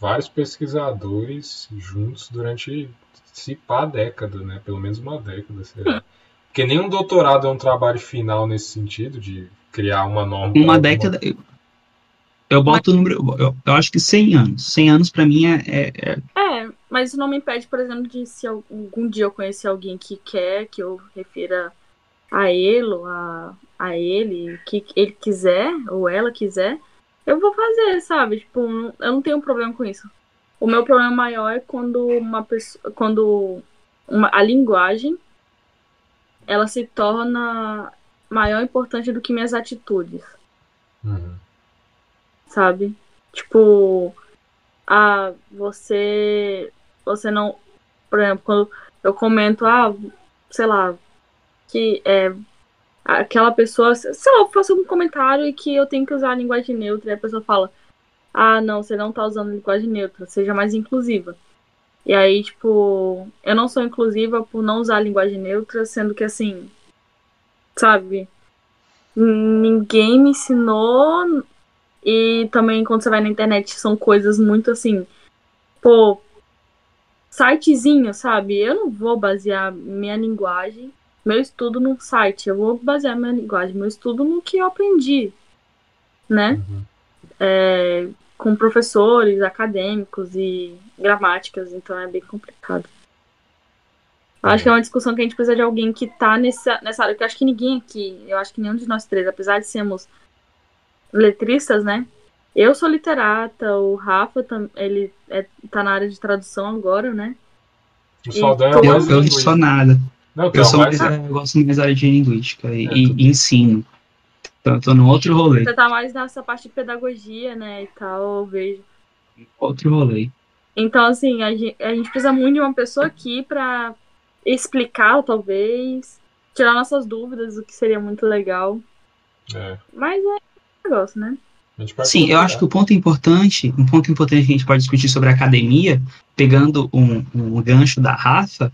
vários pesquisadores juntos durante, se pá, década, né? Pelo menos uma década, será? Porque nenhum doutorado é um trabalho final nesse sentido, de criar uma norma. Uma década. Eu, eu boto o número. Eu, eu, acho que 100 anos. 100 anos para mim é, é, é, é. mas isso não me impede, por exemplo, de se algum dia eu conhecer alguém que quer que eu refira a ele, a, a ele, que ele quiser, ou ela quiser, eu vou fazer, sabe? Tipo, eu não tenho problema com isso. O meu problema maior é quando uma pessoa. Quando uma, a linguagem ela se torna maior importante do que minhas atitudes. Uhum. Sabe? Tipo, ah, você. Você não. Por exemplo, quando eu comento, ah, sei lá, que é. Aquela pessoa, sei lá, eu faço um comentário e que eu tenho que usar a linguagem neutra, e a pessoa fala, ah, não, você não tá usando a linguagem neutra, seja mais inclusiva. E aí, tipo, eu não sou inclusiva por não usar a linguagem neutra, sendo que assim, sabe? Ninguém me ensinou. E também quando você vai na internet são coisas muito assim, pô, sitezinho, sabe? Eu não vou basear minha linguagem, meu estudo num site. Eu vou basear minha linguagem, meu estudo no que eu aprendi, né? Uhum. É, com professores acadêmicos e gramáticas, então é bem complicado. Eu acho que é uma discussão que a gente precisa de alguém que tá nessa, nessa área, porque eu acho que ninguém aqui, eu acho que nenhum de nós três, apesar de sermos letristas, né? Eu sou literata, o Rafa, ele é, tá na área de tradução agora, né? O Saldanha é mais eu, não sou nada. Não, eu, sou mais, eu gosto mais da área de linguística e, é, e ensino. Então, tô no outro rolê. Você tá mais nessa parte de pedagogia, né, e tal, eu vejo. Outro rolê. Então, assim, a gente, a gente precisa muito de uma pessoa aqui pra explicar, talvez, tirar nossas dúvidas, o que seria muito legal. É. Mas é um negócio, né? Sim, eu acho que o ponto importante, um ponto importante que a gente pode discutir sobre a academia, pegando um, um gancho da Rafa,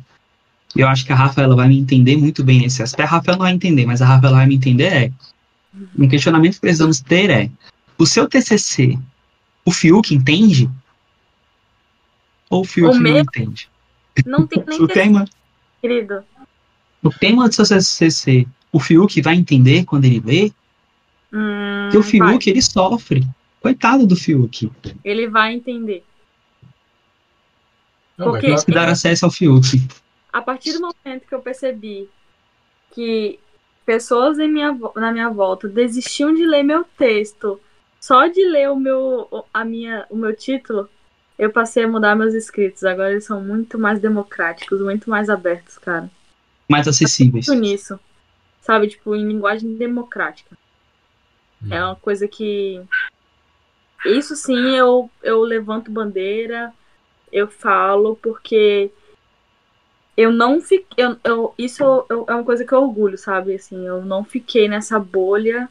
eu acho que a Rafa ela vai me entender muito bem nesse aspecto. A Rafa não vai entender, mas a Rafa ela vai me entender é um questionamento que precisamos ter é: o seu TCC, o Fiuk entende? Ou o Fiuk o não entende? Não tem nem o tema, querido. O tema do seu TCC, o Fiuk vai entender quando ele lê? Hum, Porque o Fiuk, vai. ele sofre. Coitado do Fiuk. Ele vai entender. Não, Porque dar acesso ao Fiuk. A partir do momento que eu percebi que pessoas em minha, na minha volta desistiam de ler meu texto só de ler o meu, a minha, o meu título, eu passei a mudar meus escritos. Agora eles são muito mais democráticos, muito mais abertos, cara. Mais acessíveis. Muito nisso. Sabe, tipo, em linguagem democrática. Hum. É uma coisa que. Isso sim eu, eu levanto bandeira, eu falo, porque eu não fiquei. Eu, eu, isso eu, é uma coisa que eu orgulho, sabe? Assim, eu não fiquei nessa bolha.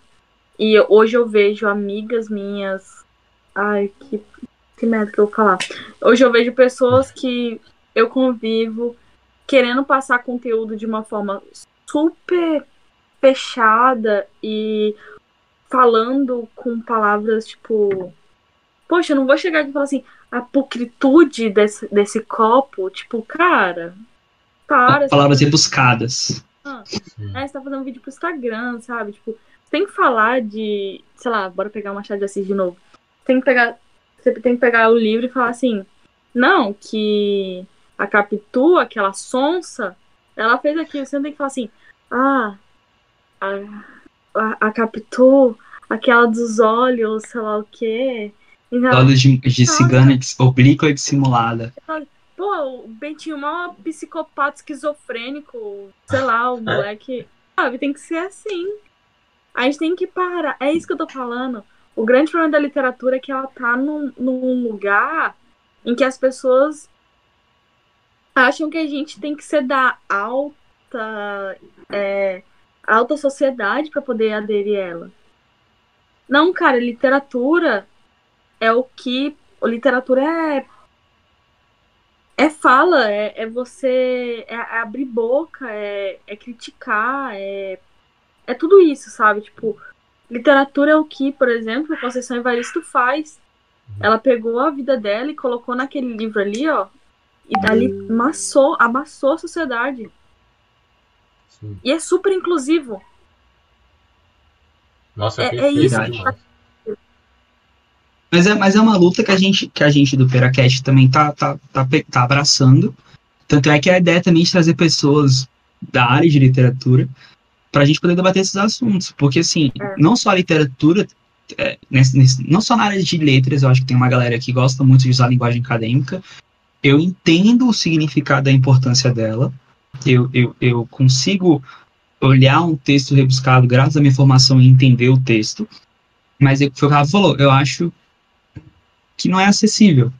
E hoje eu vejo amigas minhas. Ai, que, que merda que eu vou falar. Hoje eu vejo pessoas que eu convivo querendo passar conteúdo de uma forma super fechada e falando com palavras tipo. Poxa, eu não vou chegar aqui e falar assim, a pucritude desse, desse copo, tipo, cara, para. Palavras assim, rebuscadas. Ah, é, você tá fazendo um vídeo pro Instagram, sabe? Tipo, tem que falar de. Sei lá, bora pegar uma chave de Assis de novo. Tem que pegar. Você tem que pegar o livro e falar assim. Não, que a Capitu, aquela sonsa, ela fez aquilo. Você não tem que falar assim. Ah, a, a, a Capitu, aquela dos olhos, sei lá o quê. Olhos de, de cigana oblíqua e dissimulada. Pô, o Bentinho mal psicopata esquizofrênico, sei lá, o moleque. Sabe, tem que ser assim. A gente tem que parar. É isso que eu tô falando. O grande problema da literatura é que ela tá num, num lugar em que as pessoas acham que a gente tem que ser da alta, é, alta sociedade para poder aderir a ela. Não, cara, literatura é o que. Literatura é é fala, é, é você é abrir boca, é, é criticar, é, é tudo isso, sabe? Tipo, literatura é o que, por exemplo, a Conceição Evaristo faz. Ela pegou a vida dela e colocou naquele livro ali, ó, e dali amassou, amassou a sociedade. Sim. E é super inclusivo. Nossa, é, é isso. Demais. Mas é, mas é uma luta que a gente, que a gente do Peracast também tá, tá, tá, tá abraçando. Tanto é que a ideia também é de trazer pessoas da área de literatura para a gente poder debater esses assuntos. Porque, assim, é. não só a literatura, é, nesse, nesse, não só na área de letras, eu acho que tem uma galera que gosta muito de usar a linguagem acadêmica. Eu entendo o significado da importância dela. Eu, eu, eu consigo olhar um texto rebuscado graças à minha formação e entender o texto. Mas foi o que o Rafa falou, eu acho que não é acessível.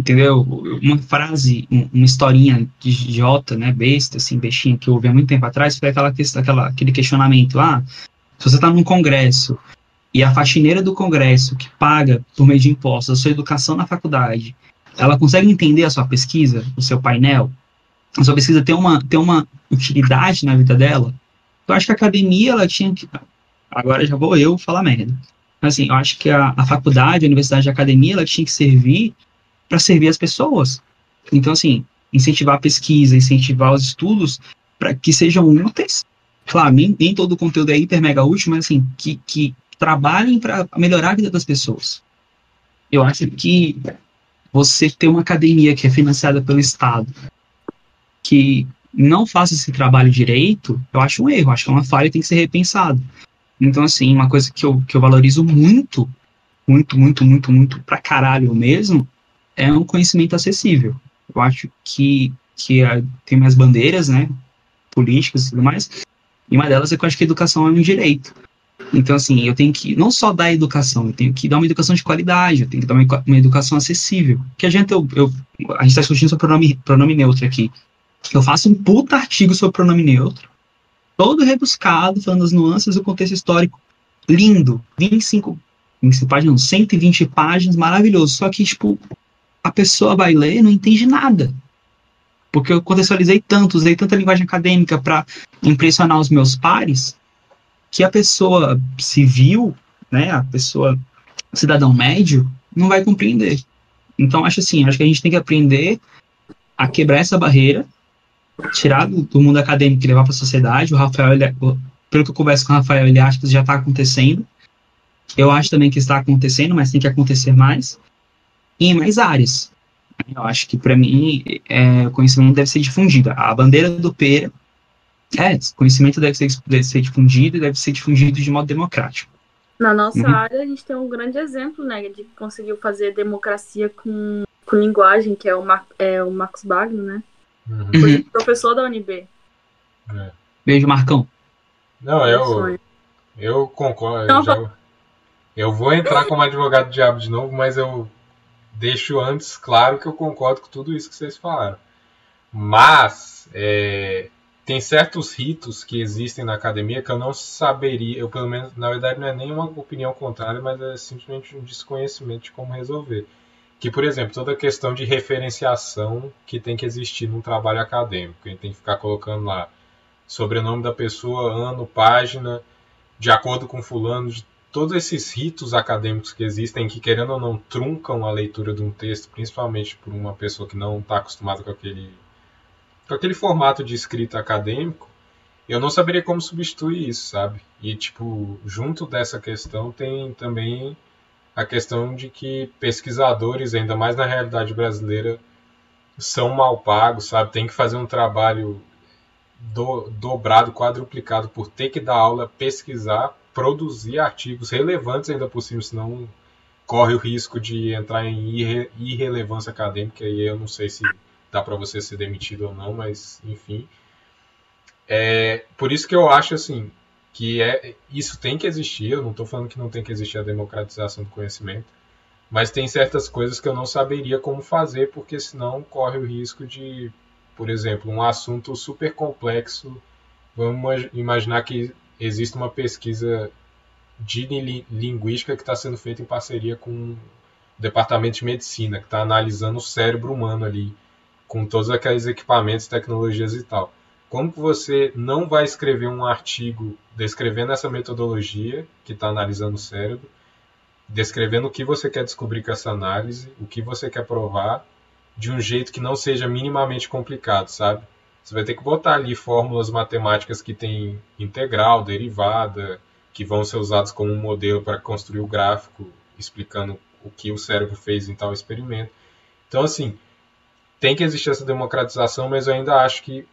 Entendeu? Uma frase, uma historinha de Jota, né, besta, assim, bestinha, que eu ouvi há muito tempo atrás, foi aquela, aquela, aquele questionamento, ah, se você está num congresso e a faxineira do congresso, que paga por meio de impostos a sua educação na faculdade, ela consegue entender a sua pesquisa, o seu painel, a sua pesquisa tem uma, tem uma utilidade na vida dela, eu acho que a academia, ela tinha que... Agora já vou eu falar merda. Assim, eu acho que a, a faculdade, a universidade, a academia, ela tinha que servir para servir as pessoas. Então, assim, incentivar a pesquisa, incentivar os estudos para que sejam úteis. Claro, nem, nem todo o conteúdo é hiper mega útil, mas assim, que, que trabalhem para melhorar a vida das pessoas. Eu acho que você ter uma academia que é financiada pelo Estado, que não faça esse trabalho direito, eu acho um erro, acho que é uma falha e tem que ser repensado. Então, assim, uma coisa que eu, que eu valorizo muito, muito, muito, muito, muito pra caralho mesmo, é um conhecimento acessível. Eu acho que, que a, tem minhas bandeiras, né, políticas e tudo mais, e uma delas é que eu acho que a educação é um direito. Então, assim, eu tenho que não só dar educação, eu tenho que dar uma educação de qualidade, eu tenho que dar uma, uma educação acessível. Que a gente, eu, eu a gente está discutindo sobre pronome, pronome neutro aqui. Eu faço um puta artigo sobre pronome neutro, todo rebuscado, falando as nuances do contexto histórico. Lindo. 25, 25 páginas, 120 páginas, maravilhoso. Só que, tipo, a pessoa vai ler e não entende nada. Porque eu contextualizei tanto, usei tanta linguagem acadêmica para impressionar os meus pares, que a pessoa civil, né, a pessoa cidadão médio, não vai compreender. Então, acho assim, acho que a gente tem que aprender a quebrar essa barreira tirar do, do mundo acadêmico e levar para a sociedade. O Rafael, ele, pelo que eu converso com o Rafael, ele acha que já está acontecendo. Eu acho também que está acontecendo, mas tem que acontecer mais. E em mais áreas. Eu acho que, para mim, é, o conhecimento deve ser difundido. A bandeira do Pera é, conhecimento deve ser, deve ser difundido e deve ser difundido de modo democrático. Na nossa uhum. área, a gente tem um grande exemplo, né, de que conseguiu fazer democracia com, com linguagem, que é o, Mar, é o Marcos Bagno, né? Uhum. Foi professor da UNB. É. Beijo, Marcão. Não, eu, eu concordo. Eu, já, eu vou entrar como advogado do diabo de novo, mas eu deixo antes claro que eu concordo com tudo isso que vocês falaram. Mas é, tem certos ritos que existem na academia que eu não saberia, eu pelo menos, na verdade não é nenhuma opinião contrária, mas é simplesmente um desconhecimento de como resolver que, por exemplo, toda a questão de referenciação que tem que existir num trabalho acadêmico. A gente tem que ficar colocando lá sobrenome da pessoa, ano, página, de acordo com fulano, de todos esses ritos acadêmicos que existem, que querendo ou não truncam a leitura de um texto, principalmente por uma pessoa que não está acostumada com aquele, com aquele formato de escrita acadêmico, eu não saberia como substituir isso, sabe? E, tipo, junto dessa questão tem também a questão de que pesquisadores, ainda mais na realidade brasileira, são mal pagos, sabe? Tem que fazer um trabalho do, dobrado, quadruplicado por ter que dar aula, pesquisar, produzir artigos relevantes ainda por cima, senão corre o risco de entrar em irre, irrelevância acadêmica e eu não sei se dá para você ser demitido ou não, mas enfim. É, por isso que eu acho assim, que é isso tem que existir. Eu não estou falando que não tem que existir a democratização do conhecimento, mas tem certas coisas que eu não saberia como fazer, porque senão corre o risco de, por exemplo, um assunto super complexo. Vamos imaginar que existe uma pesquisa de linguística que está sendo feita em parceria com o departamento de medicina, que está analisando o cérebro humano ali. com todos aqueles equipamentos, tecnologias e tal. Como que você não vai escrever um artigo descrevendo essa metodologia que está analisando o cérebro, descrevendo o que você quer descobrir com essa análise, o que você quer provar, de um jeito que não seja minimamente complicado, sabe? Você vai ter que botar ali fórmulas matemáticas que têm integral, derivada, que vão ser usadas como um modelo para construir o gráfico explicando o que o cérebro fez em tal experimento. Então, assim, tem que existir essa democratização, mas eu ainda acho que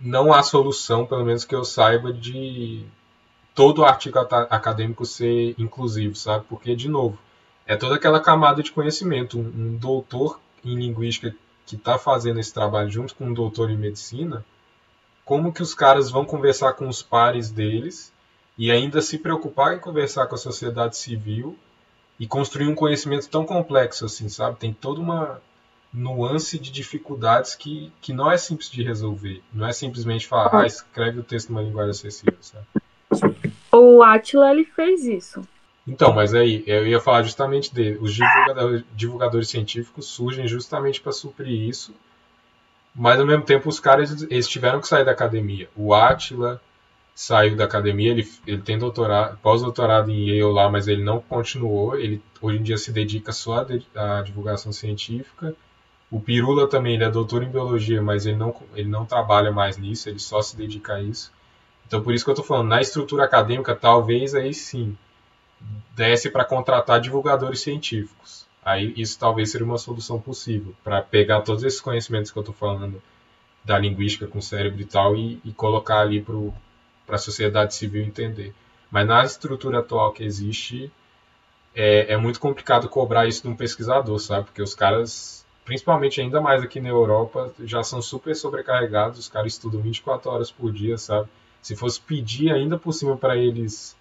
não há solução, pelo menos que eu saiba, de todo artigo acadêmico ser inclusivo, sabe? Porque, de novo, é toda aquela camada de conhecimento. Um, doutor em linguística que está fazendo esse trabalho junto com um doutor em medicina, como que os caras vão conversar com os pares deles e ainda se preocupar em conversar com a sociedade civil e construir um conhecimento tão complexo assim, sabe? Tem toda uma nuance de dificuldades que, que não é simples de resolver. Não é simplesmente falar, ah, escreve o texto numa linguagem acessível, sabe? O Atila, ele fez isso. Então, mas aí, eu ia falar justamente dele. Os divulgadores, divulgadores científicos surgem justamente para suprir isso, mas ao mesmo tempo os caras eles tiveram que sair da academia. O Atila, saiu da academia, ele, ele tem doutorado, pós-doutorado em Yale lá, mas ele não continuou, ele hoje em dia se dedica só à, divulgação científica. O Pirula também, ele é doutor em biologia, mas ele não, ele não trabalha mais nisso, ele só se dedica a isso. Então, por isso que eu estou falando, na estrutura acadêmica, talvez aí sim, desse para contratar divulgadores científicos. Aí isso talvez seria uma solução possível, para pegar todos esses conhecimentos que eu estou falando da linguística com o cérebro e tal, e, e colocar ali para a sociedade civil entender. Mas na estrutura atual que existe, é, é, muito complicado cobrar isso de um pesquisador, sabe? Porque os caras, principalmente ainda mais aqui na Europa, já são super sobrecarregados, os caras estudam 24 horas por dia, sabe? Se fosse pedir ainda por cima para eles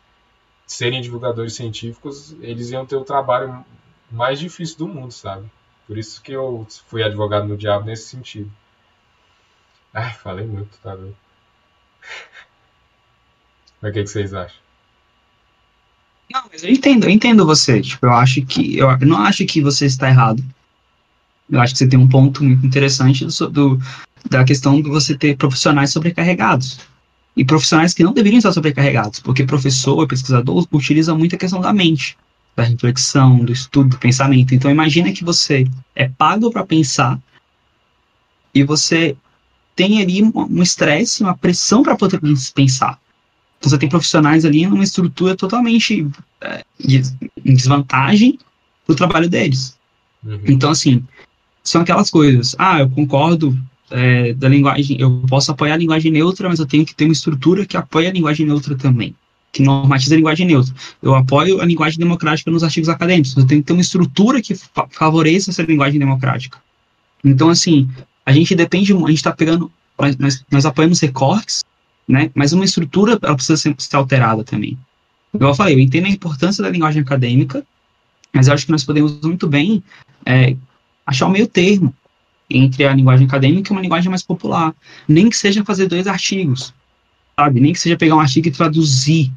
serem divulgadores científicos, eles iam ter o trabalho mais difícil do mundo, sabe? Por isso que eu fui advogado no diabo nesse sentido. Ai, falei muito, tá vendo? Mas o que, que vocês acham? Não, mas eu entendo, eu entendo você. Tipo, eu acho que. Eu não acho que você está errado. Eu acho que você tem um ponto muito interessante do, do, da questão de você ter profissionais sobrecarregados. E profissionais que não deveriam estar sobrecarregados, porque professor, pesquisador, utiliza muito a questão da mente, da reflexão, do estudo, do pensamento. Então imagina que você é pago para pensar e você tem ali um estresse, uma pressão para poder pensar. Então você tem profissionais ali numa estrutura totalmente é, em desvantagem do trabalho deles. Uhum. Então, assim, são aquelas coisas. Ah, eu concordo é, da linguagem, eu posso apoiar a linguagem neutra, mas eu tenho que ter uma estrutura que apoie a linguagem neutra também, que normatiza a linguagem neutra. Eu apoio a linguagem democrática nos artigos acadêmicos, eu tenho que ter uma estrutura que fa favoreça essa linguagem democrática. Então, assim, a gente depende, a gente está pegando, nós, nós apoiamos recortes né? Mas uma estrutura ela precisa ser, ser alterada também. Igual eu falei, eu entendo a importância da linguagem acadêmica, mas eu acho que nós podemos muito bem é, achar o meio termo entre a linguagem acadêmica e uma linguagem mais popular. Nem que seja fazer dois artigos, sabe? Nem que seja pegar um artigo e traduzir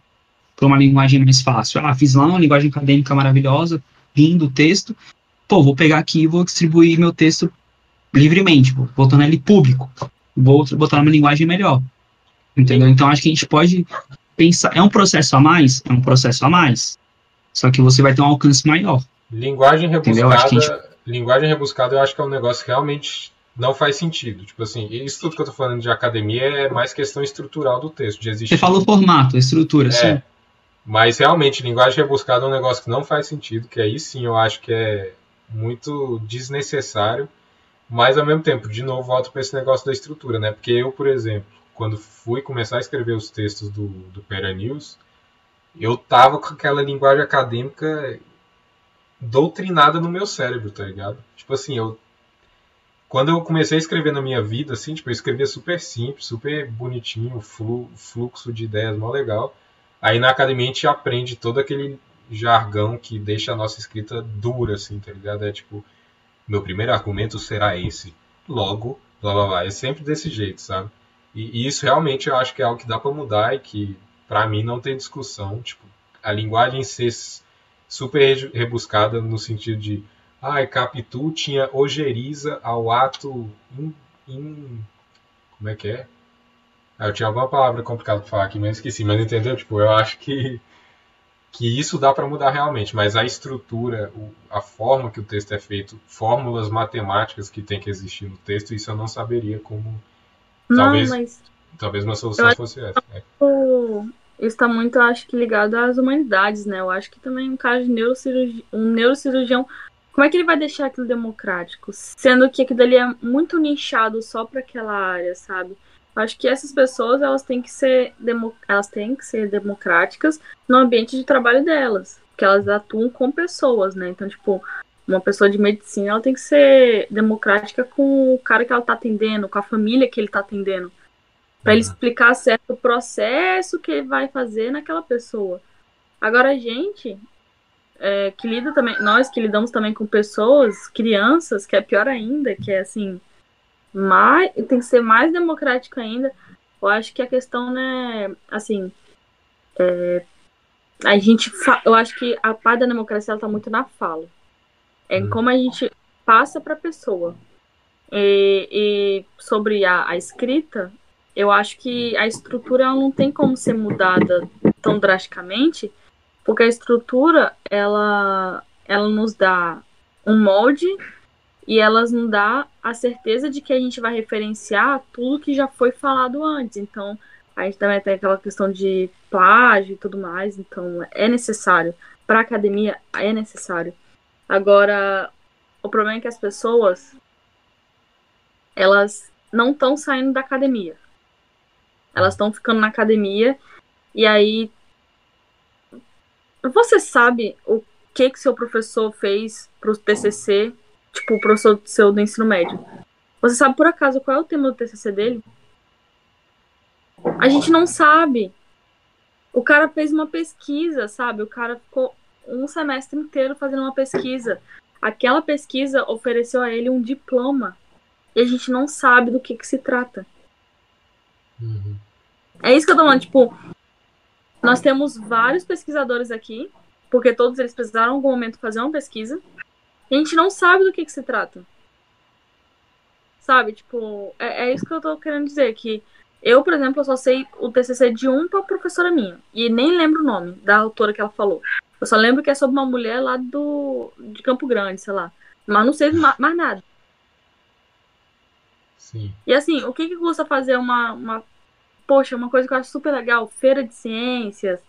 para uma linguagem mais fácil. Ah, fiz lá uma linguagem acadêmica maravilhosa, lindo o texto. Pô, vou pegar aqui e vou distribuir meu texto livremente, vou tornar ele público. Vou botar uma linguagem melhor. Entendeu? Então acho que a gente pode pensar. É um processo a mais? É um processo a mais. Só que você vai ter um alcance maior. Linguagem rebuscada. Gente... Linguagem rebuscada eu acho que é um negócio que realmente não faz sentido. Tipo assim, isso tudo que eu tô falando de academia é mais questão estrutural do texto, de existir. Você falou formato, estrutura, é, sim. Mas realmente, linguagem rebuscada é um negócio que não faz sentido, que aí sim eu acho que é muito desnecessário. Mas ao mesmo tempo, de novo, volto para esse negócio da estrutura, né? Porque eu, por exemplo, quando fui começar a escrever os textos do, do Pera News, eu tava com aquela linguagem acadêmica doutrinada no meu cérebro, tá ligado? Tipo assim, eu quando eu comecei a escrever na minha vida, assim, tipo, eu escrevia super simples, super bonitinho, flu, fluxo de ideias, mó legal. Aí na academia a gente aprende todo aquele jargão que deixa a nossa escrita dura, assim, tá ligado? É tipo, meu primeiro argumento será esse. Logo, blá blá blá. É sempre desse jeito, sabe? E, e isso realmente eu acho que é algo que dá para mudar e que, para mim, não tem discussão. Tipo, a linguagem ser super rebuscada no sentido de Ah, Capitu tinha ojeriza ao ato in, in, como é que é? Ah, eu tinha alguma palavra complicada para falar aqui, mas esqueci. Mas entendeu? Tipo, eu acho que que isso dá para mudar realmente, mas a estrutura, a forma que o texto é feito, fórmulas matemáticas que tem que existir no texto, isso eu não saberia como. Não, talvez, mas... talvez uma solução fosse essa. É. Isso está muito, acho que, ligado às humanidades, né? Eu acho que também um caso de neurocirurgi... um neurocirurgião. Como é que ele vai deixar aquilo democrático? Sendo que aquilo ali é muito nichado só para aquela área, sabe? Acho que essas pessoas elas têm que ser elas têm que ser democráticas no ambiente de trabalho delas, porque elas atuam com pessoas, né? Então, tipo, uma pessoa de medicina ela tem que ser democrática com o cara que ela está atendendo, com a família que ele está atendendo, para ele explicar certo o processo que ele vai fazer naquela pessoa. Agora a gente é, que lida também, nós que lidamos também com pessoas, crianças, que é pior ainda, que é assim mais, tem que ser mais democrático ainda. Eu acho que a questão, né, assim, é, a gente, eu acho que a parte da democracia está muito na fala. É hum. como a gente passa para a pessoa. E, e, sobre a, a, escrita, eu acho que a estrutura não tem como ser mudada tão drasticamente, porque a estrutura ela, ela nos dá um molde e elas não dá a certeza de que a gente vai referenciar tudo que já foi falado antes. Então, a gente também tem aquela questão de plágio e tudo mais, então é necessário. Para a academia é necessário. Agora, o problema é que as pessoas elas não estão saindo da academia. Elas estão ficando na academia e aí você sabe o que que seu professor fez para o TCC tipo, o professor seu do ensino médio. Você sabe por acaso qual é o tema do TCC dele? A gente não sabe. O cara fez uma pesquisa, sabe? O cara ficou um semestre inteiro fazendo uma pesquisa. Aquela pesquisa ofereceu a ele um diploma. E a gente não sabe do que, que se trata. Uhum. É isso que eu tô falando. Tipo, nós temos vários pesquisadores aqui, porque todos eles precisaram em algum momento fazer uma pesquisa. E a gente não sabe do que, que se trata. Sabe? Tipo, é, é, isso que eu tô querendo dizer. Que eu, por exemplo, eu só sei o TCC de um pra professora minha. E nem lembro o nome da autora que ela falou. Eu só lembro que é sobre uma mulher lá do de Campo Grande, sei lá. Mas não sei mais, mais nada. Sim. E assim, o que, que custa fazer uma, uma. Poxa, uma coisa que eu acho super legal: feira de ciências,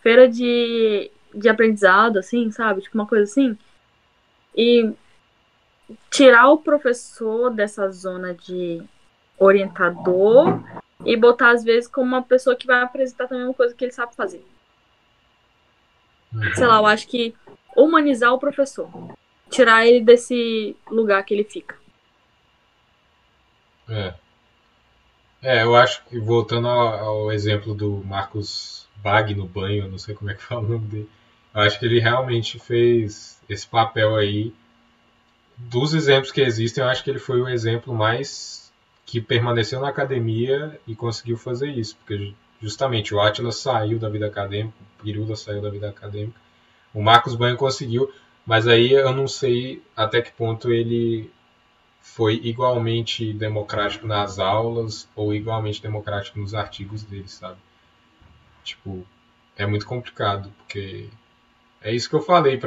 feira de, de aprendizado, assim, sabe? Tipo, uma coisa assim e tirar o professor dessa zona de orientador e botar às vezes como uma pessoa que vai apresentar também uma coisa que ele sabe fazer. Uhum. Sei lá, eu acho que humanizar o professor, tirar ele desse lugar que ele fica. É. É, eu acho que voltando ao, ao exemplo do Marcos Bag no banho, não sei como é que fala o nome dele. Eu acho que ele realmente fez esse papel aí. Dos exemplos que existem, eu acho que ele foi o exemplo mais que permaneceu na academia e conseguiu fazer isso. Porque justamente o Atila saiu da vida acadêmica, o Pirula saiu da vida acadêmica, o Marcos Banho conseguiu, mas aí eu não sei até que ponto ele foi igualmente democrático nas aulas ou igualmente democrático nos artigos dele, sabe? Tipo, é muito complicado, porque é isso que eu falei.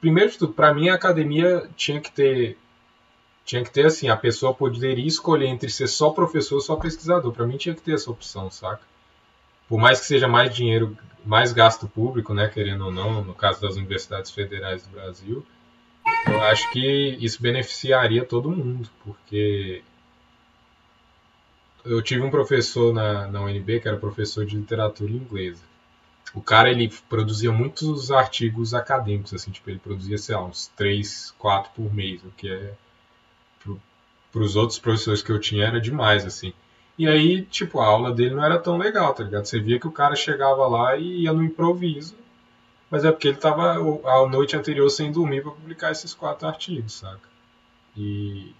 Primeiro de tudo, para mim a academia tinha que ter tinha que ter assim, a pessoa poderia escolher entre ser só professor ou só pesquisador. Para mim tinha que ter essa opção, saca? Por mais que seja mais dinheiro, mais gasto público, né, querendo ou não, no caso das universidades federais do Brasil, eu acho que isso beneficiaria todo mundo, porque eu tive um professor na, na UNB que era professor de literatura inglesa o cara ele produzia muitos artigos acadêmicos, assim, tipo, ele produzia, sei lá, uns 3, 4 por mês, o que é para os outros professores que eu tinha era demais, assim. E aí, tipo, a aula dele não era tão legal, tá ligado? Você via que o cara chegava lá e ia no improviso, mas é porque ele tava a noite anterior sem dormir para publicar esses quatro artigos, saca? E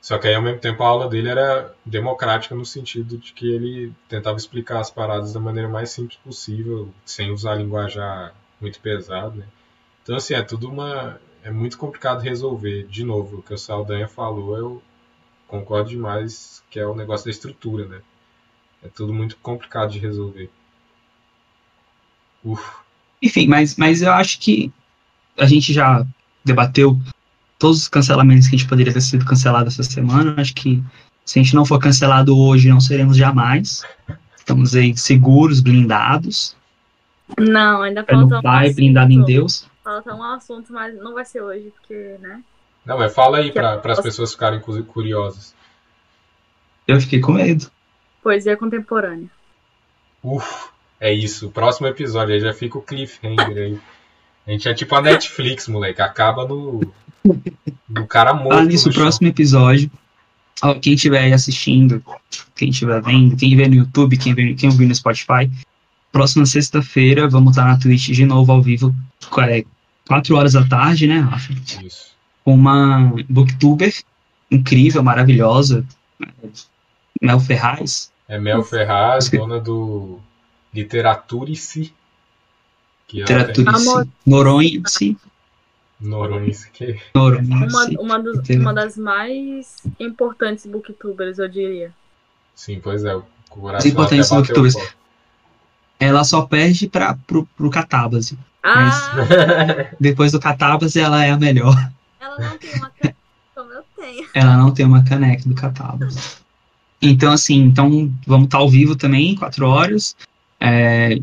só que aí, ao mesmo tempo, a aula dele era democrática no sentido de que ele tentava explicar as paradas da maneira mais simples possível, sem usar linguajar muito pesado, né? Então, assim, é tudo uma... é muito complicado resolver. De novo, o que o Saldanha falou, eu concordo demais, que é o negócio da estrutura, né? É tudo muito complicado de resolver. Uf. Enfim, mas, mas eu acho que a gente já debateu todos os cancelamentos que a gente poderia ter sido cancelado essa semana. Acho que se a gente não for cancelado hoje, não seremos jamais. Estamos aí seguros, blindados. Não, ainda falta um pai, blindado em Deus. Falta um assunto, mas não vai ser hoje, porque, né? Não, mas fala aí para as pessoas ficarem curiosas. Eu fiquei com medo. Poesia contemporânea. Uf, é isso. Próximo episódio aí já fica o cliffhanger aí. A gente é tipo a Netflix, moleque. Acaba no. no cara morto. Ah, nisso, próximo episódio. Ó, quem estiver aí assistindo, quem estiver vendo, quem vê no YouTube, quem, vê, quem ouvir no Spotify, próxima sexta-feira vamos estar na Twitch de novo ao vivo, é, 4 horas da tarde, né, Rafa? Isso. Com uma booktuber incrível, maravilhosa, Mel Ferraz. É Mel Ferraz, dona do Literaturice. Literaturice. Noronha-se. Noronha-se. Que... Uma, uma, dos, uma das mais importantes booktubers, eu diria. Sim, pois é. O coração importantes booktubers. Ela só perde para pro, pro Catábase. Ah. depois do Catábase, ela é a melhor. Ela não tem uma caneca como eu tenho. Ela não tem uma caneca do Catábase. Então, assim, então vamos estar ao vivo também, quatro horas. É,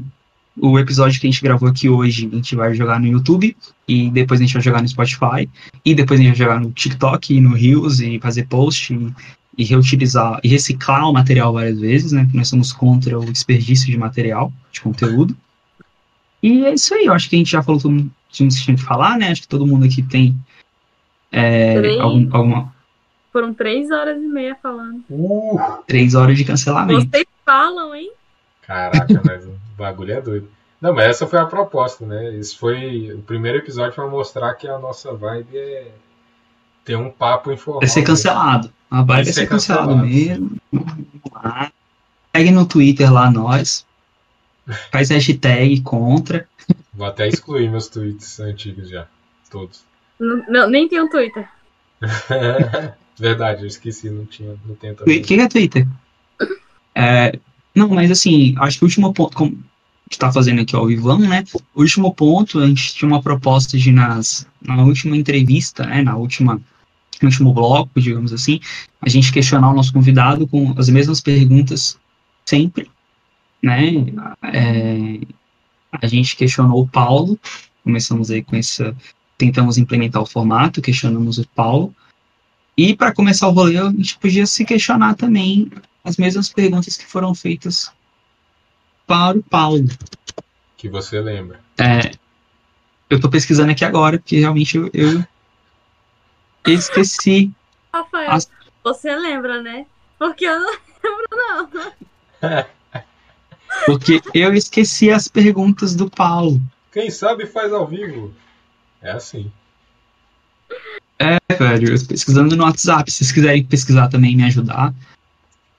o episódio que a gente gravou aqui hoje, a gente vai jogar no YouTube, e depois a gente vai jogar no Spotify, e depois a gente vai jogar no TikTok e no Reels, e fazer post, e, e reutilizar, e reciclar o material várias vezes, né? Porque nós somos contra o desperdício de material, de conteúdo. E é isso aí, eu acho que a gente já falou tudo que tinha que falar, né? Acho que todo mundo aqui tem é, algum, alguma, foram três horas e meia falando. Uh, três horas de cancelamento. Vocês falam, hein? Caraca, mas o bagulho é doido. Não, mas essa foi a proposta, né? Esse foi o primeiro episódio para mostrar que a nossa vibe é ter um papo informal. Vai ser cancelado. A vibe vai, ser, ser cancelado, cancelado mesmo. Segue no Twitter lá nós. Faz hashtag contra. Vou até excluir meus tweets antigos já. Todos. Não, não nem tem um Twitter. Verdade, eu esqueci, não tinha, não tem O que é Twitter? É, não, mas assim, acho que o último ponto, como a gente tá fazendo aqui ao Ivan, né? O último ponto, a gente tinha uma proposta de nas, na última entrevista, né? Na última, no último bloco, digamos assim, a gente questionar o nosso convidado com as mesmas perguntas sempre, né? É, a gente questionou o Paulo, começamos aí com essa, tentamos implementar o formato, questionamos o Paulo, e para começar o rolê, a gente podia se questionar também as mesmas perguntas que foram feitas para o Paulo. Que você lembra. É, eu estou pesquisando aqui agora, porque realmente eu, eu esqueci. Rafael, as... você lembra, né? Porque eu não lembro, não. Porque eu esqueci as perguntas do Paulo. Quem sabe faz ao vivo. É assim. É, velho, pesquisando no WhatsApp. Se vocês quiserem pesquisar também e me ajudar.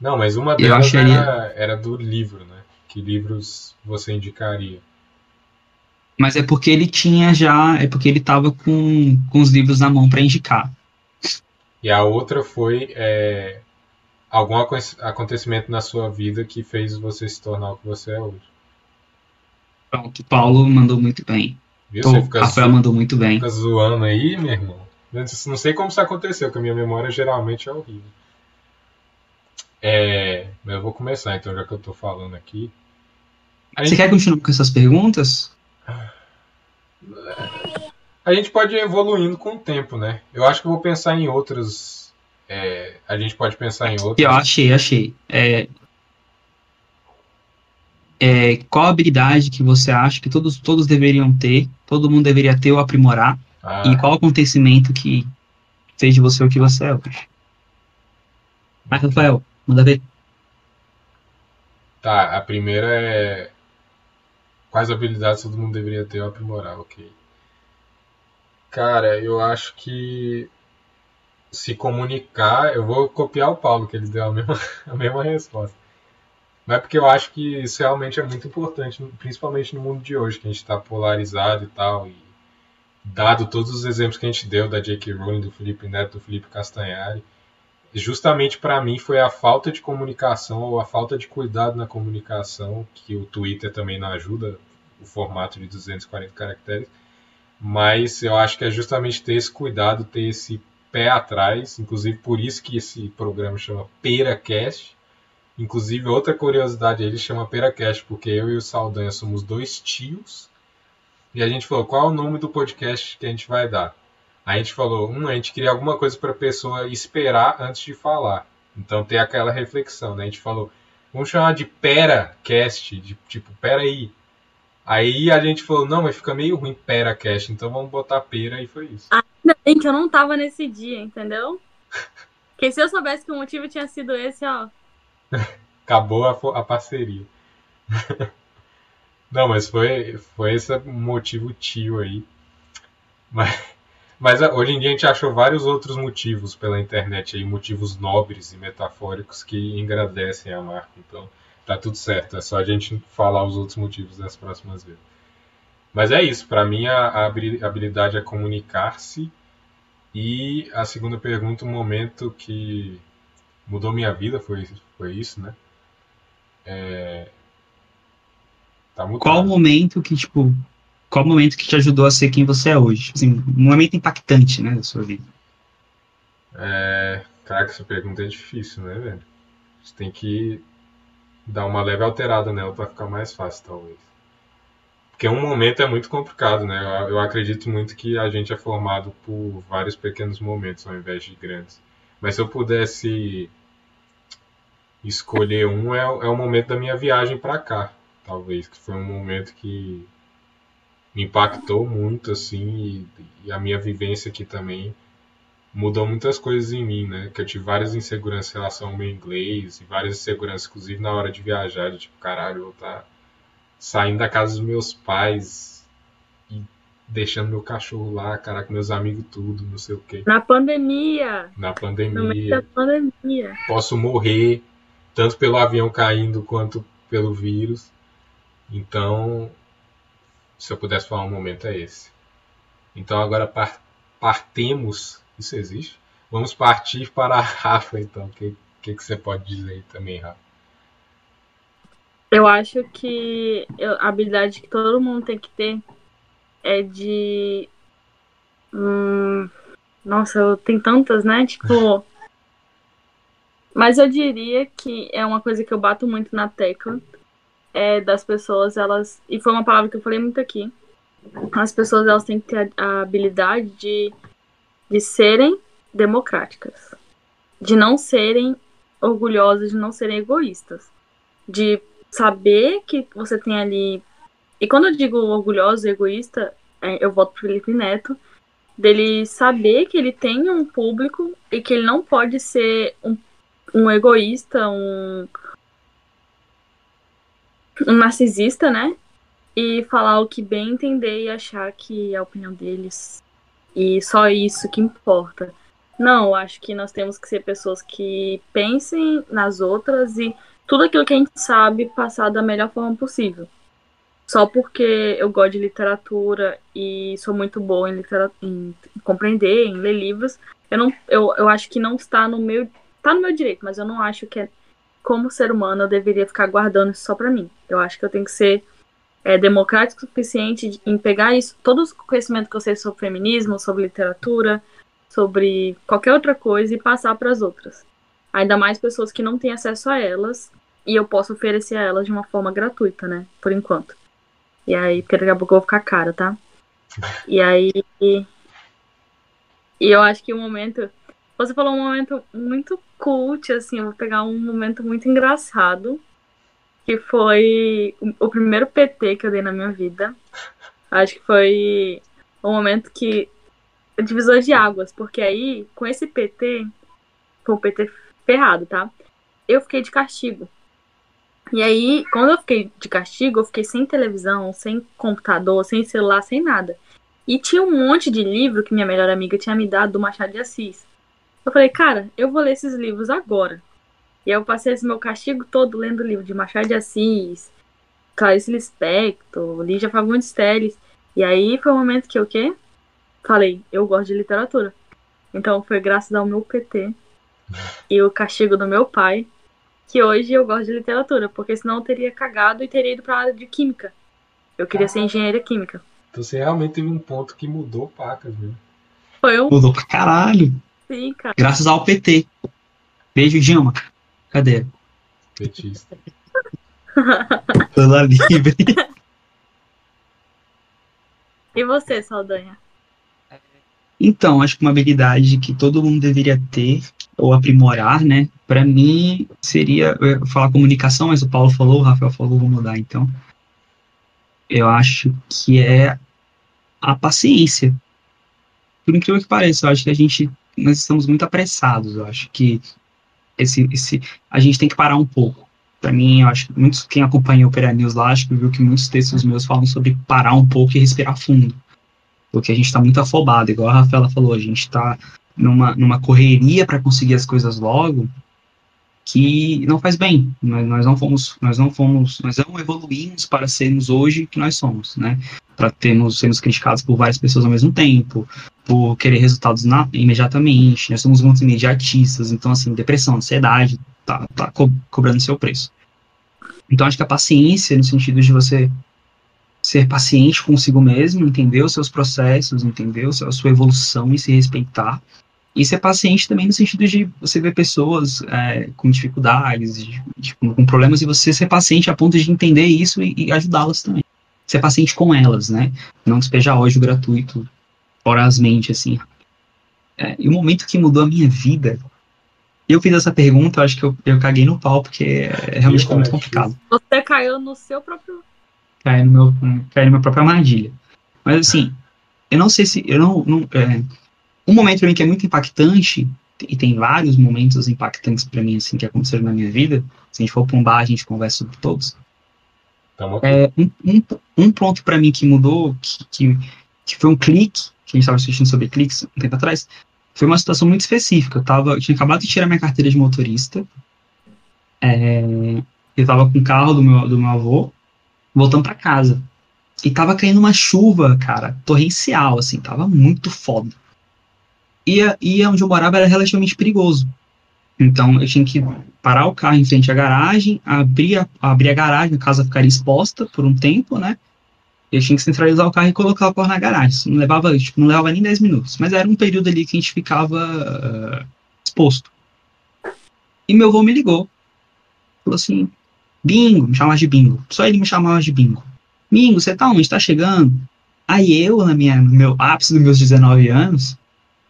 Não, mas uma delas acharia... era, era do livro, né? Que livros você indicaria? Mas é porque ele tinha já. É porque ele tava com, com os livros na mão para indicar. E a outra foi é, algum acontecimento na sua vida que fez você se tornar o que você é hoje. Pronto, Paulo mandou muito bem. Viu? Fica Rafael mandou muito bem. Fica zoando aí, meu irmão. Não sei como isso aconteceu, porque a minha memória geralmente é horrível. É, eu vou começar então, já que eu tô falando aqui. A Você gente... quer continuar com essas perguntas? A gente pode ir evoluindo com o tempo, né? Eu acho que eu vou pensar em outras. É, a gente pode pensar em outras. Eu achei, achei. É, é, qual habilidade que você acha que todos, todos deveriam ter, todo mundo deveria ter ou aprimorar ah. E qual acontecimento que fez de você o que você é hoje? Mas, Rafael, manda ver. Tá, a primeira é. Quais habilidades todo mundo deveria ter ou aprimorar, ok. Cara, eu acho que se comunicar, eu vou copiar o Paulo, que ele deu a mesma, a mesma resposta. Mas é porque eu acho que isso realmente é muito importante, principalmente no mundo de hoje, que a gente está polarizado e tal, e dado todos os exemplos que a gente deu da J.K. Rowling, do Felipe Neto, do Felipe Castanhari, justamente para mim foi a falta de comunicação ou a falta de cuidado na comunicação, que o Twitter também não ajuda, o formato de 240 caracteres, mas eu acho que é justamente ter esse cuidado, ter esse pé atrás, inclusive por isso que esse programa chama PeraCast. Inclusive, outra curiosidade, ele chama PeraCast, porque eu e o Saldanha somos dois tios, e a gente falou, qual é o nome do podcast que a gente vai dar? a gente falou, um, a gente queria alguma coisa para a pessoa esperar antes de falar. Então tem aquela reflexão, né? A gente falou, vamos chamar de PeraCast, de tipo, pera aí. Aí a gente falou, não, mas fica meio ruim PeraCast, então vamos botar pera e foi isso. Ainda bem que eu não tava nesse dia, entendeu? Porque se eu soubesse que o motivo tinha sido esse, ó. Acabou a, a parceria. não, mas foi, foi esse motivo tio aí. Mas. Mas ah, hoje em dia a gente achou vários outros motivos pela internet aí, motivos nobres e metafóricos que engrandecem a marca. Então tá tudo certo, é só a gente falar os outros motivos das próximas vezes. Mas é isso, para mim a, habilidade é comunicar-se. E a segunda pergunta, um momento que mudou minha vida, foi, foi isso, né? É... Tá Qual o momento que, tipo, qual o momento que te ajudou a ser quem você é hoje? Assim, um momento impactante, né, da sua vida. É, cara, essa pergunta é difícil, né, velho? Você tem que dar uma leve alterada nela para ficar mais fácil, talvez. Porque um momento é muito complicado, né? Eu, eu acredito muito que a gente é formado por vários pequenos momentos ao invés de grandes. Mas se eu pudesse escolher um, é, é o momento da minha viagem para cá, talvez, que foi um momento que me impactou muito, assim, e, e, a minha vivência aqui também mudou muitas coisas em mim, né? Que eu tive várias inseguranças em relação ao meu inglês, e várias inseguranças, inclusive, na hora de viajar, de tipo, caralho, eu vou estar tá saindo da casa dos meus pais e deixando meu cachorro lá, caraca, meus amigos tudo, não sei o quê. Na pandemia! Na pandemia. Da pandemia. Posso morrer, tanto pelo avião caindo quanto pelo vírus. Então, se eu pudesse falar um momento, é esse. Então agora par partemos. Isso existe? Vamos partir para a Rafa, então. O que, que, que, você pode dizer aí também, Rafa? Eu acho que a habilidade que todo mundo tem que ter é de. Hum, nossa, tem tantas, né? Tipo. Mas eu diria que é uma coisa que eu bato muito na tecla, é, das pessoas, elas. E foi uma palavra que eu falei muito aqui. As pessoas elas têm que ter a, habilidade de, de serem democráticas. De não serem orgulhosas, de não serem egoístas. De saber que você tem ali. E quando eu digo orgulhoso egoísta, é, eu voto pro Felipe Neto, dele saber que ele tem um público e que ele não pode ser um, um egoísta, um, um narcisista, né? E falar o que bem entender e achar que é a opinião deles e só isso que importa. Não, acho que nós temos que ser pessoas que pensem nas outras e tudo aquilo que a gente sabe passar da melhor forma possível. Só porque eu gosto de literatura e sou muito boa em, em compreender, em ler livros, eu, não, eu, eu acho que não está no meu. Está no meu direito, mas eu não acho que é como ser humano, eu deveria ficar guardando isso só para mim. Eu acho que eu tenho que ser é, democrático o suficiente em pegar isso, todo o conhecimento que eu sei sobre feminismo, sobre literatura, sobre qualquer outra coisa e passar para as outras. Ainda mais pessoas que não têm acesso a elas e eu posso oferecer a elas de uma forma gratuita, né? Por enquanto. E aí, porque daqui a pouco eu vou ficar cara, tá? E aí. E eu acho que o momento você falou um momento muito cult, assim, eu vou pegar um momento muito engraçado, que foi o primeiro PT que eu dei na minha vida. Acho que foi um momento que divisor de águas, porque aí, com esse PT, com o PT ferrado, tá? Eu fiquei de castigo. E aí, quando eu fiquei de castigo, eu fiquei sem televisão, sem computador, sem celular, sem nada. E tinha um monte de livro que minha melhor amiga tinha me dado do Machado de Assis. Eu falei, cara, eu vou ler esses livros agora. E aí eu passei esse meu castigo todo lendo livro de Machado de Assis, Clarice Lispector, Lígia Fagundes Telles. E aí foi o um momento que eu, o quê? falei, eu gosto de literatura. Então foi graças ao meu PT e o castigo do meu pai que hoje eu gosto de literatura, porque senão eu teria cagado e teria ido pra área de química. Eu queria ser engenheira química. Então você realmente teve um ponto que mudou pacas, viu? Foi um. Mudou pra caralho. Sim, cara. Graças ao PT. Beijo, Dilma. Cadê? Petista. Lula livre. E você, Saldanha? Então, acho que uma habilidade que todo mundo deveria ter ou aprimorar, né? Para mim seria eu ia falar comunicação, mas o Paulo falou, o Rafael falou, vou mudar então. Eu acho que é a paciência. Por incrível que pareça, eu acho que a gente nós estamos muito apressados. Eu acho que esse, esse a gente tem que parar um pouco. Para mim, eu acho muitos quem acompanha o Opera News lá, acho que viu que muitos textos meus falam sobre parar um pouco e respirar fundo porque a gente está muito afobado, igual a Rafaela falou, a gente está numa, numa correria para conseguir as coisas logo que não faz bem. Nós, nós não fomos, nós não fomos, nós não evoluímos para sermos hoje que nós somos, né? Para termos sermos criticados por várias pessoas ao mesmo tempo, por querer resultados na, imediatamente. Nós somos muito imediatistas, então assim, depressão, ansiedade, tá, tá co cobrando seu preço. Então acho que a paciência no sentido de você ser paciente consigo mesmo, entender os seus processos, entender a sua evolução e se respeitar. E ser paciente também no sentido de você ver pessoas é, com dificuldades, de, de, com problemas, e você ser paciente a ponto de entender isso e, e ajudá-las também. Ser paciente com elas, né? Não despejar ódio gratuito, horazmente, assim. É, e o momento que mudou a minha vida, eu fiz essa pergunta, eu acho que eu, eu caguei no pau, porque é realmente muito complicado. Você caiu no seu próprio cair no meu, cair na minha própria armadilha. Mas assim, eu não sei se, eu não, não é, um momento para mim que é muito impactante, e tem vários momentos impactantes para mim, assim, que aconteceram na minha vida, se a gente for para um bar, a gente conversa sobre todos. É, um, um, um ponto para mim que mudou, que, que, que, foi um clique, que a gente estava assistindo sobre cliques um tempo atrás, foi uma situação muito específica. Eu, tava, eu tinha acabado de tirar minha carteira de motorista, é, eu estava com o carro do meu, do meu avô, voltando para casa. E tava caindo uma chuva, cara, torrencial, assim, tava muito foda. E, e onde eu morava era relativamente perigoso. Então eu tinha que parar o carro em frente à garagem, abrir a, abrir a garagem, a casa ficaria exposta por um tempo, né? Eu tinha que centralizar o carro e colocar o carro na garagem. não levava, tipo, não levava nem 10 minutos. Mas era um período ali que a gente ficava uh, exposto. E meu avô me ligou. Falou assim: Bingo, me chamava de Bingo. Só ele me chamava de Bingo. Bingo, você tá onde? Tá chegando? Aí eu, na minha, no meu ápice dos meus 19 anos,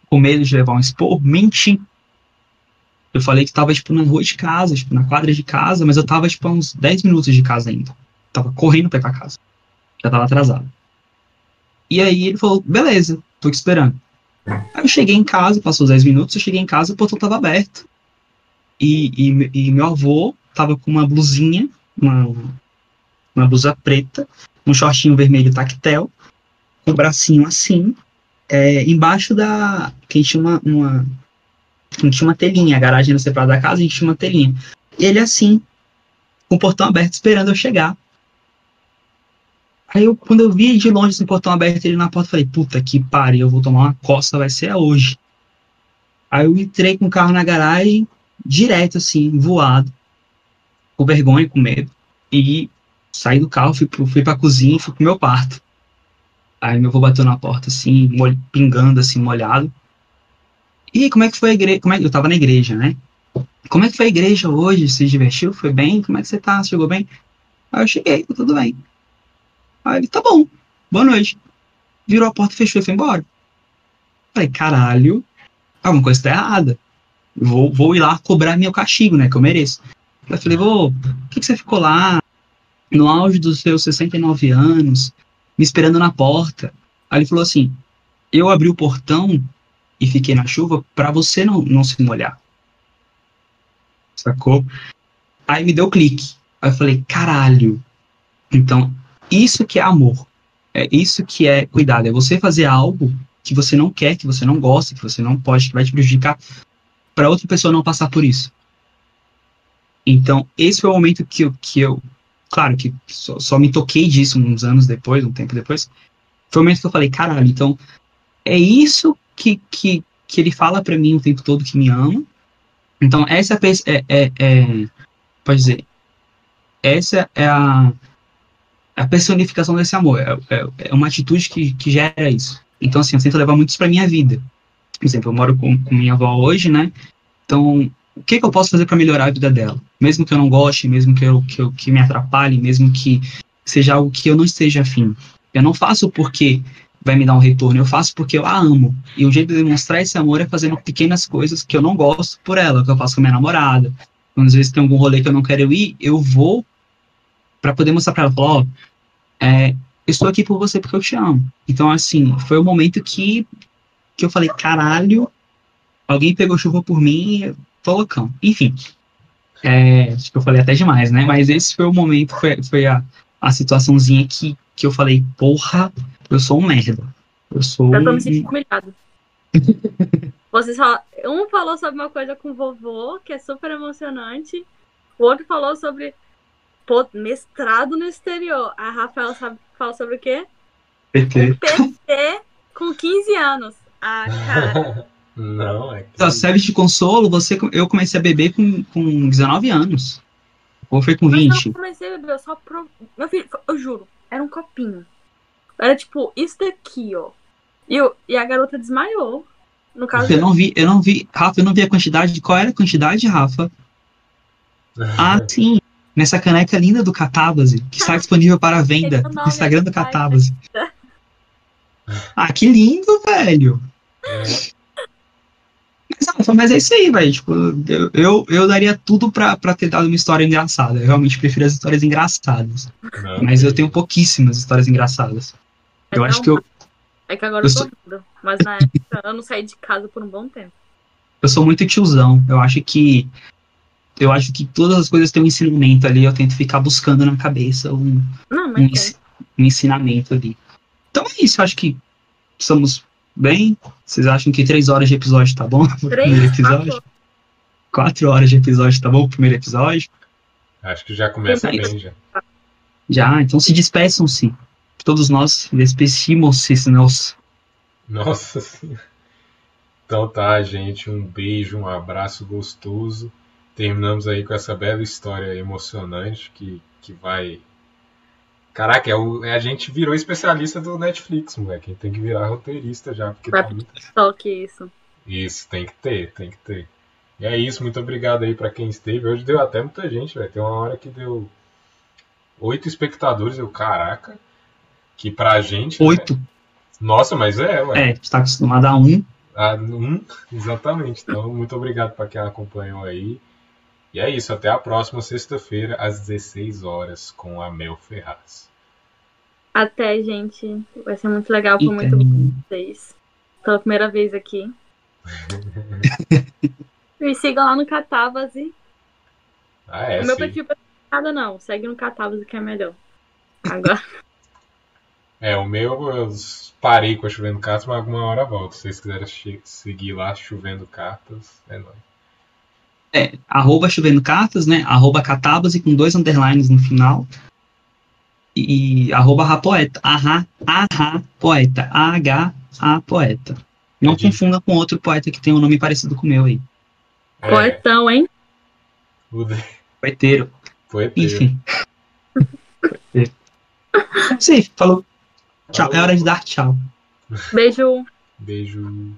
com medo de levar um expor, menti. Eu falei que tava, tipo, na rua de casa, tipo, na quadra de casa, mas eu tava, tipo, a uns 10 minutos de casa ainda. Tava correndo pra ir pra casa. Já tava atrasado. E aí ele falou, beleza, tô te esperando. Aí eu cheguei em casa, passou 10 minutos, eu cheguei em casa, o portão tava aberto. E, e, e meu avô tava com uma blusinha, uma, uma blusa preta, um shortinho vermelho tactel, com o bracinho assim, é, embaixo da. que a gente tinha uma, uma. Gente tinha uma telinha, a garagem era separada da casa, a gente tinha uma telinha. E ele assim, com o portão aberto, esperando eu chegar. Aí eu, quando eu vi de longe esse portão aberto, ele na porta, falei, puta que pariu, eu vou tomar uma coça, vai ser hoje. Aí eu entrei com o carro na garagem, direto assim, voado com vergonha, com medo, e saí do carro, fui, pro, fui pra cozinha fui pro meu quarto. Aí meu avô bateu na porta, assim, molh, pingando, assim, molhado. E como é que foi a igreja? Como é, eu tava na igreja, né? Como é que foi a igreja hoje? Se divertiu? Foi bem? Como é que você tá? Chegou bem? Aí eu cheguei, tá tudo bem. Aí ele, tá bom, boa noite. Virou a porta, fechou e foi embora. Falei, caralho, alguma coisa tá errada. Vou, vou ir lá cobrar meu castigo, né? Que eu mereço. Eu falei, vô, por que, que você ficou lá no auge dos seus 69 anos, me esperando na porta? Aí ele falou assim: eu abri o portão e fiquei na chuva para você não, não se molhar. Sacou? Aí me deu clique. Aí eu falei, caralho. Então, isso que é amor. É isso que é cuidado. É você fazer algo que você não quer, que você não gosta, que você não pode, que vai te prejudicar, para outra pessoa não passar por isso. Então, esse foi o momento que eu, que eu claro que só, só, me toquei disso uns anos depois, um tempo depois. Foi o momento que eu falei, caralho, então é isso que, que, que ele fala para mim o tempo todo que me ama. Então, essa é, é, é, pode dizer, essa é a, a personificação desse amor. É, é, é, uma atitude que, que gera isso. Então, assim, eu tento levar muito isso pra minha vida. Por exemplo, eu moro com, com minha avó hoje, né? Então, o que, que eu posso fazer para melhorar a vida dela? Mesmo que eu não goste, mesmo que, eu, que, eu, que me atrapalhe, mesmo que seja algo que eu não esteja afim. Eu não faço porque vai me dar um retorno, eu faço porque eu a amo. E o jeito de demonstrar esse amor é fazendo pequenas coisas que eu não gosto por ela, que eu faço com minha namorada. Quando às vezes tem algum rolê que eu não quero ir, eu vou para poder mostrar para ela, falar, ó, é, estou aqui por você porque eu te amo. Então, assim, foi o momento que, que eu falei, caralho, alguém pegou chuva por mim, tô loucão. Enfim, é, acho que eu falei até demais, né? Mas esse foi o momento, foi, foi a, a situaçãozinha que, que eu falei, porra, eu sou um merda. Eu sou. Eu tô me sentindo humilhado. Vocês falaram, um falou sobre uma coisa com o vovô, que é super emocionante. O outro falou sobre pô, mestrado no exterior. A Rafaela sabe, fala sobre o quê? PT. PT com 15 anos. Ah, cara. Não, é que... Só serve de consolo, você, eu comecei a beber com, com 19 anos. Ou foi com Mas 20? eu comecei a beber, eu só pro... Meu filho, eu juro, era um copinho. Era tipo, isso daqui, ó. E, eu, e a garota desmaiou. No caso, Eu não vi, eu não vi, Rafa, eu não vi a quantidade. Qual era a quantidade, Rafa? Ah, sim. Nessa caneca linda do Catábase, que está disponível para venda no Instagram do Catábase. Ah, que lindo, velho. É, Mas, Rafa, mas é isso aí, velho. Tipo, eu, eu, eu daria tudo pra, pra ter dado uma história engraçada. Eu realmente prefiro as histórias engraçadas. não, Mas eu tenho pouquíssimas histórias engraçadas. Eu acho que eu, É que agora eu eu tô sou-. Mas na época eu não saí de casa por um bom tempo. eu sou muito tiozão. Eu acho que. Eu acho que todas as coisas têm um ensinamento ali. Eu tento ficar buscando na cabeça um, Não, um, um ensinamento ali. Então é isso. Eu acho que estamos bem. Vocês acham que três horas de episódio tá bom? Três, episódio? quatro. Quatro horas de episódio tá bom primeiro episódio? Acho que já começa bem já. Já, então se despeçam-se. Todos nós despedimos-se, nós. Nossa senhora. Então tá, gente. Um beijo, um abraço gostoso. Terminamos aí com essa bela história emocionante que, que vai. Caraca, é o, é- a gente virou especialista do Netflix, moleque. Tem que virar roteirista já, porque tá muito. Só que isso. Isso, tem que ter, tem que ter. E é isso, muito obrigado aí pra quem esteve. Hoje deu até muita gente, velho. Tem uma hora que deu oito espectadores, eu, caraca. Que pra gente. né? Oito. Nossa, mas é, ué. É, está acostumado a um. Ah, um, exatamente. Então, muito obrigado para quem acompanhou aí. E é isso, até a próxima sexta-feira, às 16 horas, com a Mel Ferraz. Até, gente. Vai ser muito legal. Foi muito bom com vocês. Pela primeira vez aqui. Me sigam lá no Catarse. Ah, é, o meu sim. perfil não é nada não. Segue no Catarse que é melhor. Agora. É, o meu eu parei com a Chovendo Cartas, mas alguma hora volto. Se vocês quiserem seguir lá, Chovendo Cartas, é nóis. é, arroba chovendo cartas, né? Arroba catábase com dois underlines no final. E arroba rapoeta. Arra, arra poeta. A-H, a poeta. Não Entendi. confunda com outro poeta que tem um nome parecido com o meu aí. É, Poetão, hein? Poeteiro. Poeteiro. Enfim. Poeteiro. Sim, falou. Tchau. É hora de dar tchau. Beijo. Beijo.